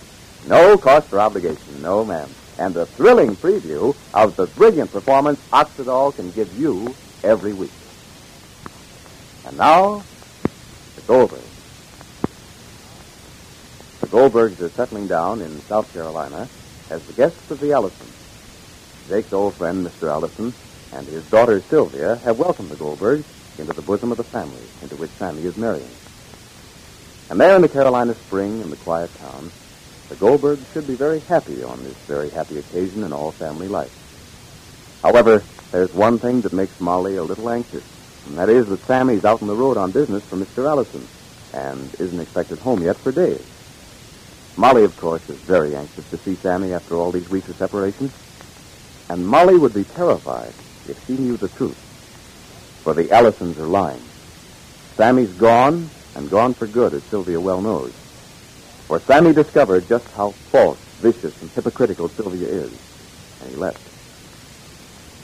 No cost or obligation, no ma'am. And a thrilling preview of the brilliant performance Oxidol can give you every week. And now, the Goldbergs. The Goldbergs are settling down in South Carolina as the guests of the Allisons. Jake's old friend, Mr. Allison, and his daughter Sylvia have welcomed the Goldbergs into the bosom of the family into which Sammy is marrying. And there in the Carolina spring, in the quiet town, the Goldbergs should be very happy on this very happy occasion in all family life. However, there's one thing that makes Molly a little anxious, and that is that Sammy's out on the road on business for Mr. Allison and isn't expected home yet for days. Molly, of course, is very anxious to see Sammy after all these weeks of separation. And Molly would be terrified if she knew the truth. For the Allisons are lying. Sammy's gone, and gone for good, as Sylvia well knows. For Sammy discovered just how false, vicious, and hypocritical Sylvia is, and he left.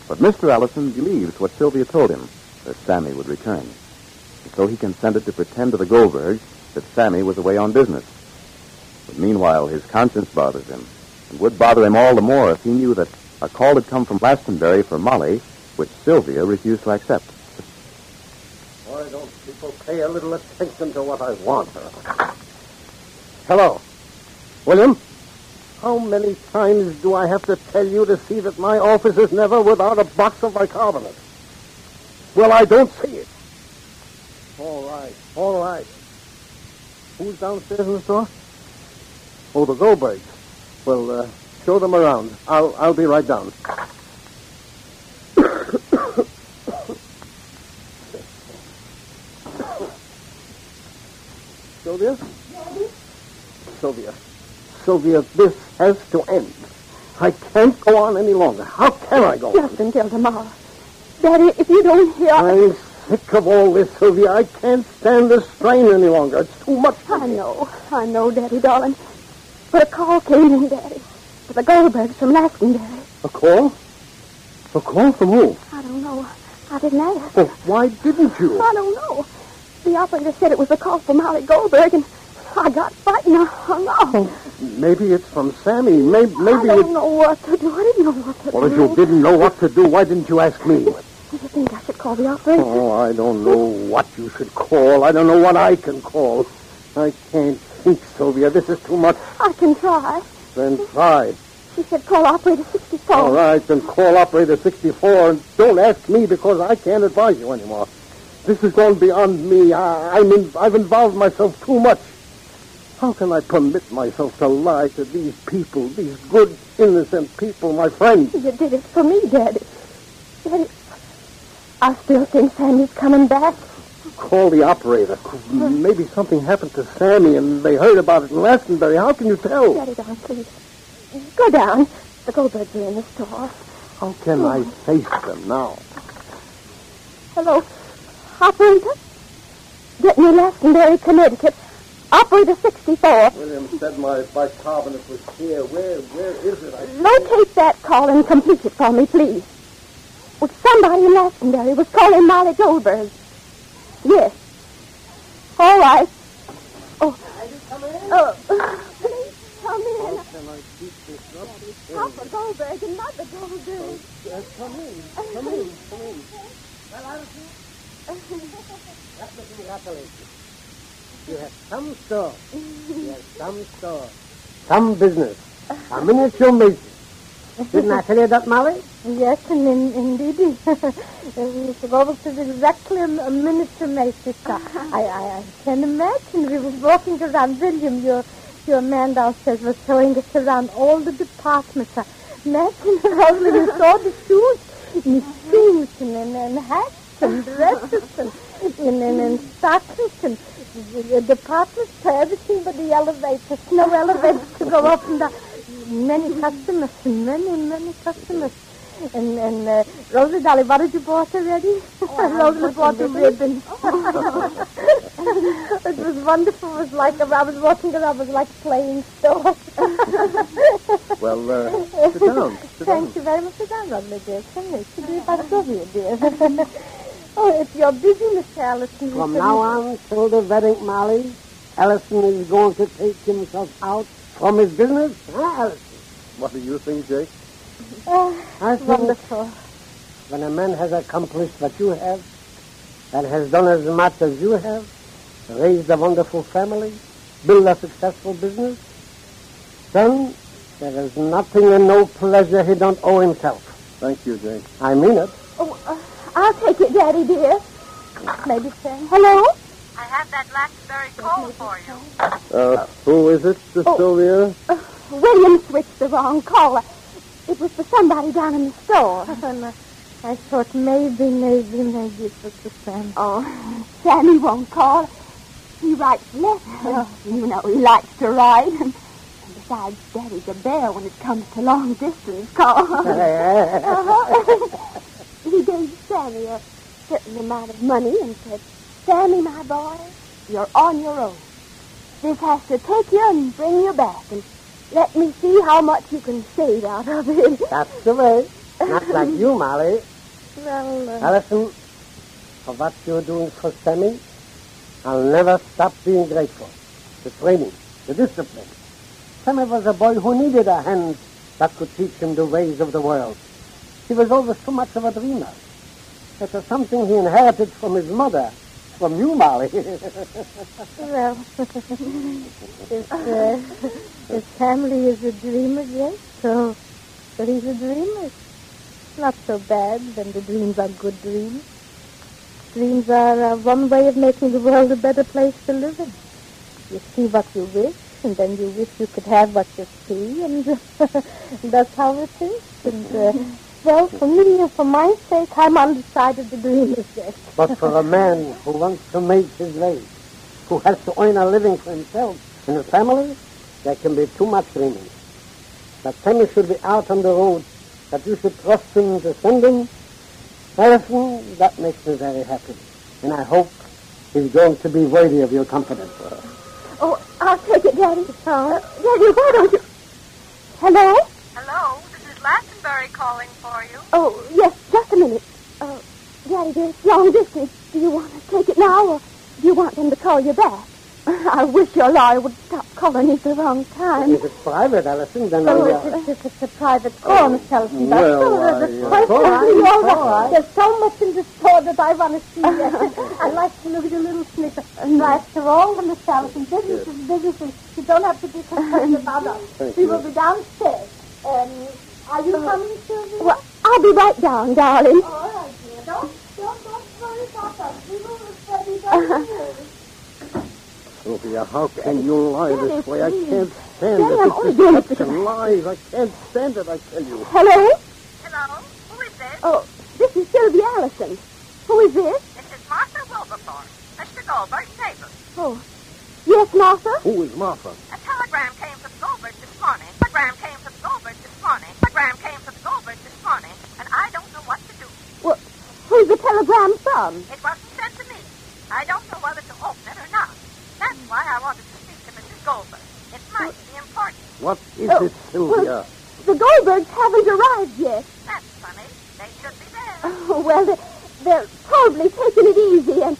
But Mr. Allison believes what Sylvia told him, that Sammy would return. And so he consented to pretend to the Goldbergs that Sammy was away on business. But meanwhile, his conscience bothers him, and would bother him all the more if he knew that a call had come from Glastonbury for Molly, which Sylvia refused to accept. Why don't people pay a little attention to what I want? Hello. William? How many times do I have to tell you to see that my office is never without a box of bicarbonate? Well, I don't see it. All right, all right. Who's downstairs in the store? Oh, the Goldbergs. Well, uh, show them around. I'll I'll be right down. Sylvia? Sylvia. Sylvia, this has to end. I can't go on any longer. How can I go on? Just until tomorrow. Daddy, if you don't hear... I'm sick of all this, Sylvia. I can't stand the strain any longer. It's too much. I know. I know, Daddy, darling. But a call came in, Daddy. For the Goldbergs from Glastonbury. A call? A call from who? I don't know. I didn't ask. Oh, why didn't you? I don't know. The operator said it was a call from Molly Goldberg, and I got frightened. I hung up. Oh, maybe it's from Sammy. Maybe, I maybe don't it's... know what to do. I didn't know what to do. Well, if you didn't know what to do, why didn't you ask me? Do you think I should call the operator? Oh, I don't know what you should call. I don't know what I can call. I can't think, Sylvia. This is too much. I can try. Then try. She said call operator 64. All right, then call operator 64 and don't ask me because I can't advise you anymore. This has gone beyond me. I, I'm in, I've involved myself too much. How can I permit myself to lie to these people, these good, innocent people, my friends? You did it for me, Daddy. Daddy, I still think Sammy's coming back. Call the operator. Hmm. Maybe something happened to Sammy and they heard about it in Glastonbury. How can you tell? Daddy, darling, please. Go down. The Goldbergs are in the store. How can I hmm. face them now? Hello, operator? Get me Glastonbury, Connecticut. Operator 64. William said my bicarbonate was here. Where, where is it? I... Locate that call and complete it for me, please. Well, somebody in Glastonbury was calling Molly Goldberg. Yes. All right. Oh. Oh. Please come in. Can I keep this up? Papa Goldberg and Mother Goldberg. Uh, come in. Come in. Come in. Well, let me congratulate you. You have some store. You have some store. Some business. A miniature mason. Didn't I tell you that, Molly? Yes, and in, indeed, Mr. Roberts is exactly a, a miniature mason. I, I, I can imagine. We were walking around William, your your man downstairs was showing us around all the departments. Imagine how we saw the shoes, and, and, and hats, and dresses, and, and, and, and stockings, and the departments for everything but the elevators. No elevators to go up and down. Many customers, many, many customers. And, and uh, Rosie Dolly, what did you bought already? Rosie bought the ribbon. it was wonderful. It was like, I was watching around, it was like playing store. Well, uh, sit down. Sit down. Thank you very much. Sit down, Rosie, dear. Come here. Sit down by Sylvia, dear. Oh, if you're busy, Miss Allison. From you now can- on till the wedding, Molly, Ellison is going to take himself out from his business. Huh, Ellison? What do you think, Jake? Oh, I think wonderful. when a man has accomplished what you have, and has done as much as you have, raised a wonderful family, built a successful business, then there is nothing and no pleasure he don't owe himself. Thank you, Jake. I mean it. Oh, uh, I'll take it, Daddy dear. Maybe Sam. Hello? I have that Blackberry coal for you. Uh, who is it, Miss Oh. Sylvia? William switched the wrong call. It was for somebody down in the store. I thought maybe, maybe, maybe it was for Sam. Oh, Sammy won't call. He writes letters. You know, he likes to write. And besides, Daddy's a bear when it comes to long distance calls. Uh-huh. He gave Sammy a certain amount of money and said, Sammy, my boy, you're on your own. This has to take you and bring you back. And let me see how much you can save out of it. That's the way. Not like you, Molly. Well, uh, Allison, for what you're doing for Sammy, I'll never stop being grateful. The training, the discipline. Sammy was a boy who needed a hand that could teach him the ways of the world. He was always so much of a dreamer. It was something he inherited from his mother, from you, Molly. well, his, uh, his family is a dreamer, yes, so, so he's a dreamer. Not so bad when the dreams are good dreams. Dreams are uh, one way of making the world a better place to live in. You see what you wish, and then you wish you could have what you see, and that's how it is. And, uh, well, for me, and for my sake, I'm on the side of the dreamers, yes. but for a man who wants to make his way, who has to earn a living for himself and his family, there can be too much dreaming. That Sammy should be out on the road, that you should trust him to send him, Allison, that makes me very happy. And I hope he's going to be worthy of your confidence. Oh, I'll take it, Daddy. Uh, Daddy, why don't you... Hello? Hello, this Glastonbury calling for you. Oh, yes, just a minute. Uh, Daddy, dear, it's long distance. Do you want to take it now, or do you want them to call you back? I wish your lawyer would stop calling you at the wrong time. If it's private, Allison, then Oh, I... if it's, if it's a private call, Miss Ellison, that's well, all. I, There's uh, quite all right, all all right. right. There's so much in the store that I want to see. I'd like to look at a little snippet. And after all, Miss Ellison, business is business. You don't have to be concerned about us. Thank we will be downstairs. Um, are you uh, coming, Sylvia? Well, I'll be right down, darling. All right, dear. Don't, don't, don't worry about us. We will be very Sylvia, how can you lie this way? I can't stand Daddy, it. I'm It's only doing it deception, lies. I can't stand it, I tell you. Hello? Hello, who is this? Oh, this is Sylvia Allison. Who is this? This is Martha Wilberforce, Mr. Goldberg's neighbor. Oh, yes, Martha? Who is Martha? A telegram came from Goldberg this morning. Telegram came from Goldberg this morning. Telegram came from Goldberg this morning, and I don't know what to do. Well, who's the telegram from? It wasn't sent to me. I don't know whether to open it or not. That's why I wanted to speak to Mrs. Goldberg. It might be important. What is Oh, it, Sylvia? The Goldbergs haven't arrived yet. That's funny. They should be there. Oh, well, they're, they're probably taking it easy and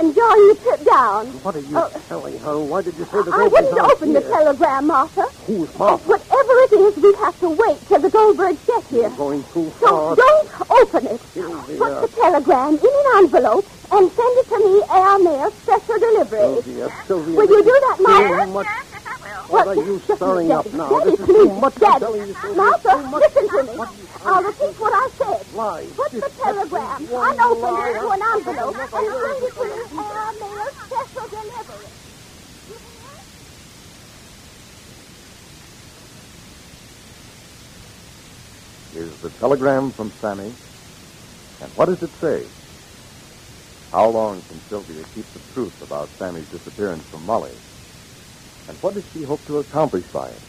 enjoying the trip down. What are you Oh. telling her? Why did you say the I wouldn't open the telegram, Martha. Who's Martha? Whatever it is, we have to wait till the Goldbergs get here. You're going too So far. don't open it. Sylvia. Put the telegram in an envelope and send it to me air mail special delivery. Oh, Sylvia, Sylvia. Will you do that, this is Martha? too much. What are you stirring up now? Daddy, This is please, too much. I'm Daddy. telling you, Sylvia. Martha, Too much. listen to me. I'll repeat what I said. Lies. Put the telegram One unopened lie into an after envelope and another. send it to me air mail special delivery. Is the telegram from Sammy? And what does it say? How long can Sylvia keep the truth about Sammy's disappearance from Molly? And what does she hope to accomplish by it?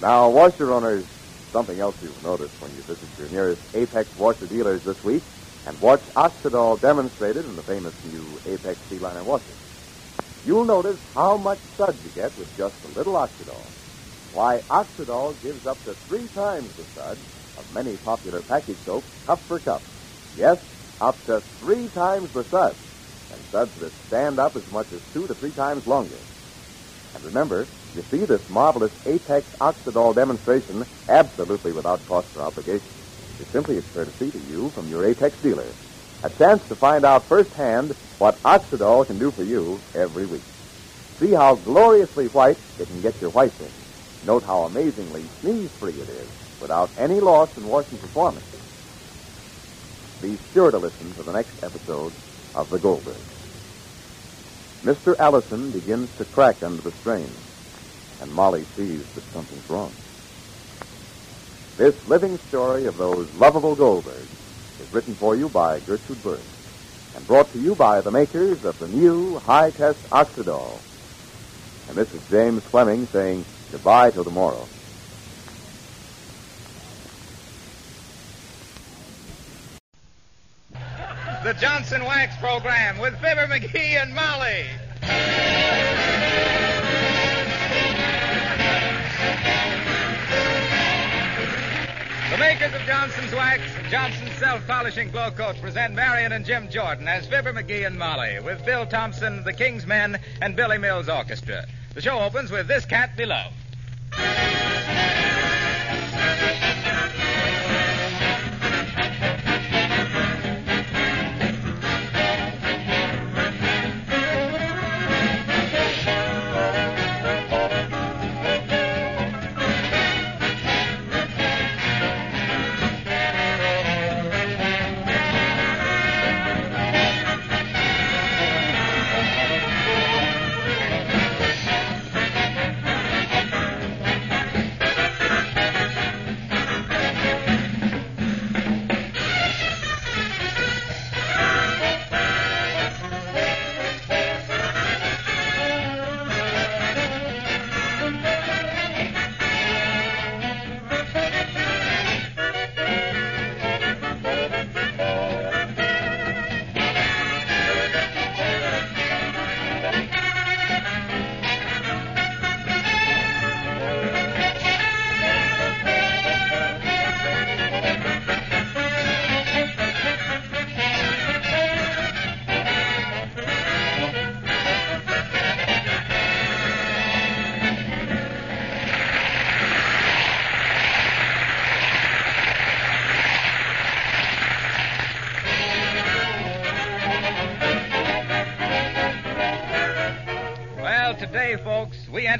Now, washer owners, something else you've noticed when you visit your nearest Apex washer dealers this week and watch Oxidol demonstrated in the famous new Apex C-liner washer. You'll notice how much suds you get with just a little Oxidol. Why, Oxidol gives up to three times the suds of many popular package soaps, cup for cup. Yes, up to three times the suds, and suds that stand up as much as two to three times longer. And remember, you see this marvelous Apex Oxidol demonstration absolutely without cost or obligation. It's simply a courtesy to you from your Apex dealer. A chance to find out firsthand what Oxidol can do for you every week. See how gloriously white it can get your whites in. Note how amazingly sneeze-free it is without any loss in washing performance. Be sure to listen to the next episode of The Goldberg. Mr. Allison begins to crack under the strain, and Molly sees that something's wrong. This living story of those lovable Goldbergs is written for you by Gertrude Berg and brought to you by the makers of the new High Test Oxidol. And this is James Fleming saying goodbye till tomorrow. The Johnson Wax Program with Fibber McGee and Molly. The makers of Johnson's Wax, Johnson's self-polishing Glo-Coats present Marion and Jim Jordan as Fibber McGee and Molly with Bill Thompson, the King's Men, and Billy Mills Orchestra. The show opens with This Cat Below.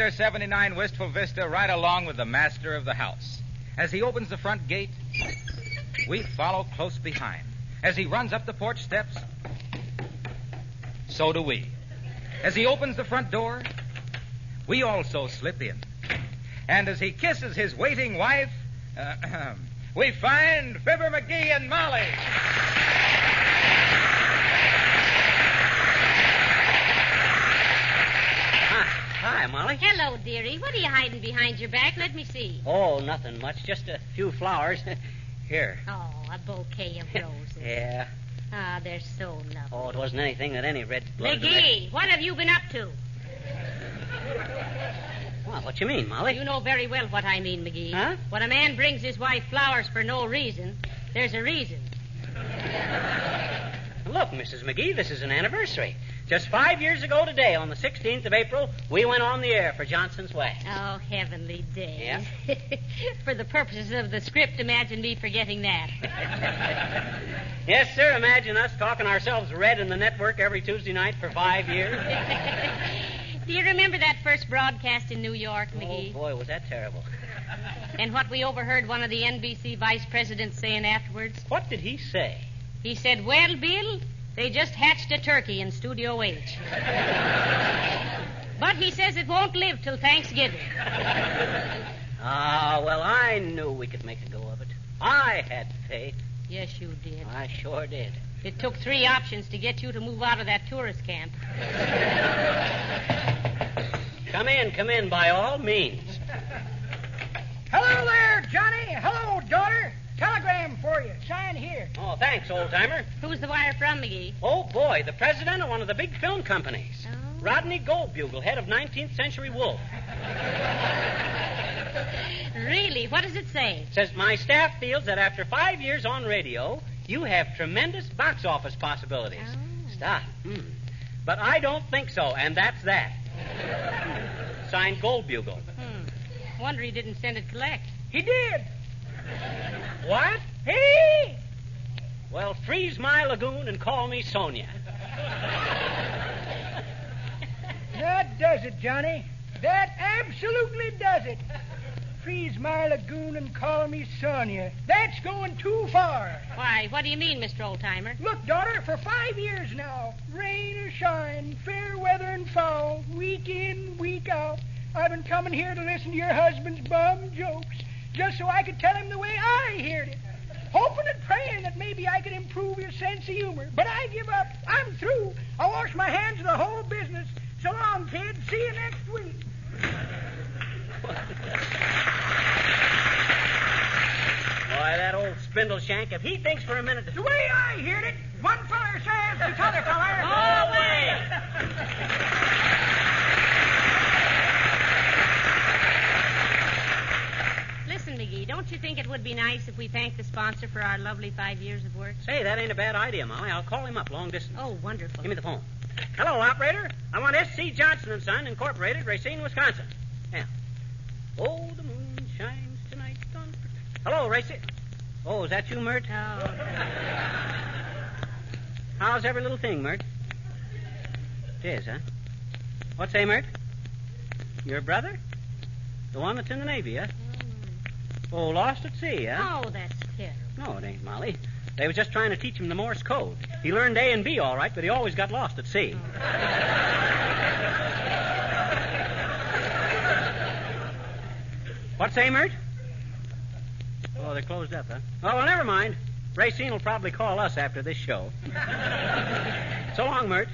Enter 79 Wistful Vista right along with the master of the house. As he opens the front gate, we follow close behind. As he runs up the porch steps, so do we. As he opens the front door, we also slip in. And as he kisses his waiting wife, uh, we find Fibber McGee and Molly. Hi, Molly. Hello, dearie. What are you hiding behind your back? Let me see. Oh, nothing much. Just a few flowers. Here. Oh, a bouquet of roses. Yeah. Ah, they're so lovely. Oh, it wasn't anything that any red blooded. McGee, what have you been up to? Well, what you mean, Molly? You know very well what I mean, McGee. Huh? When a man brings his wife flowers for no reason, there's a reason. Look, Mrs. McGee, this is an anniversary. Just five years ago today, on the 16th of April, we went on the air for Johnson's Wax. Oh, heavenly days. Yeah? for the purposes of the script, imagine me forgetting that. Yes, sir. Imagine us talking ourselves red in the network every Tuesday night for five years. Do you remember that first broadcast in New York, oh, McGee? Oh, boy, was that terrible. And what we overheard one of the NBC vice presidents saying afterwards? What did he say? He said, Well, Bill, they just hatched a turkey in Studio H. but he says it won't live till Thanksgiving. Ah, well, I knew we could make a go of it. I had faith. Yes, you did. I sure did. It took three options to get you to move out of that tourist camp. Come in, come in, by all means. Hello there, Johnny. Hello, daughter. Telegram for you. Sign here. Oh, thanks, old timer. Who's the wire from, McGee? Oh, boy, the president of one of the big film companies. Rodney Goldbugle, head of 19th Century Wolf. Really? What does it say? Says, My staff feels that after five years on radio, You have tremendous box office possibilities. Stop. Hmm. But I don't think so, and that's that. Signed Goldbugle. Hmm. Wonder he didn't send it collect. He did. What? Hey! Well, freeze my lagoon and call me Sonia. That does it, Johnny. That absolutely does it. Freeze my lagoon and call me Sonia. That's going too far. Why, what do you mean, Mr. Oldtimer? Look, daughter, for five years now, rain or shine, fair weather and foul, week in, week out, I've been coming here to listen to your husband's bum jokes, just so I could tell him the way I heard it. Hoping and praying that maybe I could improve your sense of humor. But I give up. I'm through. I'll wash my hands of the whole business. So long, kid. See you next week. Boy, that old spindle shank, if he thinks for a minute. The way I heard it, one feller says to t'other feller... Go away! Listen, McGee, don't you think it would be nice if we thanked the sponsor for our lovely five years of work? Say, that ain't a bad idea, Molly. I'll call him up long distance. Oh, wonderful. Give me the phone. Hello, operator. I want S.C. Johnson and Son, Incorporated, Racine, Wisconsin. Yeah. Oh, the moon shines tonight on... Hello, Racine. Oh, is that you, Mert? Oh. How's every little thing, Mert? It is, huh? What's say, Mert? Your brother? The one that's in the Navy, huh? Oh, lost at sea, huh? Oh, that's terrible. No, it ain't, Molly. They was just trying to teach him the Morse code. He learned A and B all right, but he always got lost at sea. What's say, Mert? Oh, they're closed up, huh? Oh, well, never mind. Racine will probably call us after this show. so long, Mert.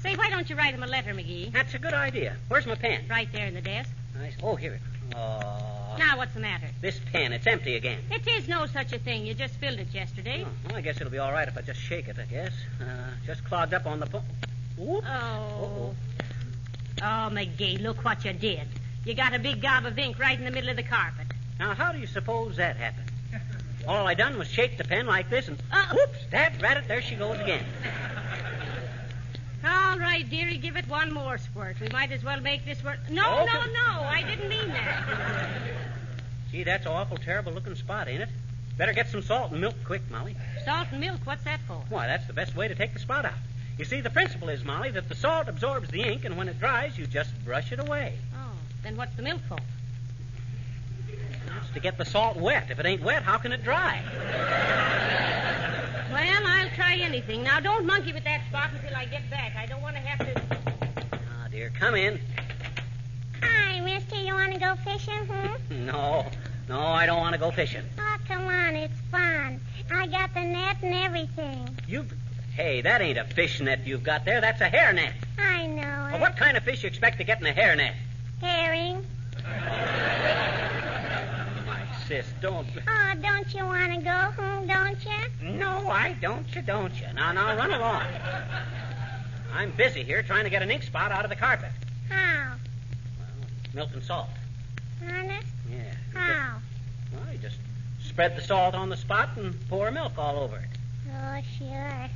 Say, why don't you write him a letter, McGee? That's a good idea. Where's my pen? Right there in the desk. Nice. Oh, here it. Oh, Now, what's the matter? this pen, it's empty again. It is no such a thing. You just filled it yesterday. Oh, well, I guess it'll be all right if I just shake it, I guess. Uh, just clogged up on the po- Whoop. Oh. Oh, McGee, look what you did. You got a big gob of ink right in the middle of the carpet. Now, how do you suppose that happened? All I done was shake the pen like this and Uh, whoops, dad rat it, there she goes again. All right, dearie, give it one more squirt. We might as well make this work. No, Okay. no, no. I didn't mean that. Gee, that's an awful terrible looking spot, ain't it? Better get some salt and milk quick, Molly. Salt and milk, what's that for? Why, that's the best way to take the spot out. You see, the principle is, Molly, that the salt absorbs the ink, and when it dries, you just brush it away. Oh, then what's the milk for? That's to get the salt wet. If it ain't wet, how can it dry? Well, I'll try anything. Now, don't monkey with that spot until I get back. I don't want to have to. Ah, dear, come in. Hi, mister. You want to go fishing, hmm? No, no, I don't want to go fishing. Oh, come on. It's fun. I got the net and everything. You, hey, that ain't a fish net you've got there. That's a hair net. I know Well, what kind of fish you expect to get in a hair net? Herring. My sis, don't. Oh, don't you want to go, hmm? Don't you? No, I don't you, don't you? Now, now, run along. I'm busy here trying to get an ink spot out of the carpet. How? Milk and salt. Honest? Yeah. How? just- Well, you just spread the salt on the spot and pour milk all over it. Oh, sure.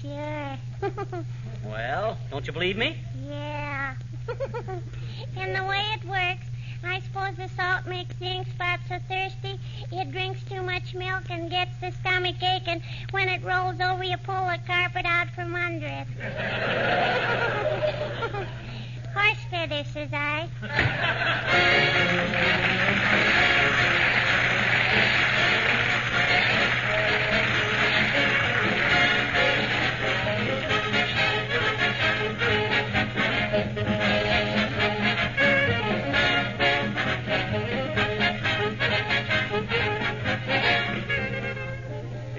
sure. Well, don't you believe me? yeah. and the way it works, I suppose the salt makes the ink spot so thirsty it drinks too much milk and gets the stomach ache, and when it rolls over, you pull the carpet out from under it. Horse feather, says I.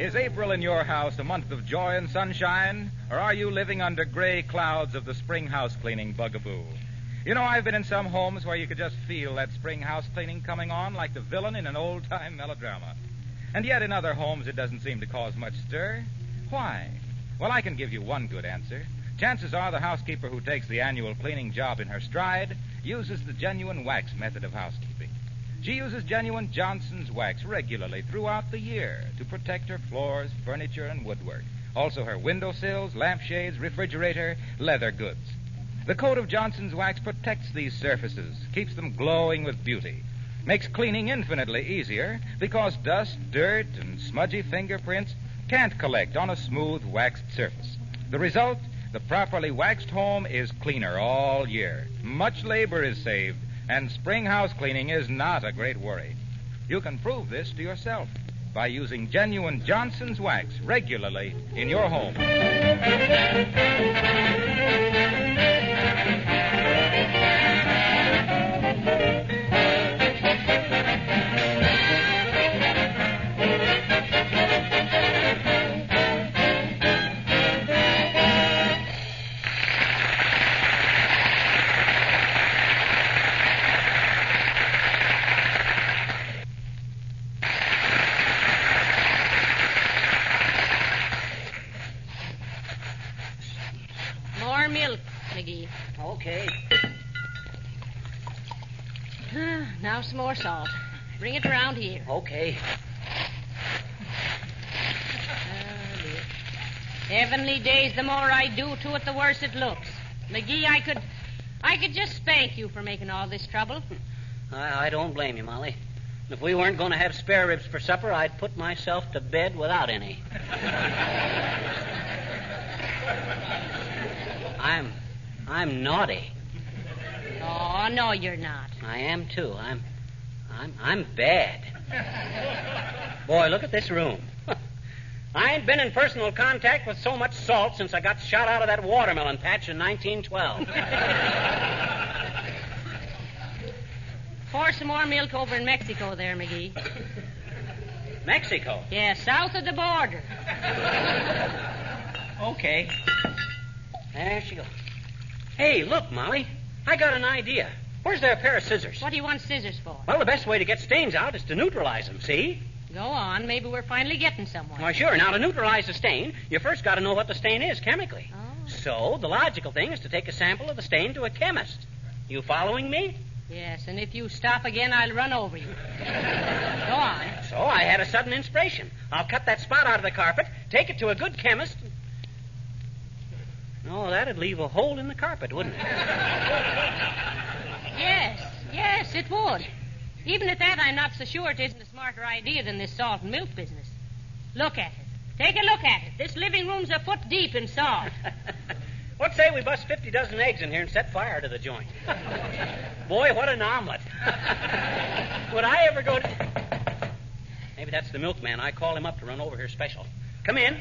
Is April in your house a month of joy and sunshine, or are you living under gray clouds of the spring house cleaning bugaboo? You know, I've been in some homes where you could just feel that spring house cleaning coming on like the villain in an old time melodrama. And yet in other homes it doesn't seem to cause much stir. Why? Well, I can give you one good answer. Chances are the housekeeper who takes the annual cleaning job in her stride uses the genuine wax method of housekeeping. She uses genuine Johnson's wax regularly throughout the year to protect her floors, furniture, and woodwork. Also her windowsills, lampshades, refrigerator, leather goods. The coat of Johnson's wax protects these surfaces, keeps them glowing with beauty, makes cleaning infinitely easier because dust, dirt, and smudgy fingerprints can't collect on a smooth waxed surface. The result? The properly waxed home is cleaner all year. Much labor is saved, and spring house cleaning is not a great worry. You can prove this to yourself by using genuine Johnson's wax regularly in your home. Some more salt. Bring it around here. Okay. Heavenly days, the more I do to it, the worse it looks. McGee, I could I could just spank you for making all this trouble. I, I don't blame you, Molly. If we weren't going to have spare ribs for supper, I'd put myself to bed without any. I'm I'm naughty. Oh, no, you're not. I am too. I'm I'm I'm bad. Boy, look at this room. I ain't been in personal contact with so much salt since I got shot out of that watermelon patch in 1912. Pour some more milk over in Mexico there, McGee. Mexico. Yeah, south of the border. Okay. There she goes. Hey, look, Molly. I got an idea. Where's there a pair of scissors? What do you want scissors for? Well, the best way to get stains out is to neutralize them, see? Go on. Maybe we're finally getting somewhere. Why, sure. Now, to neutralize the stain, you first got to know what the stain is chemically. Oh. So, the logical thing is to take a sample of the stain to a chemist. You following me? Yes, and if you stop again, I'll run over you. Go on. So, I had a sudden inspiration. I'll cut that spot out of the carpet, take it to a good chemist. No, that'd leave a hole in the carpet, wouldn't it? Yes, yes, it would. Even at that, I'm not so sure it isn't a smarter idea than this salt and milk business. Look at it. Take a look at it. This living room's a foot deep in salt. What say we bust 50 dozen eggs in here and set fire to the joint? Boy, what an omelet. Would I ever go to. Maybe that's the milkman. I call him up to run over here special. Come in.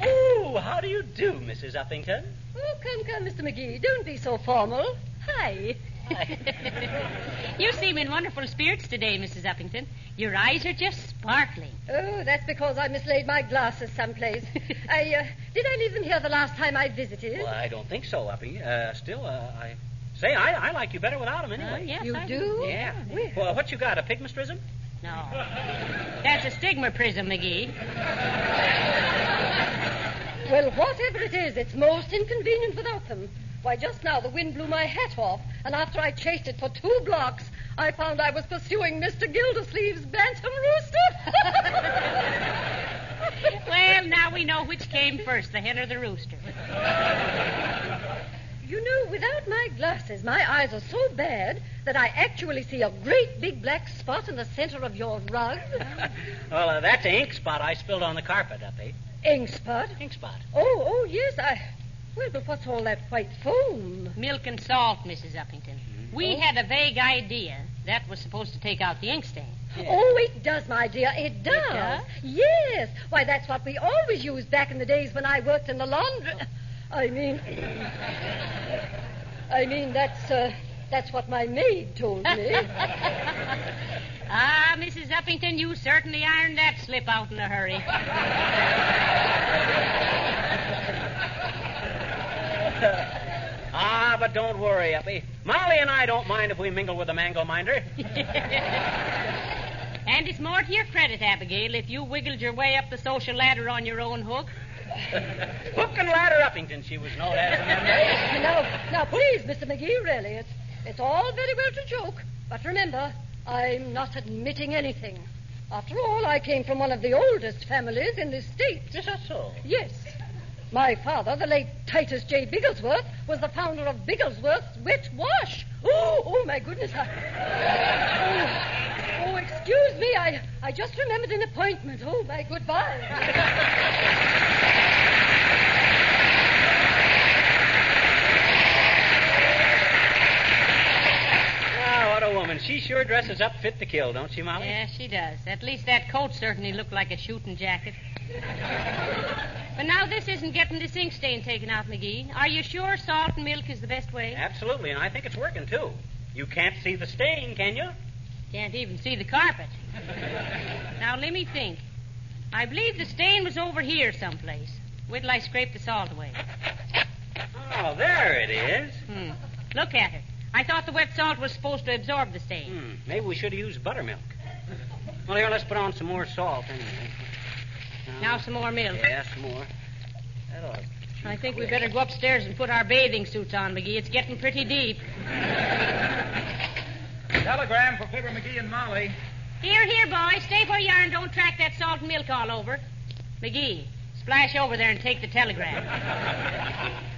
Oh, how do you do, Mrs. Uppington? Oh, come, come, Mr. McGee. Don't be so formal. Hi. you seem in wonderful spirits today, Mrs. Uppington. Your eyes are just sparkling. Oh, that's because I mislaid my glasses someplace. I, uh, did I leave them here the last time I visited? Well, I don't think so, Uppy. Uh, still, uh, I. Say, I, I like you better without them anyway. Uh, yes, You I do? Yeah. Well- Well, what you got, a pygmastrism? No. That's a stigma prism, McGee. Well, whatever it is, it's most inconvenient without them. Why, just now the wind blew my hat off, and after I chased it for two blocks, I found I was pursuing Mr. Gildersleeve's bantam rooster. Well, now we know which came first, the hen or the rooster. You know, without my glasses, my eyes are so bad that I actually see a great big black spot in the center of your rug. Well, uh, that's the ink spot I spilled on the carpet, Uppy. Ink spot? Ink spot. Oh, oh, yes, I. Well, but what's all that white foam? Milk and salt, Mrs. Uppington. We Oh. had a vague idea that was supposed to take out the ink stain. Oh, it does, my dear. It does. does? Yes. Why, that's what we always used back in the days when I worked in the laundry. I mean, I mean that's uh, that's what my maid told me. Ah, Mrs. Uppington, you certainly ironed that slip out in a hurry. Ah, but don't worry, Uppy. Molly and I don't mind if we mingle with the mango minder. And it's more to your credit, Abigail, if you wiggled your way up the social ladder on your own hook. Hook and ladder Uppington, she was known as in them days. now, now, please, Mr. McGee, really, it's it's all very well to joke, but remember, I'm not admitting anything. After all, I came from one of the oldest families in this state. Is that so? Yes. My father, the late Titus J. Bigglesworth, was the founder of Bigglesworth's Wet Wash. Oh, oh my goodness. I... Oh, oh, excuse me. I, I just remembered an appointment. Oh, my goodbye. Ah, what a woman. She sure dresses up fit to kill, don't she, Molly? Yeah, she does. At least that coat certainly looked like a shooting jacket. but now this isn't getting this ink stain taken out, McGee. Are you sure salt and milk is the best way? Absolutely, and I think it's working, too. You can't see the stain, can you? Can't even see the carpet. now let me think. I believe the stain was over here someplace. Wait till I scrape the salt away. Oh, there it is. Hmm. Look at it. I thought the wet salt was supposed to absorb the stain. Hmm. Maybe we should have used buttermilk. Well, here, let's put on some more salt anyway. Now some more milk. Yeah, some more. That'll... I think we better go upstairs and put our bathing suits on, McGee. It's getting pretty deep. Telegram for Fibber McGee and Molly. Here, here, boy. Stay where you are and don't track that salt and milk all over. McGee, splash over there and take the telegram.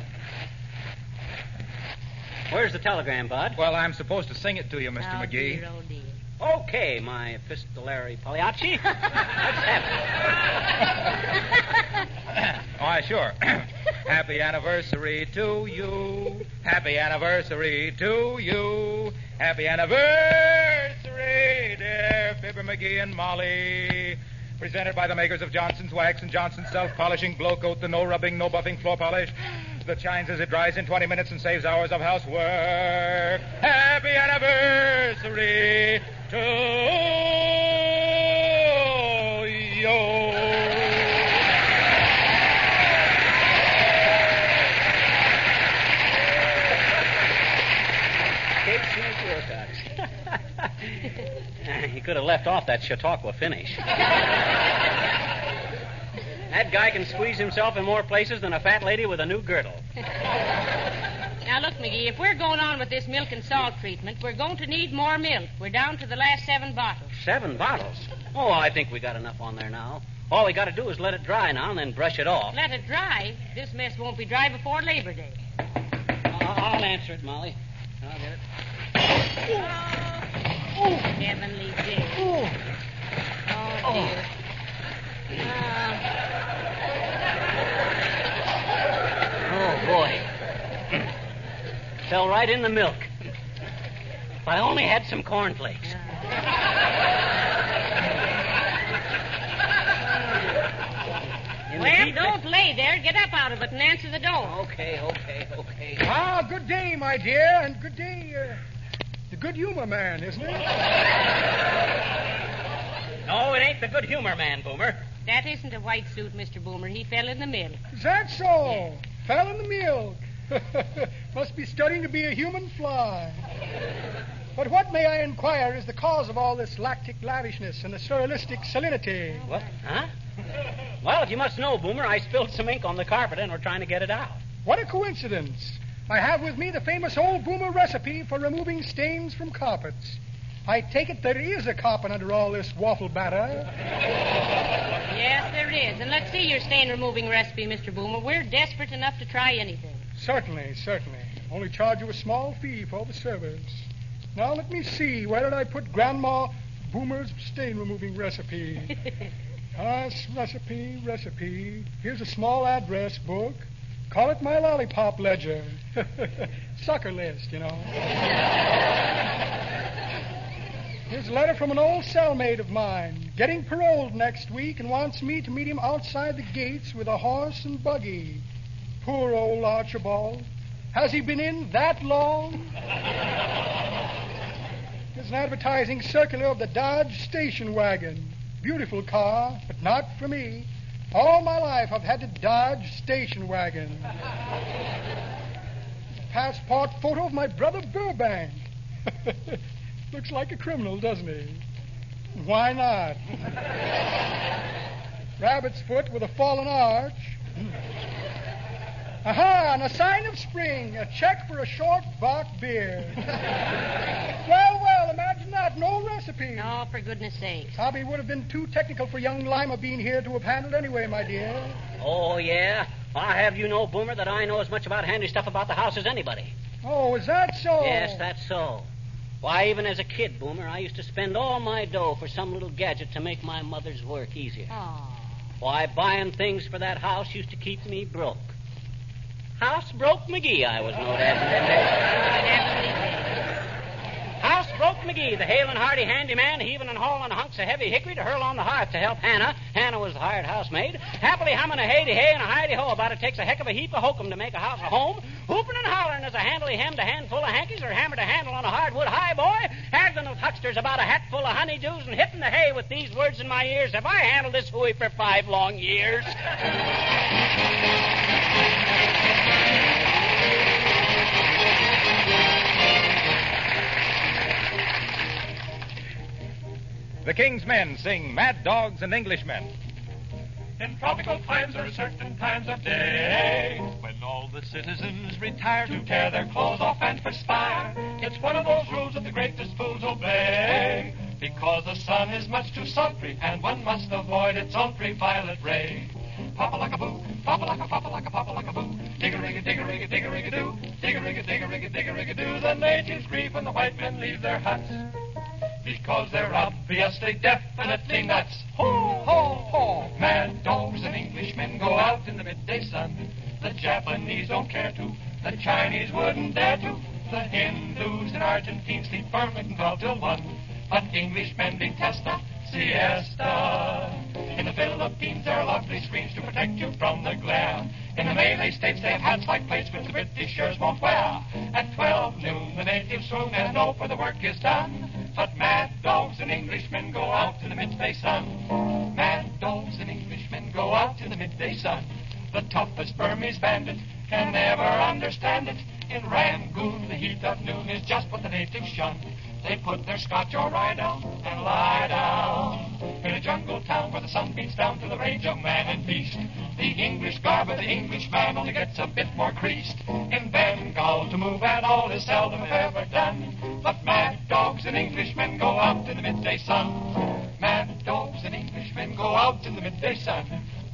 Where's the telegram, Bud? Well, I'm supposed to sing it to you, Mr. Oh, McGee. dear, oh, dear. Okay, my epistolary Pagliacci. Let's have it. Why, sure. Happy anniversary to you. Happy anniversary to you. Happy anniversary, dear Fibber McGee and Molly. Presented by the makers of Johnson's Wax and Johnson's Self Polishing Glo-Coat, the no rubbing, no buffing floor polish that shines as it dries in 20 minutes and saves hours of housework. Happy anniversary to you. Cape Smith Wilcox. he could have left off that Chautauqua finish. that guy can squeeze himself in more places than a fat lady with a new girdle. Now, look, McGee, if we're going on with this milk and salt treatment, we're going to need more milk. We're down to the last seven bottles. Seven bottles. Oh, I think we got enough on there now. All we got to do is let it dry now and then brush it off. Let it dry. This mess won't be dry before Labor Day. I'll, I'll answer it, Molly. I'll get it. Oh, heavenly day. Oh, oh dear. Oh, boy. Fell right in the milk. If I only had some cornflakes. In well, don't lay there. Get up out of it and answer the door. Okay, okay, okay. Ah, good day, my dear, and good day, uh, the good humor man, isn't it? No, it ain't the good humor man, Boomer. That isn't a white suit, Mr. Boomer. He fell in the milk. Is that so? Fell in the milk. Must be studying to be a human fly. But what, may I inquire, is the cause of all this lactic lavishness and the surrealistic salinity? What? Huh? Well, if you must know, Boomer, I spilled some ink on the carpet and we're trying to get it out. What a coincidence. I have with me the famous old boomer recipe for removing stains from carpets. I take it there is a carpet under all this waffle batter. Yes, there is. And let's see your stain removing recipe, Mr. Boomer. We're desperate enough to try anything. Certainly, certainly. Only charge you a small fee for the service. Now let me see. Where did I put Grandma Boomer's stain removing recipe? Yes, recipe, recipe. Here's a small address book. Call it my lollipop ledger. Sucker list, you know. Here's a letter from an old cellmate of mine, getting paroled next week and wants me to meet him outside the gates with a horse and buggy. Poor old Archibald. Has he been in that long? There's an advertising circular of the Dodge station wagon. Beautiful car, but not for me. All my life I've had to dodge station wagon. Passport photo of my brother Burbank. Looks like a criminal, doesn't he? Why not? Rabbit's foot with a fallen arch. Aha, and a sign of spring, a check for a short bock beer. well, well, imagine not no recipe. No, for goodness sake. Probably would have been too technical for young Lima being here to have handled anyway, my dear. Oh, yeah? I have you know, Boomer, that I know as much about handy stuff about the house as anybody. Oh, is that so? Yes, that's so. Why, even as a kid, Boomer, I used to spend all my dough for some little gadget to make my mother's work easier. Oh. Why, buying things for that house used to keep me broke. House Broke McGee, I was known as. Broke McGee, the hale and hearty handyman, heaving and hauling hunks of heavy hickory to hurl on the hearth to help Hannah. Hannah was the hired housemaid. Happily humming a hey hay and a hidey ho about it takes a heck of a heap of hokum to make a house a home. Hooping and hollering as a handily hemmed a handful of hankies or hammered a handle on a hardwood high boy. Haggling with hucksters about a hatful of honeydews and hitting the hay with these words in my ears. Have I handled this hooey for five long years? The King's Men sing Mad Dogs and Englishmen. In tropical climes there are certain times of day when all the citizens retire to tear their clothes off and perspire. It's one of those rules that the greatest fools obey because the sun is much too sultry and one must avoid its ultraviolet ray. Papa like a boo, papa like a papa like a papa like a boo. Digger-rigga, digger-rigga, digger-rigga doo. Digger-rigga, digger-rigga, digger-rigga doo. The natives grieve when the white men leave their huts because they're obviously definitely nuts. Ho, ho, ho! Mad dogs and Englishmen go out in the midday sun. The Japanese don't care to. The Chinese wouldn't dare to. The Hindus and Argentines sleep firmly from 12 till 1. But Englishmen detest a siesta. In the Philippines, there are lovely screens to protect you from the glare. In the Malay states, they have hats like plates which the Britishers won't wear. At 12 noon, the natives swoon and know for the work is done. But mad dogs and Englishmen go out in the midday sun. Mad dogs and Englishmen go out in the midday sun. The toughest Burmese bandit can never understand it. In Rangoon, the heat of noon is just what the natives shun. They put their scotch or rye down and lie down in a jungle town where the sun beats down to the rage of man and beast. The English garb of the Englishman only gets a bit more creased. In Bengal, to move at all is seldom ever done. But mad dogs and Englishmen go out in the midday sun. Mad dogs and Englishmen go out in the midday sun.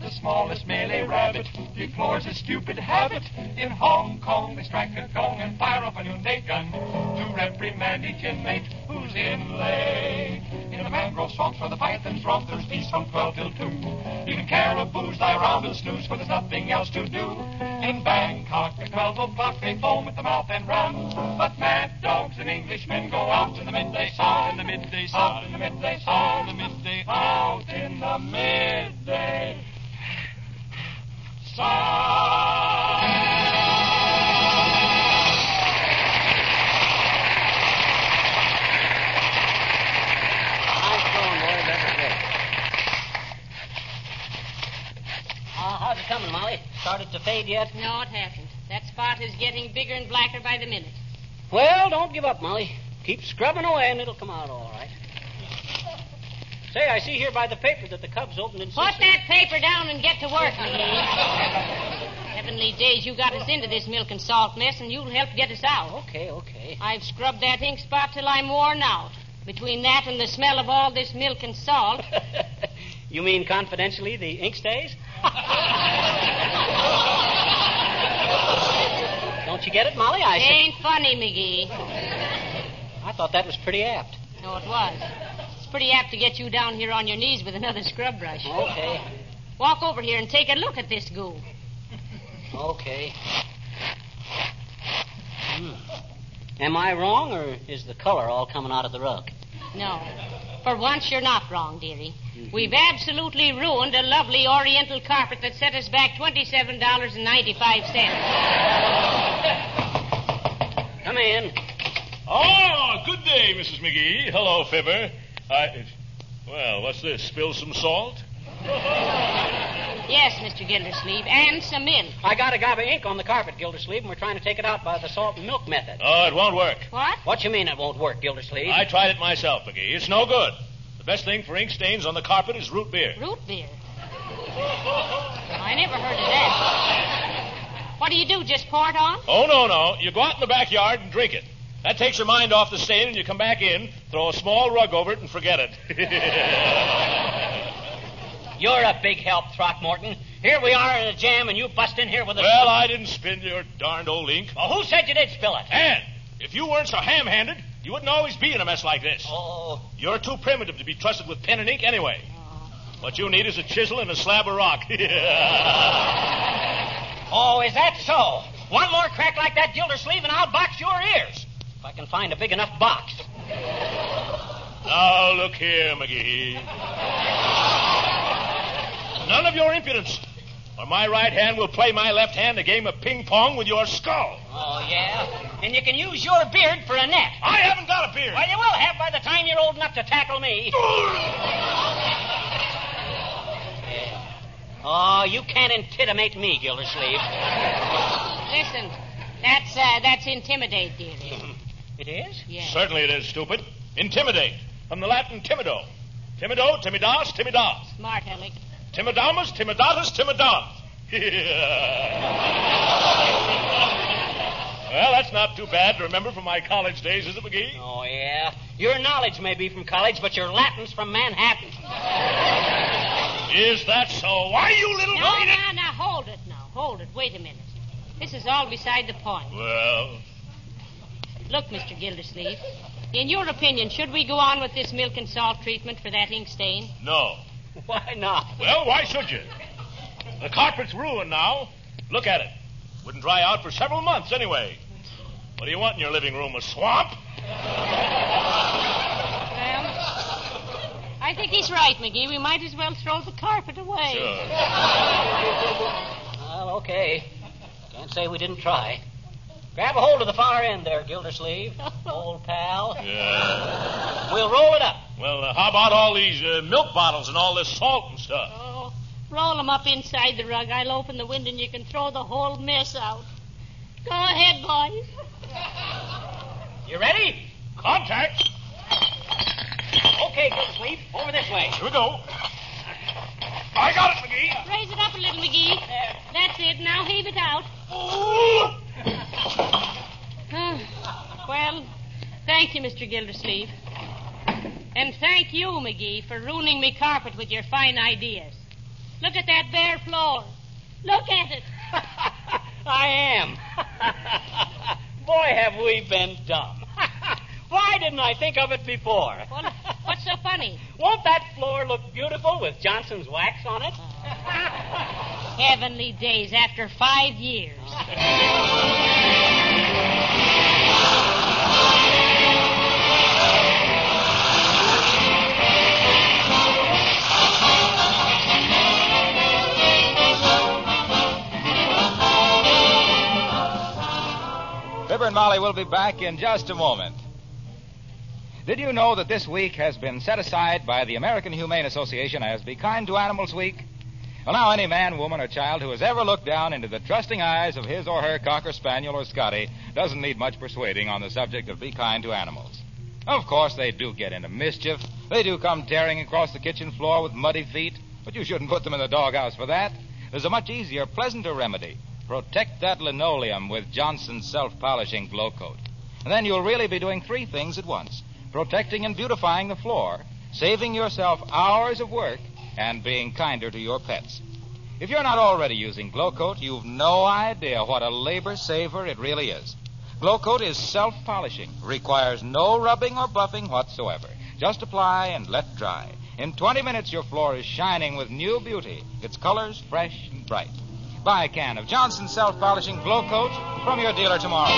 The smallest Malay rabbit deplores his stupid habit. In Hong Kong, they strike a gong and fire up a noonday gun to reprimand each inmate who's inlaid. In the mangrove swamps where the pythons romp, there's peace from 12 till 2. Even caribous lie around and snooze, for there's nothing else to do. In Bangkok, at 12 o'clock, they foam at the mouth and run. But mad dogs and Englishmen go out in the midday sun, in the midday sun, out in the midday sun, in the midday, out in the midday Uh, how's it coming, Molly? Started to fade yet? No, it hasn't. That spot is getting bigger and blacker by the minute. Well, don't give up, Molly. Keep scrubbing away and it'll come out all right. Say, I see here by the paper that the Cubs opened in Put that paper down and get to work, McGee. Heavenly days, you got us into this milk and salt mess, and you'll help get us out. Okay, okay. I've scrubbed that ink spot till I'm worn out. Between that and the smell of all this milk and salt. you mean confidentially the ink stays? Don't you get it, Molly? I It ain't funny, McGee. I thought that was pretty apt. No, it was. It's pretty apt to get you down here on your knees with another scrub brush. Okay. Walk over here and take a look at this goo. Okay. Hmm. Am I wrong, or is the color all coming out of the rug? No. For once, you're not wrong, dearie. We've absolutely ruined a lovely oriental carpet that set us back $27.95. Come in. Ah, good day, Mrs. McGee. Hello, Fibber. I. Well, what's this? Spill some salt? Yes, Mr. Gildersleeve, and some milk. I got a gob of ink on the carpet, Gildersleeve, and we're trying to take it out by the salt and milk method. Oh, it won't work. What? What you mean it won't work, Gildersleeve? I tried it myself, McGee. It's no good. The best thing for ink stains on the carpet is root beer. Root beer? I never heard of that. What do you do, just pour it on? Oh, no, no. You go out in the backyard and drink it. That takes your mind off the stain, and you come back in, throw a small rug over it, and forget it. You're a big help, Throckmorton. Here we are in a jam, and you bust in here with a. well, I didn't spin your darned old ink. Well, who said you did spill it? And if you weren't so ham-handed, you wouldn't always be in a mess like this. Oh. You're too primitive to be trusted with pen and ink anyway. What you need is a chisel and a slab of rock. Oh, is that so? One more crack like that Gildersleeve, and I'll box your ears. If I can find a big enough box. now, look here, McGee. None of your impudence. Or my right hand will play my left hand a game of ping pong with your skull. Oh, yeah? And you can use your beard for a net. I haven't got a beard. Well, you will have by the time you're old enough to tackle me. Oh, you can't intimidate me, Gildersleeve. Listen, that's uh, that's intimidate, dearie. It is? Yes. Certainly it is, stupid. Intimidate. From the Latin timido. Timido, timidas, timidas. Smart, Alec. Timidamus, timidatus, timidas. well, that's not too bad to remember from my college days, is it, McGee? Oh, yeah. Your knowledge may be from college, but your Latin's from Manhattan. Is that so? Why, you little... No, now, now, hold it now. Hold it. Wait a minute. This is all beside the point. Well, Look, Mr. Gildersleeve, in your opinion, should we go on with this milk and salt treatment for that ink stain? no. Why not? Well, why should you? The carpet's ruined now. Look at it. Wouldn't dry out for several months anyway. What do you want in your living room? A swamp? Well, I think he's right, McGee. We might as well throw the carpet away. Sure. Well, okay. Can't say we didn't try. Grab a hold of the far end there, Gildersleeve. Old pal. Yeah. We'll roll it up. Well, uh, how about all these uh, milk bottles and all this salt and stuff? Oh, roll 'em up inside the rug. I'll open the window and you can throw the whole mess out. Go ahead, boys. You ready? Contact. Okay, Gildersleeve. Over this way. Here we go. I got it, McGee. Raise it up a little, McGee. There. That's it. Now heave it out. Ah, Ah, well, thank you, Mr. Gildersleeve. And thank you, McGee, for ruining me carpet with your fine ideas. Look at that bare floor. Look at it. I am. Boy, have we been dumb. Why didn't I think of it before? Well, what's so funny? Won't that floor look beautiful with Johnson's wax on it? Heavenly days after five years. Fibber and Molly will be back in just a moment. Did you know that this week has been set aside by the American Humane Association as Be Kind to Animals Week? Well, now, any man, woman, or child who has ever looked down into the trusting eyes of his or her Cocker Spaniel or Scotty doesn't need much persuading on the subject of be kind to animals. Of course, they do get into mischief. They do come tearing across the kitchen floor with muddy feet, but you shouldn't put them in the doghouse for that. There's a much easier, pleasanter remedy. Protect that linoleum with Johnson's self-polishing Glo-Coat. And then you'll really be doing three things at once. Protecting and beautifying the floor, saving yourself hours of work, and being kinder to your pets. If you're not already using Glo-Coat, you've no idea what a labor saver it really is. Glo-Coat is self polishing, requires no rubbing or buffing whatsoever. Just apply and let dry. In 20 minutes, your floor is shining with new beauty, its colors fresh and bright. Buy a can of Johnson self polishing Glo-Coat from your dealer tomorrow.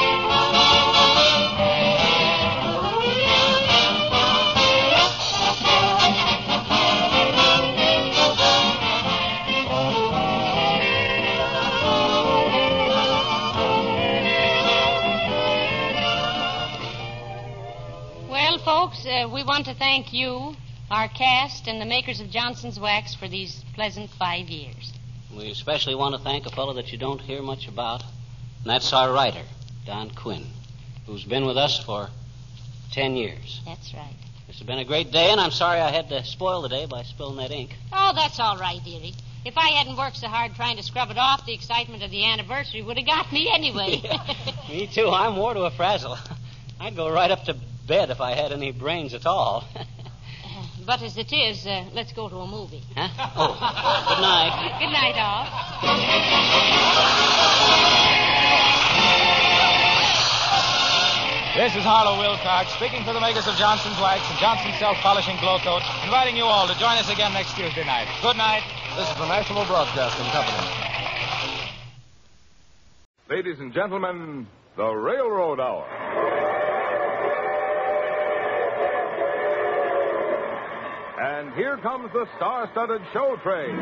Folks, uh, we want to thank you, our cast, and the makers of Johnson's Wax for these pleasant five years. We especially want to thank a fellow that you don't hear much about, and that's our writer, Don Quinn, who's been with us for ten years. That's right. This has been a great day, and I'm sorry I had to spoil the day by spilling that ink. Oh, that's all right, dearie. If I hadn't worked so hard trying to scrub it off, the excitement of the anniversary would have got me anyway. Me too. I'm more to a frazzle. I'd go right up to bed if I had any brains at all. But as it is, uh, let's go to a movie. huh? Oh, good night. Good night, all. This is Harlow Wilcox speaking for the makers of Johnson's Wax and Johnson's Self Polishing Glo-Coat, inviting you all to join us again next Tuesday night. Good night. This is the National Broadcasting Company. Ladies and gentlemen, the Railroad Hour. And here comes the star studded show train.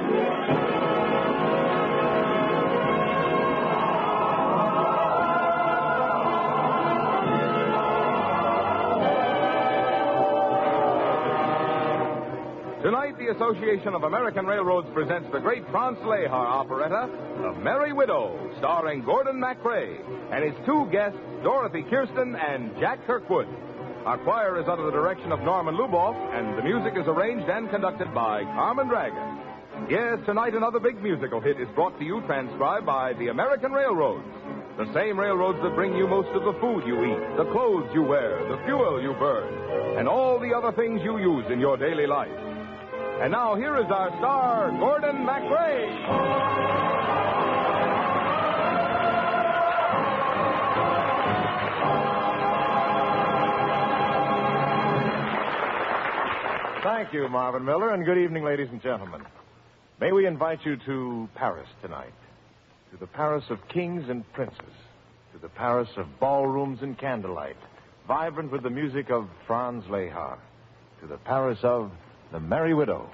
Tonight, the Association of American Railroads presents the great Franz Lehar operetta, The Merry Widow, starring Gordon MacRae and his two guests, Dorothy Kirsten and Jack Kirkwood. Our choir is under the direction of Norman Luboff, and the music is arranged and conducted by Carmen Dragon. Yes, tonight another big musical hit is brought to you, transcribed by the American Railroads. The same railroads that bring you most of the food you eat, the clothes you wear, the fuel you burn, and all the other things you use in your daily life. And now here is our star, Gordon MacRae. Thank you, Marvin Miller, and good evening, ladies and gentlemen. May we invite you to Paris tonight, to the Paris of kings and princes, to the Paris of ballrooms and candlelight, vibrant with the music of Franz Lehar, to the Paris of the Merry Widow.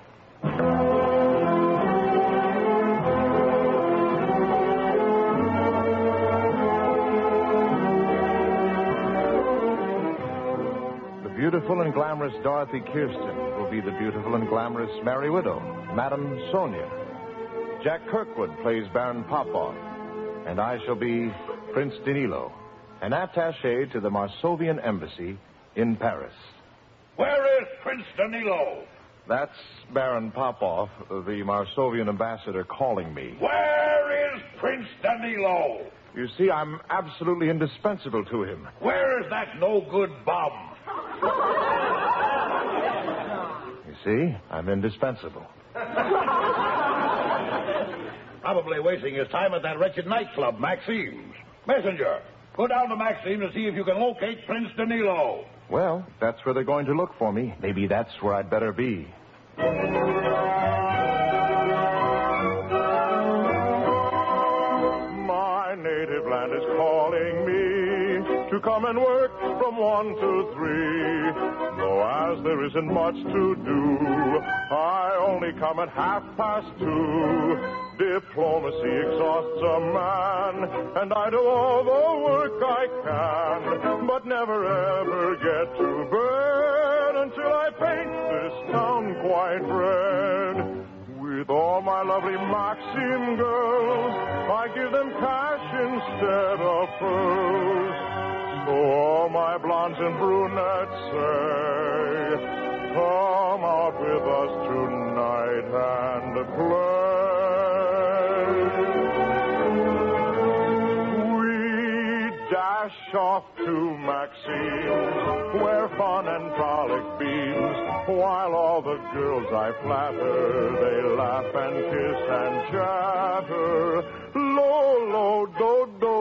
And glamorous Dorothy Kirsten will be the beautiful and glamorous Merry Widow, Madame Sonia. Jack Kirkwood plays Baron Popoff, and I shall be Prince Danilo, an attache to the Marsovian embassy in Paris. Where is Prince Danilo? That's Baron Popoff, the Marsovian ambassador, calling me. Where is Prince Danilo? You see, I'm absolutely indispensable to him. Where is that no good bum? You see, I'm indispensable. Probably wasting his time at that wretched nightclub, Maxim's. Messenger, go down to Maxime to see if you can locate Prince Danilo. Well, if that's where they're going to look for me. Maybe that's where I'd better be. My native land is calling me to come and work from one to three. Though as there isn't much to do, I only come at half past two. Diplomacy exhausts a man, and I do all the work I can, but never ever get to bed until I paint this town quite red. With all my lovely Maxim girls, I give them cash instead of pearls. So all my blondes and brunettes say, come out with us tonight and play. We dash off to Maxim's, where fun and frolic beams, while all the girls I flatter, they laugh and kiss and chatter. Lo, lo, do, do,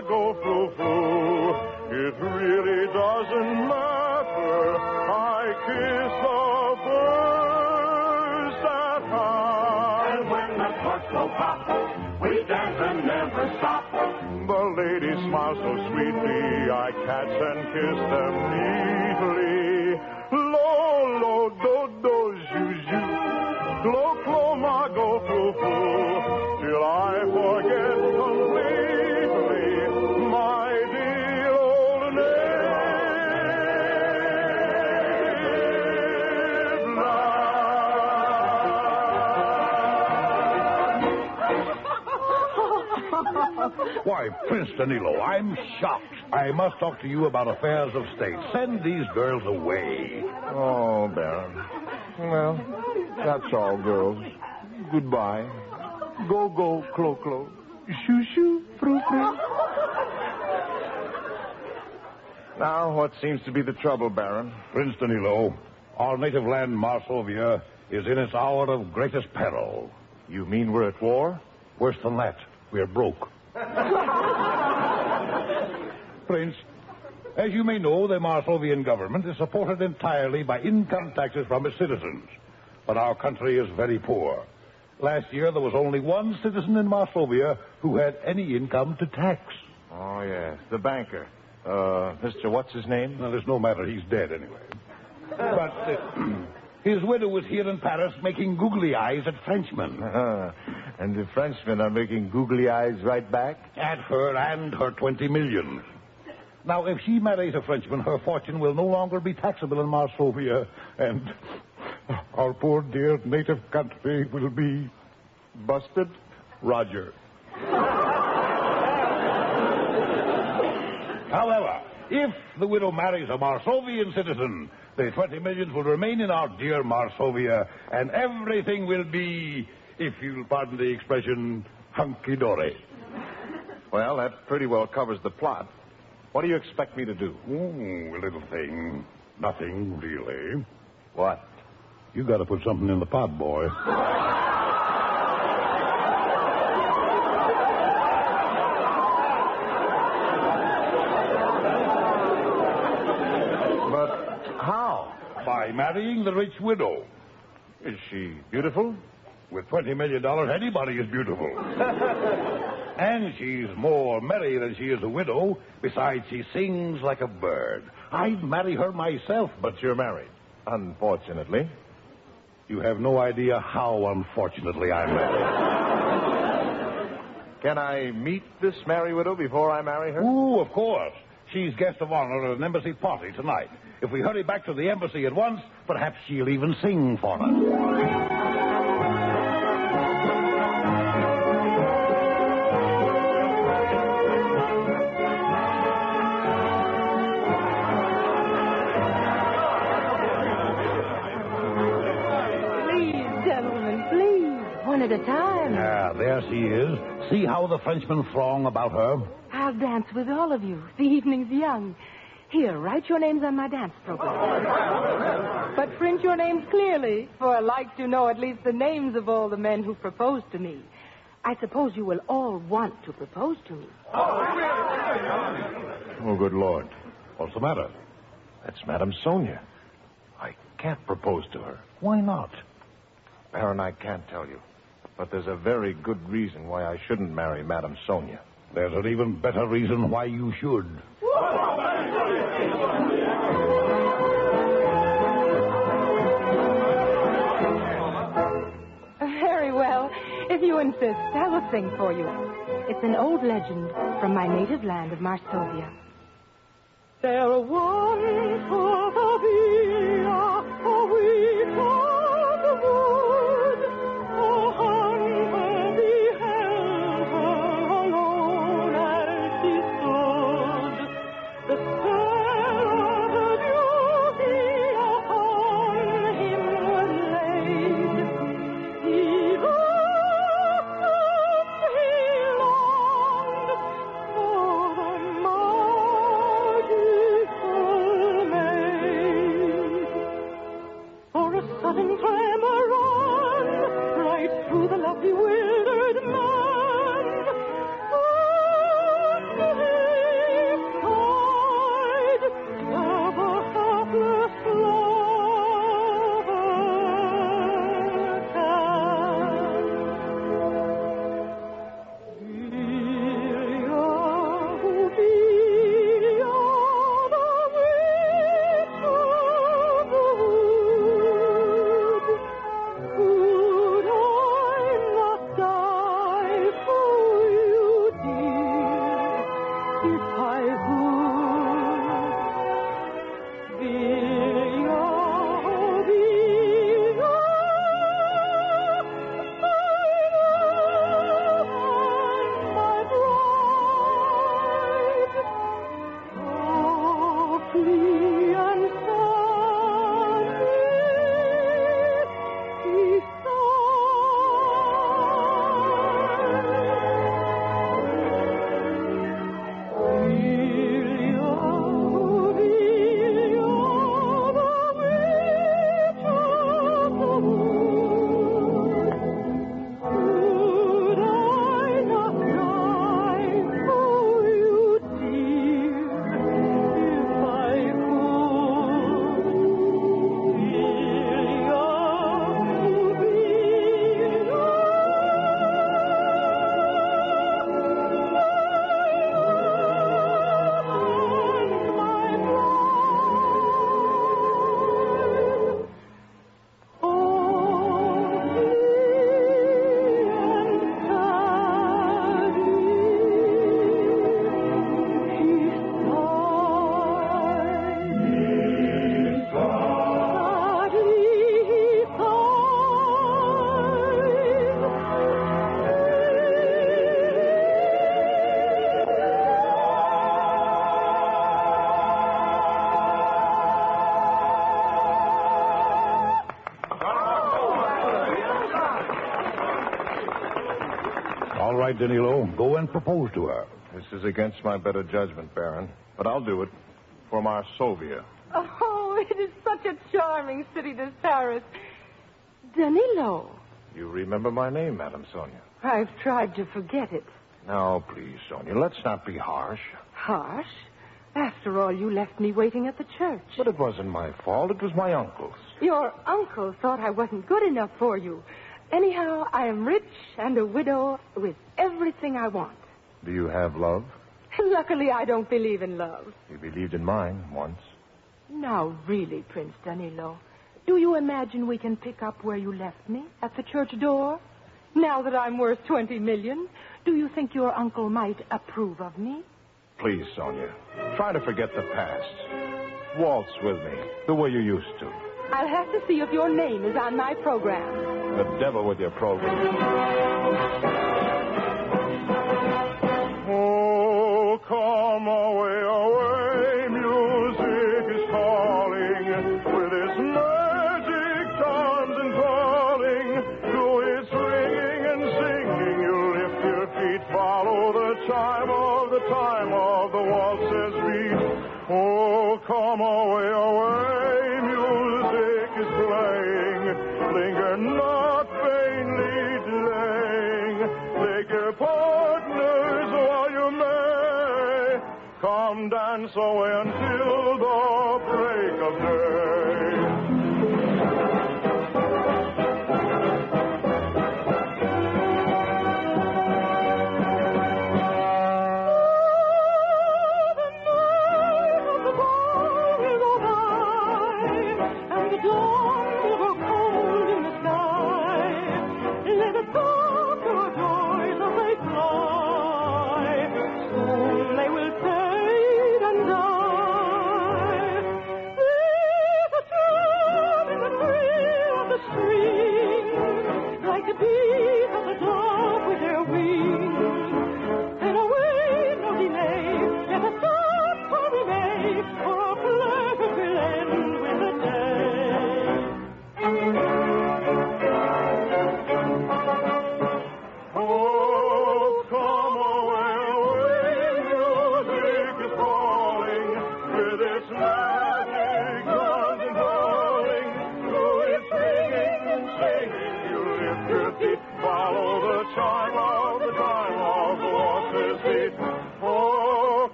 ma, go, flu, flu. It really doesn't matter. I kiss the first at hand. And when the corks go pop, we dance and never stop. The ladies smile so sweetly, I catch and kiss them neatly. Lo, lo, do, do, Why, Prince Danilo, I'm shocked. I must talk to you about affairs of state. Send these girls away. Oh, Baron. Well, that's all, girls. Goodbye. Go, go, clo, clo. Shoo, shoo, frou, frou. Now, what seems to be the trouble, Baron? Prince Danilo, our native land, Marsovia, is in its hour of greatest peril. You mean we're at war? Worse than that, we're broke. Prince, as you may know, the Marsovian government is supported entirely by income taxes from its citizens. But our country is very poor. Last year, there was only one citizen in Marsovia who had any income to tax. Oh, yes, the banker. Uh, Mr. What's his name? Well, there's no matter. He's dead anyway. But uh, his widow was here in Paris making googly eyes at Frenchmen. Uh, and the Frenchmen are making googly eyes right back? At her and her 20 million. Now, if she marries a Frenchman, her fortune will no longer be taxable in Marsovia, and our poor dear native country will be busted. Roger. However, if the widow marries a Marsovian citizen, the 20 millions will remain in our dear Marsovia, and everything will be, if you'll pardon the expression, hunky dory. Well, that pretty well covers the plot. What do you expect me to do? A little thing. Nothing, really. What? You gotta put something in the pot, boy. But how? By marrying the rich widow. Is she beautiful? With $20 million, anybody is beautiful. and she's more merry than she is a widow. Besides, she sings like a bird. I'd marry her myself, But you're married. Unfortunately. you have no idea how unfortunately I'm married. Can I meet this merry widow before I marry her? Ooh, of course. She's guest of honor at an embassy party tonight. If we hurry back to the embassy at once, perhaps she'll even sing for us. Please, gentlemen, please. One at a time. Ah, there she is. See how the Frenchmen throng about her? I'll dance with all of you. The evening's young. Here, write your names on my dance program. but print your names clearly, for I like to know at least the names of all the men who proposed to me. I suppose you will all want to propose to me. Oh, good Lord. What's the matter? That's Madame Sonia. I can't propose to her. Why not? Baron, I can't tell you. But there's a very good reason why I shouldn't marry Madame Sonia. There's an even better reason why you should. Very well. If you insist, I will sing for you. It's an old legend from my native land of Marsovia. There once was a Go and propose to her. This is against my better judgment, Baron. But I'll do it for Marsovia. Oh, it is such a charming city, this Paris. Danilo, You remember my name, Madame Sonia. I've tried to forget it. Now, please, Sonia, let's not be harsh. Harsh? After all, you left me waiting at the church. But it wasn't my fault. It was my uncle's. Your uncle thought I wasn't good enough for you. Anyhow, I am rich and a widow with everything I want. Do you have love? Luckily, I don't believe in love. You believed in mine once. Now, really, Prince Danilo, do you imagine we can pick up where you left me at the church door? Now that I'm worth 20 million, do you think your uncle might approve of me? Please, Sonia, try to forget the past. Waltz with me, the way you used to. I'll have to see if your name is on my program. The devil with your program. Come away, away,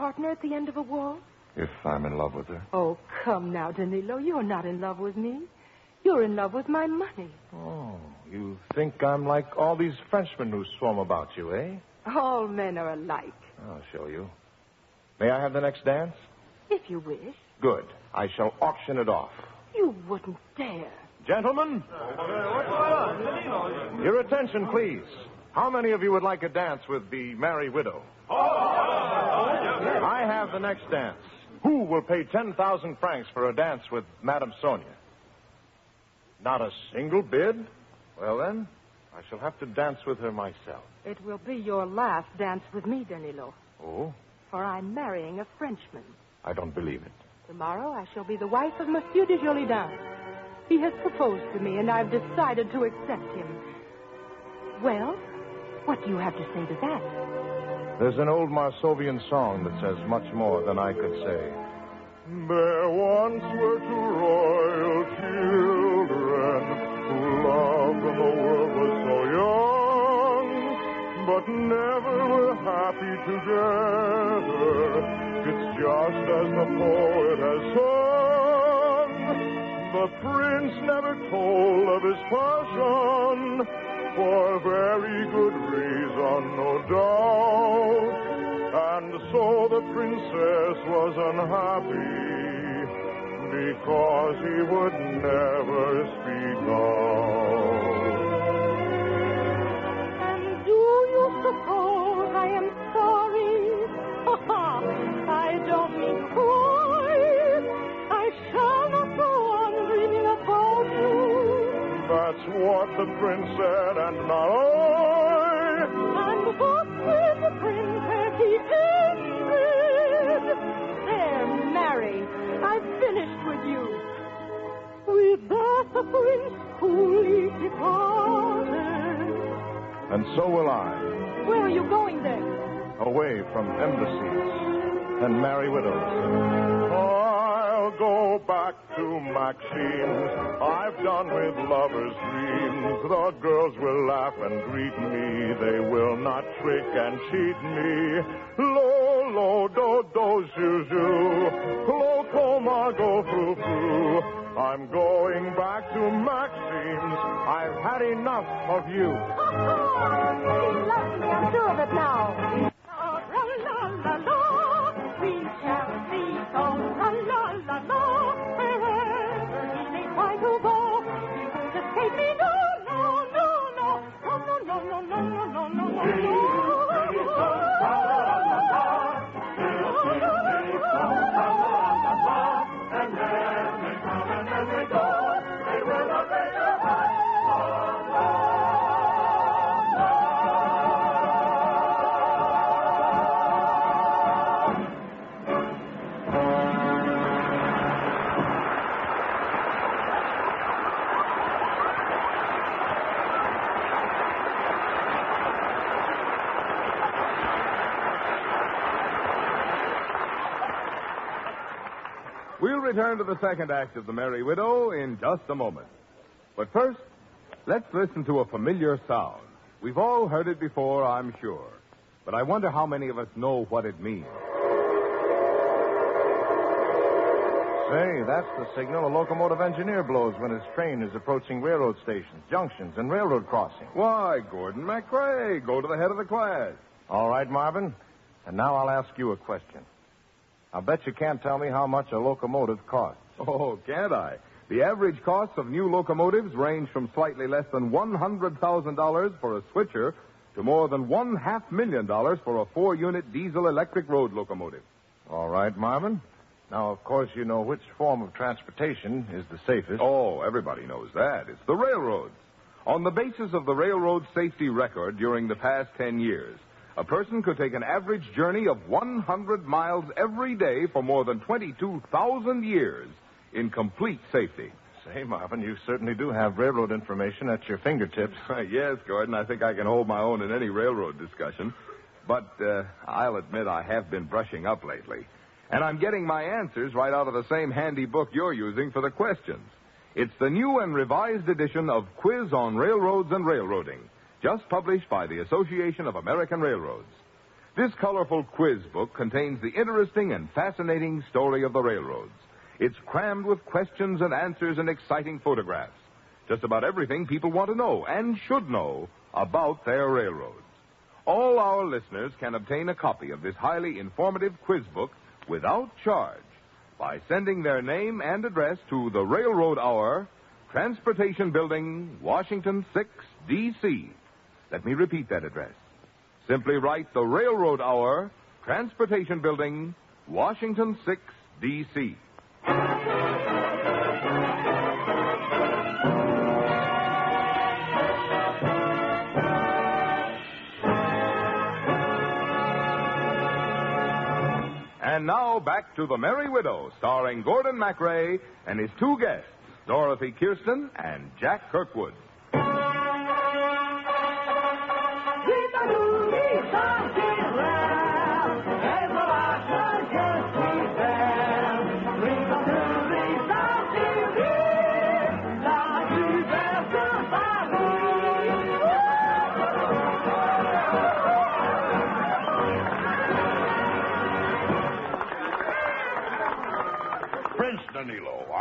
partner at the end of a wall? If I'm in love with her. Oh, come now, Danilo. You're not in love with me. You're in love with my money. Oh, you think I'm like all these Frenchmen who swarm about you, eh? All men are alike, I'll show you. May I have the next dance? if you wish. Good. I shall auction it off. You wouldn't dare. Gentlemen, your attention, please. How many of you would like a dance with the merry widow? I have the next dance. Who will pay 10,000 francs for a dance with Madame Sonia? Not a single bid? Well, then, I shall have to dance with her myself. It will be your last dance with me, Danilo, Oh, for I'm marrying a Frenchman. I don't believe it. Tomorrow I shall be the wife of Monsieur de Jolidan. He has proposed to me, and I've decided to accept him. Well, what do you have to say to that? There's an old Marsovian song that says much more than I could say. There once were two royal children who loved when the world was so young, but never were happy together. It's just as the poet has sung. The prince never told of his passion for very good reason, no doubt. And so the princess was unhappy because he would never speak out. And do you suppose I prince said, and not I. And what will the princess he ended? There, Mary, I've finished with you. With that, the prince coolly departed. And so will I, Where are you going then? away from embassies and merry widows. Go back to Maxim's. I've done with lovers' dreams. The girls will laugh and greet me. They will not trick and cheat me. Lo, lo, do, do, zoo, zoo. Lo, coma, go, frou, frou. I'm going back to Maxim's. I've had enough of you. Oh, oh He loves me, I'm sure of it now. Oh, la la la la, return to the second act of The Merry Widow in just a moment. But first, let's listen to a familiar sound. We've all heard it before, I'm sure. But I wonder how many of us know what it means. Say, that's the signal a locomotive engineer blows when his train is approaching railroad stations, junctions, and railroad crossings. Why, Gordon MacRae, go to the head of the class. All right, Marvin. And now I'll ask you a question. I'll bet you can't tell me how much a locomotive costs. Oh, can't I? The average costs of new locomotives range from slightly less than $100,000 for a switcher to more than one half million dollars for a four unit diesel electric road locomotive. All right, Marvin. Now, of course, you know which form of transportation is the safest. Oh, everybody knows that. It's the railroads. On the basis of the railroad safety record during the past 10 years, a person could take an average journey of 100 miles every day for more than 22,000 years in complete safety. Say, Marvin, you certainly do have railroad information at your fingertips. yes, Gordon, I think I can hold my own in any railroad discussion. But uh, I'll admit I have been brushing up lately. And I'm getting my answers right out of the same handy book you're using for the questions. It's the new and revised edition of Quiz on Railroads and Railroading, just published by the Association of American Railroads. This colorful quiz book contains the interesting and fascinating story of the railroads. It's crammed with questions and answers and exciting photographs. Just about everything people want to know and should know about their railroads. All our listeners can obtain a copy of this highly informative quiz book without charge by sending their name and address to the Railroad Hour, Transportation Building, Washington 6, D.C. Let me repeat that address. Simply write the Railroad Hour, Transportation Building, Washington 6, D.C. And now back to The Merry Widow, starring Gordon MacRae and his two guests, Dorothy Kirsten and Jack Kirkwood.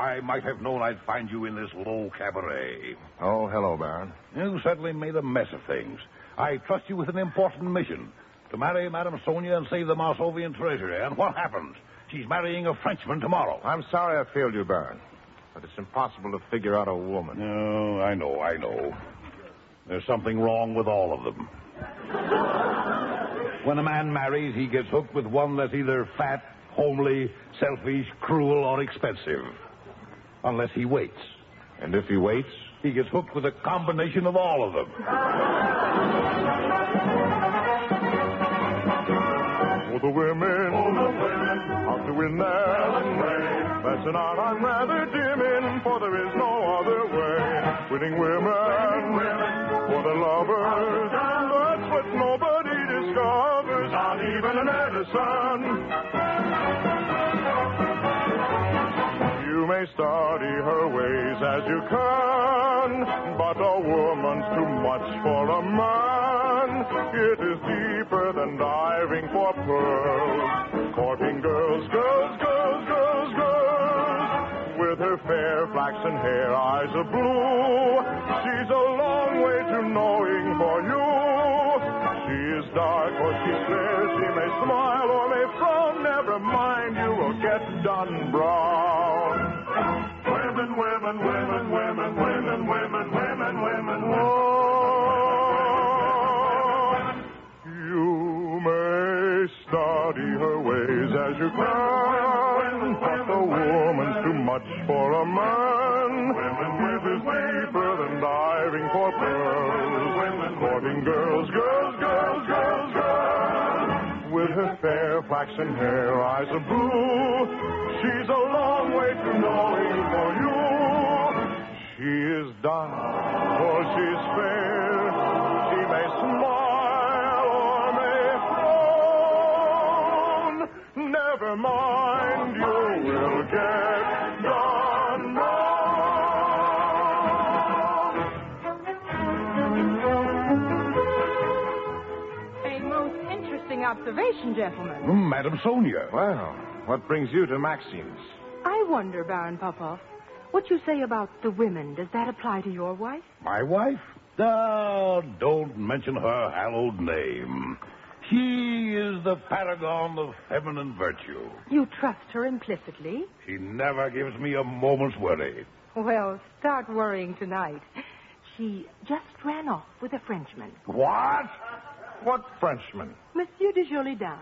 I might have known I'd find you in this low cabaret. Oh, hello, Baron. You certainly made a mess of things. I trust you with an important mission to marry Madame Sonia and save the Marsovian treasury. And what happens? She's marrying a Frenchman tomorrow. I'm sorry I failed you, Baron. But it's impossible to figure out a woman. No, I know, I know. There's something wrong with all of them. when a man marries, he gets hooked with one that's either fat, homely, selfish, cruel, or expensive. Unless he waits. And if he waits, He gets hooked with a combination of all of them. For the women, how to win their That's an art I'm rather dim in, for there is no other way. Winning women, for the lovers, that's what nobody discovers, not even an Edison. May study her ways as you can, but a woman's too much for a man. It is deeper than diving for pearls, courting girls, girls, girls, girls, girls. With her fair flaxen hair, eyes of blue, she's a long way to knowing for you. She is dark or she's fair, she may smile or may frown. Never mind, you will get done brown. Women, women, women, women, women, women, women, women, you may study her ways as you can, but the woman's too much for a man. It is deeper than diving for pearls, courting girls, girls, girls, girls, girls. With her fair flaxen hair, eyes of blue, she's a long way to knowing. She is dark, or she's fair. She may smile or may frown. Never mind, you will get done A most interesting observation, gentlemen. Mm, Madam Sonia. Well, what brings you to Maxim's? I wonder, Baron Popov, what you say about the women, does that apply to your wife? My wife? Oh, don't mention her hallowed name. She is the paragon of feminine virtue. You trust her implicitly? She never gives me a moment's worry. Well, start worrying tonight. She just ran off with a Frenchman. What? What Frenchman? Monsieur de Jolidain.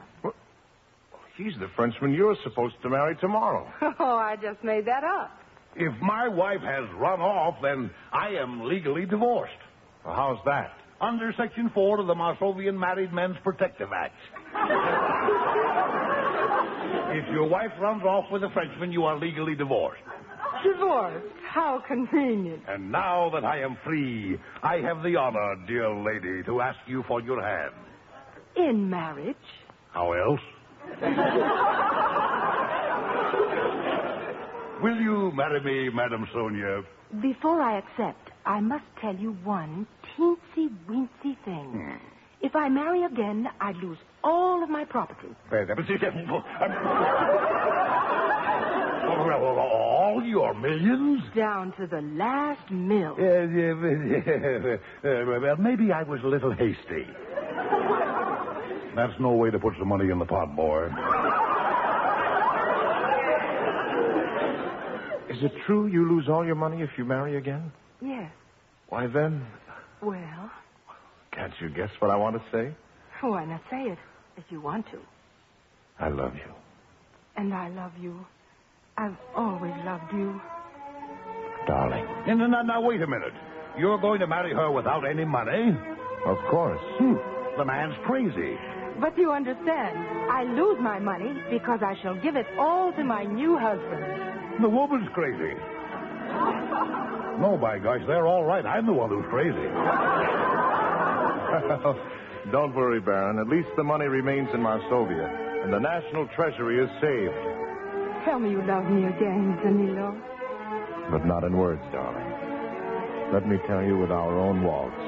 He's the Frenchman you're supposed to marry tomorrow. Oh, I just made that up. If my wife has run off, then I am legally divorced. Well, how's that? Under Section 4 of the Marsovian Married Men's Protective Act. if your wife runs off with a Frenchman, you are legally divorced. Divorced? How convenient. And now that I am free, I have the honor, dear lady, to ask you for your hand. In marriage? How else? Will you marry me, Madam Sonia? Before I accept, I must tell you one teensy weensy thing. If I marry again, I'd lose all of my property. All your millions? Down to the last mill. Uh, uh, well, maybe I was a little hasty. That's no way to put some money in the pot, boy. Is it true you lose all your money if you marry again? Yes. Why then, Well, can't you guess what I want to say? why not say it if you want to? I love you. And I love you. I've always loved you. Darling. No, no, no, now, wait a minute. You're going to marry her without any money? Of course. Hmm. The man's crazy. But you understand, I lose my money because I shall give it all to my new husband. The woman's crazy. No, by gosh, they're all right. I'm the one who's crazy. Don't worry, Baron. At least the money remains in Marsovia, and the national treasury is saved. Tell me you love me again, Danilo. But not in words, darling. Let me tell you with our own waltz.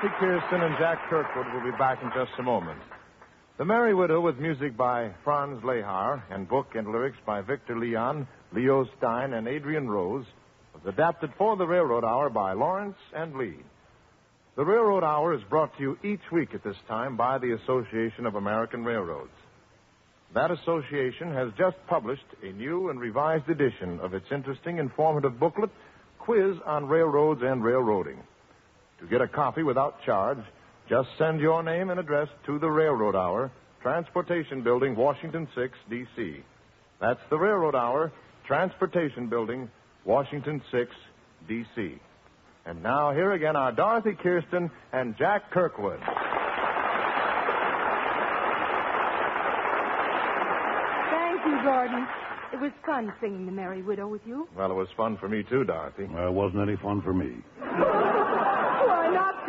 Dorothy Kirsten and Jack Kirkwood will be back in just a moment. The Merry Widow with music by Franz Lehar and book and lyrics by Victor Leon, Leo Stein, and Adrian Ross was adapted for the Railroad Hour by Lawrence and Lee. The Railroad Hour is brought to you each week at this time by the Association of American Railroads. That association has just published a new and revised edition of its interesting, informative booklet, Quiz on Railroads and Railroading. To get a copy without charge, just send your name and address to the Railroad Hour, Transportation Building, Washington 6, D.C. That's the Railroad Hour, Transportation Building, Washington 6, D.C. And now, here again are Dorothy Kirsten and Jack Kirkwood. Thank you, Gordon. It was fun singing The Merry Widow with you. Well, it was fun for me, too, Dorothy. Well, it wasn't any fun for me.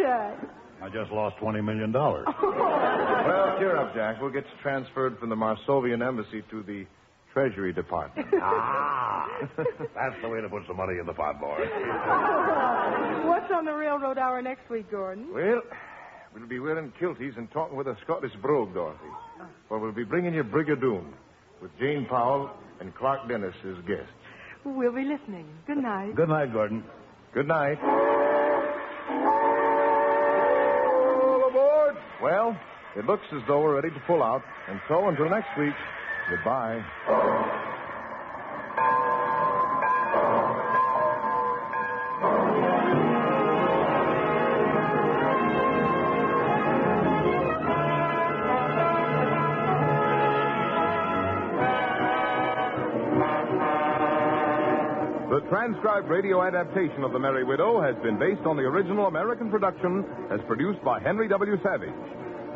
Why Jack? I just lost $20 million. well, Well, cheer up, Jack. We'll get you transferred from the Marsovian Embassy to the Treasury Department. ah, that's the way to put some money in the pot, boy. What's on the Railroad Hour next week, Gordon? Well, we'll be wearing kilties and talking with a Scottish brogue, Dorothy. For we'll be bringing you Brigadoon with Jane Powell and Clark Dennis as guests. We'll be listening. Good night. Good night, Gordon. Good night. All aboard. Well, it looks as though we're ready to pull out. And so, until next week, goodbye. Transcribed radio adaptation of The Merry Widow has been based on the original American production as produced by Henry W. Savage.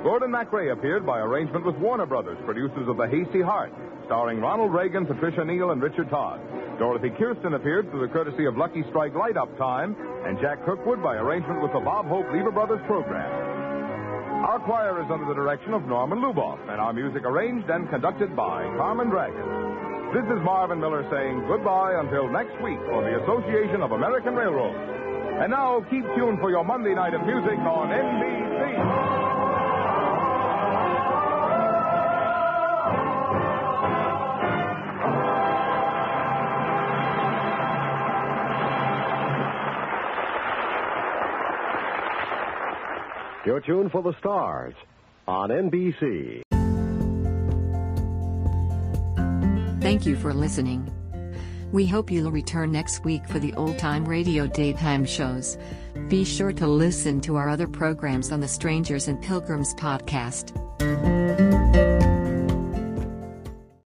Gordon MacRae appeared by arrangement with Warner Brothers, producers of The Hasty Heart, starring Ronald Reagan, Patricia Neal, and Richard Todd. Dorothy Kirsten appeared through the courtesy of Lucky Strike Light Up Time, and Jack Kirkwood by arrangement with the Bob Hope Lever Brothers program. Our choir is under the direction of Norman Luboff, and our music arranged and conducted by Carmen Dragon. This is Marvin Miller saying goodbye until next week for the Association of American Railroads. And now keep tuned for your Monday night of music on NBC. You're tuned for the stars on NBC. Thank you for listening. We hope you'll return next week for the old time radio daytime shows. Be sure to listen to our other programs on the Strangers and Pilgrims podcast.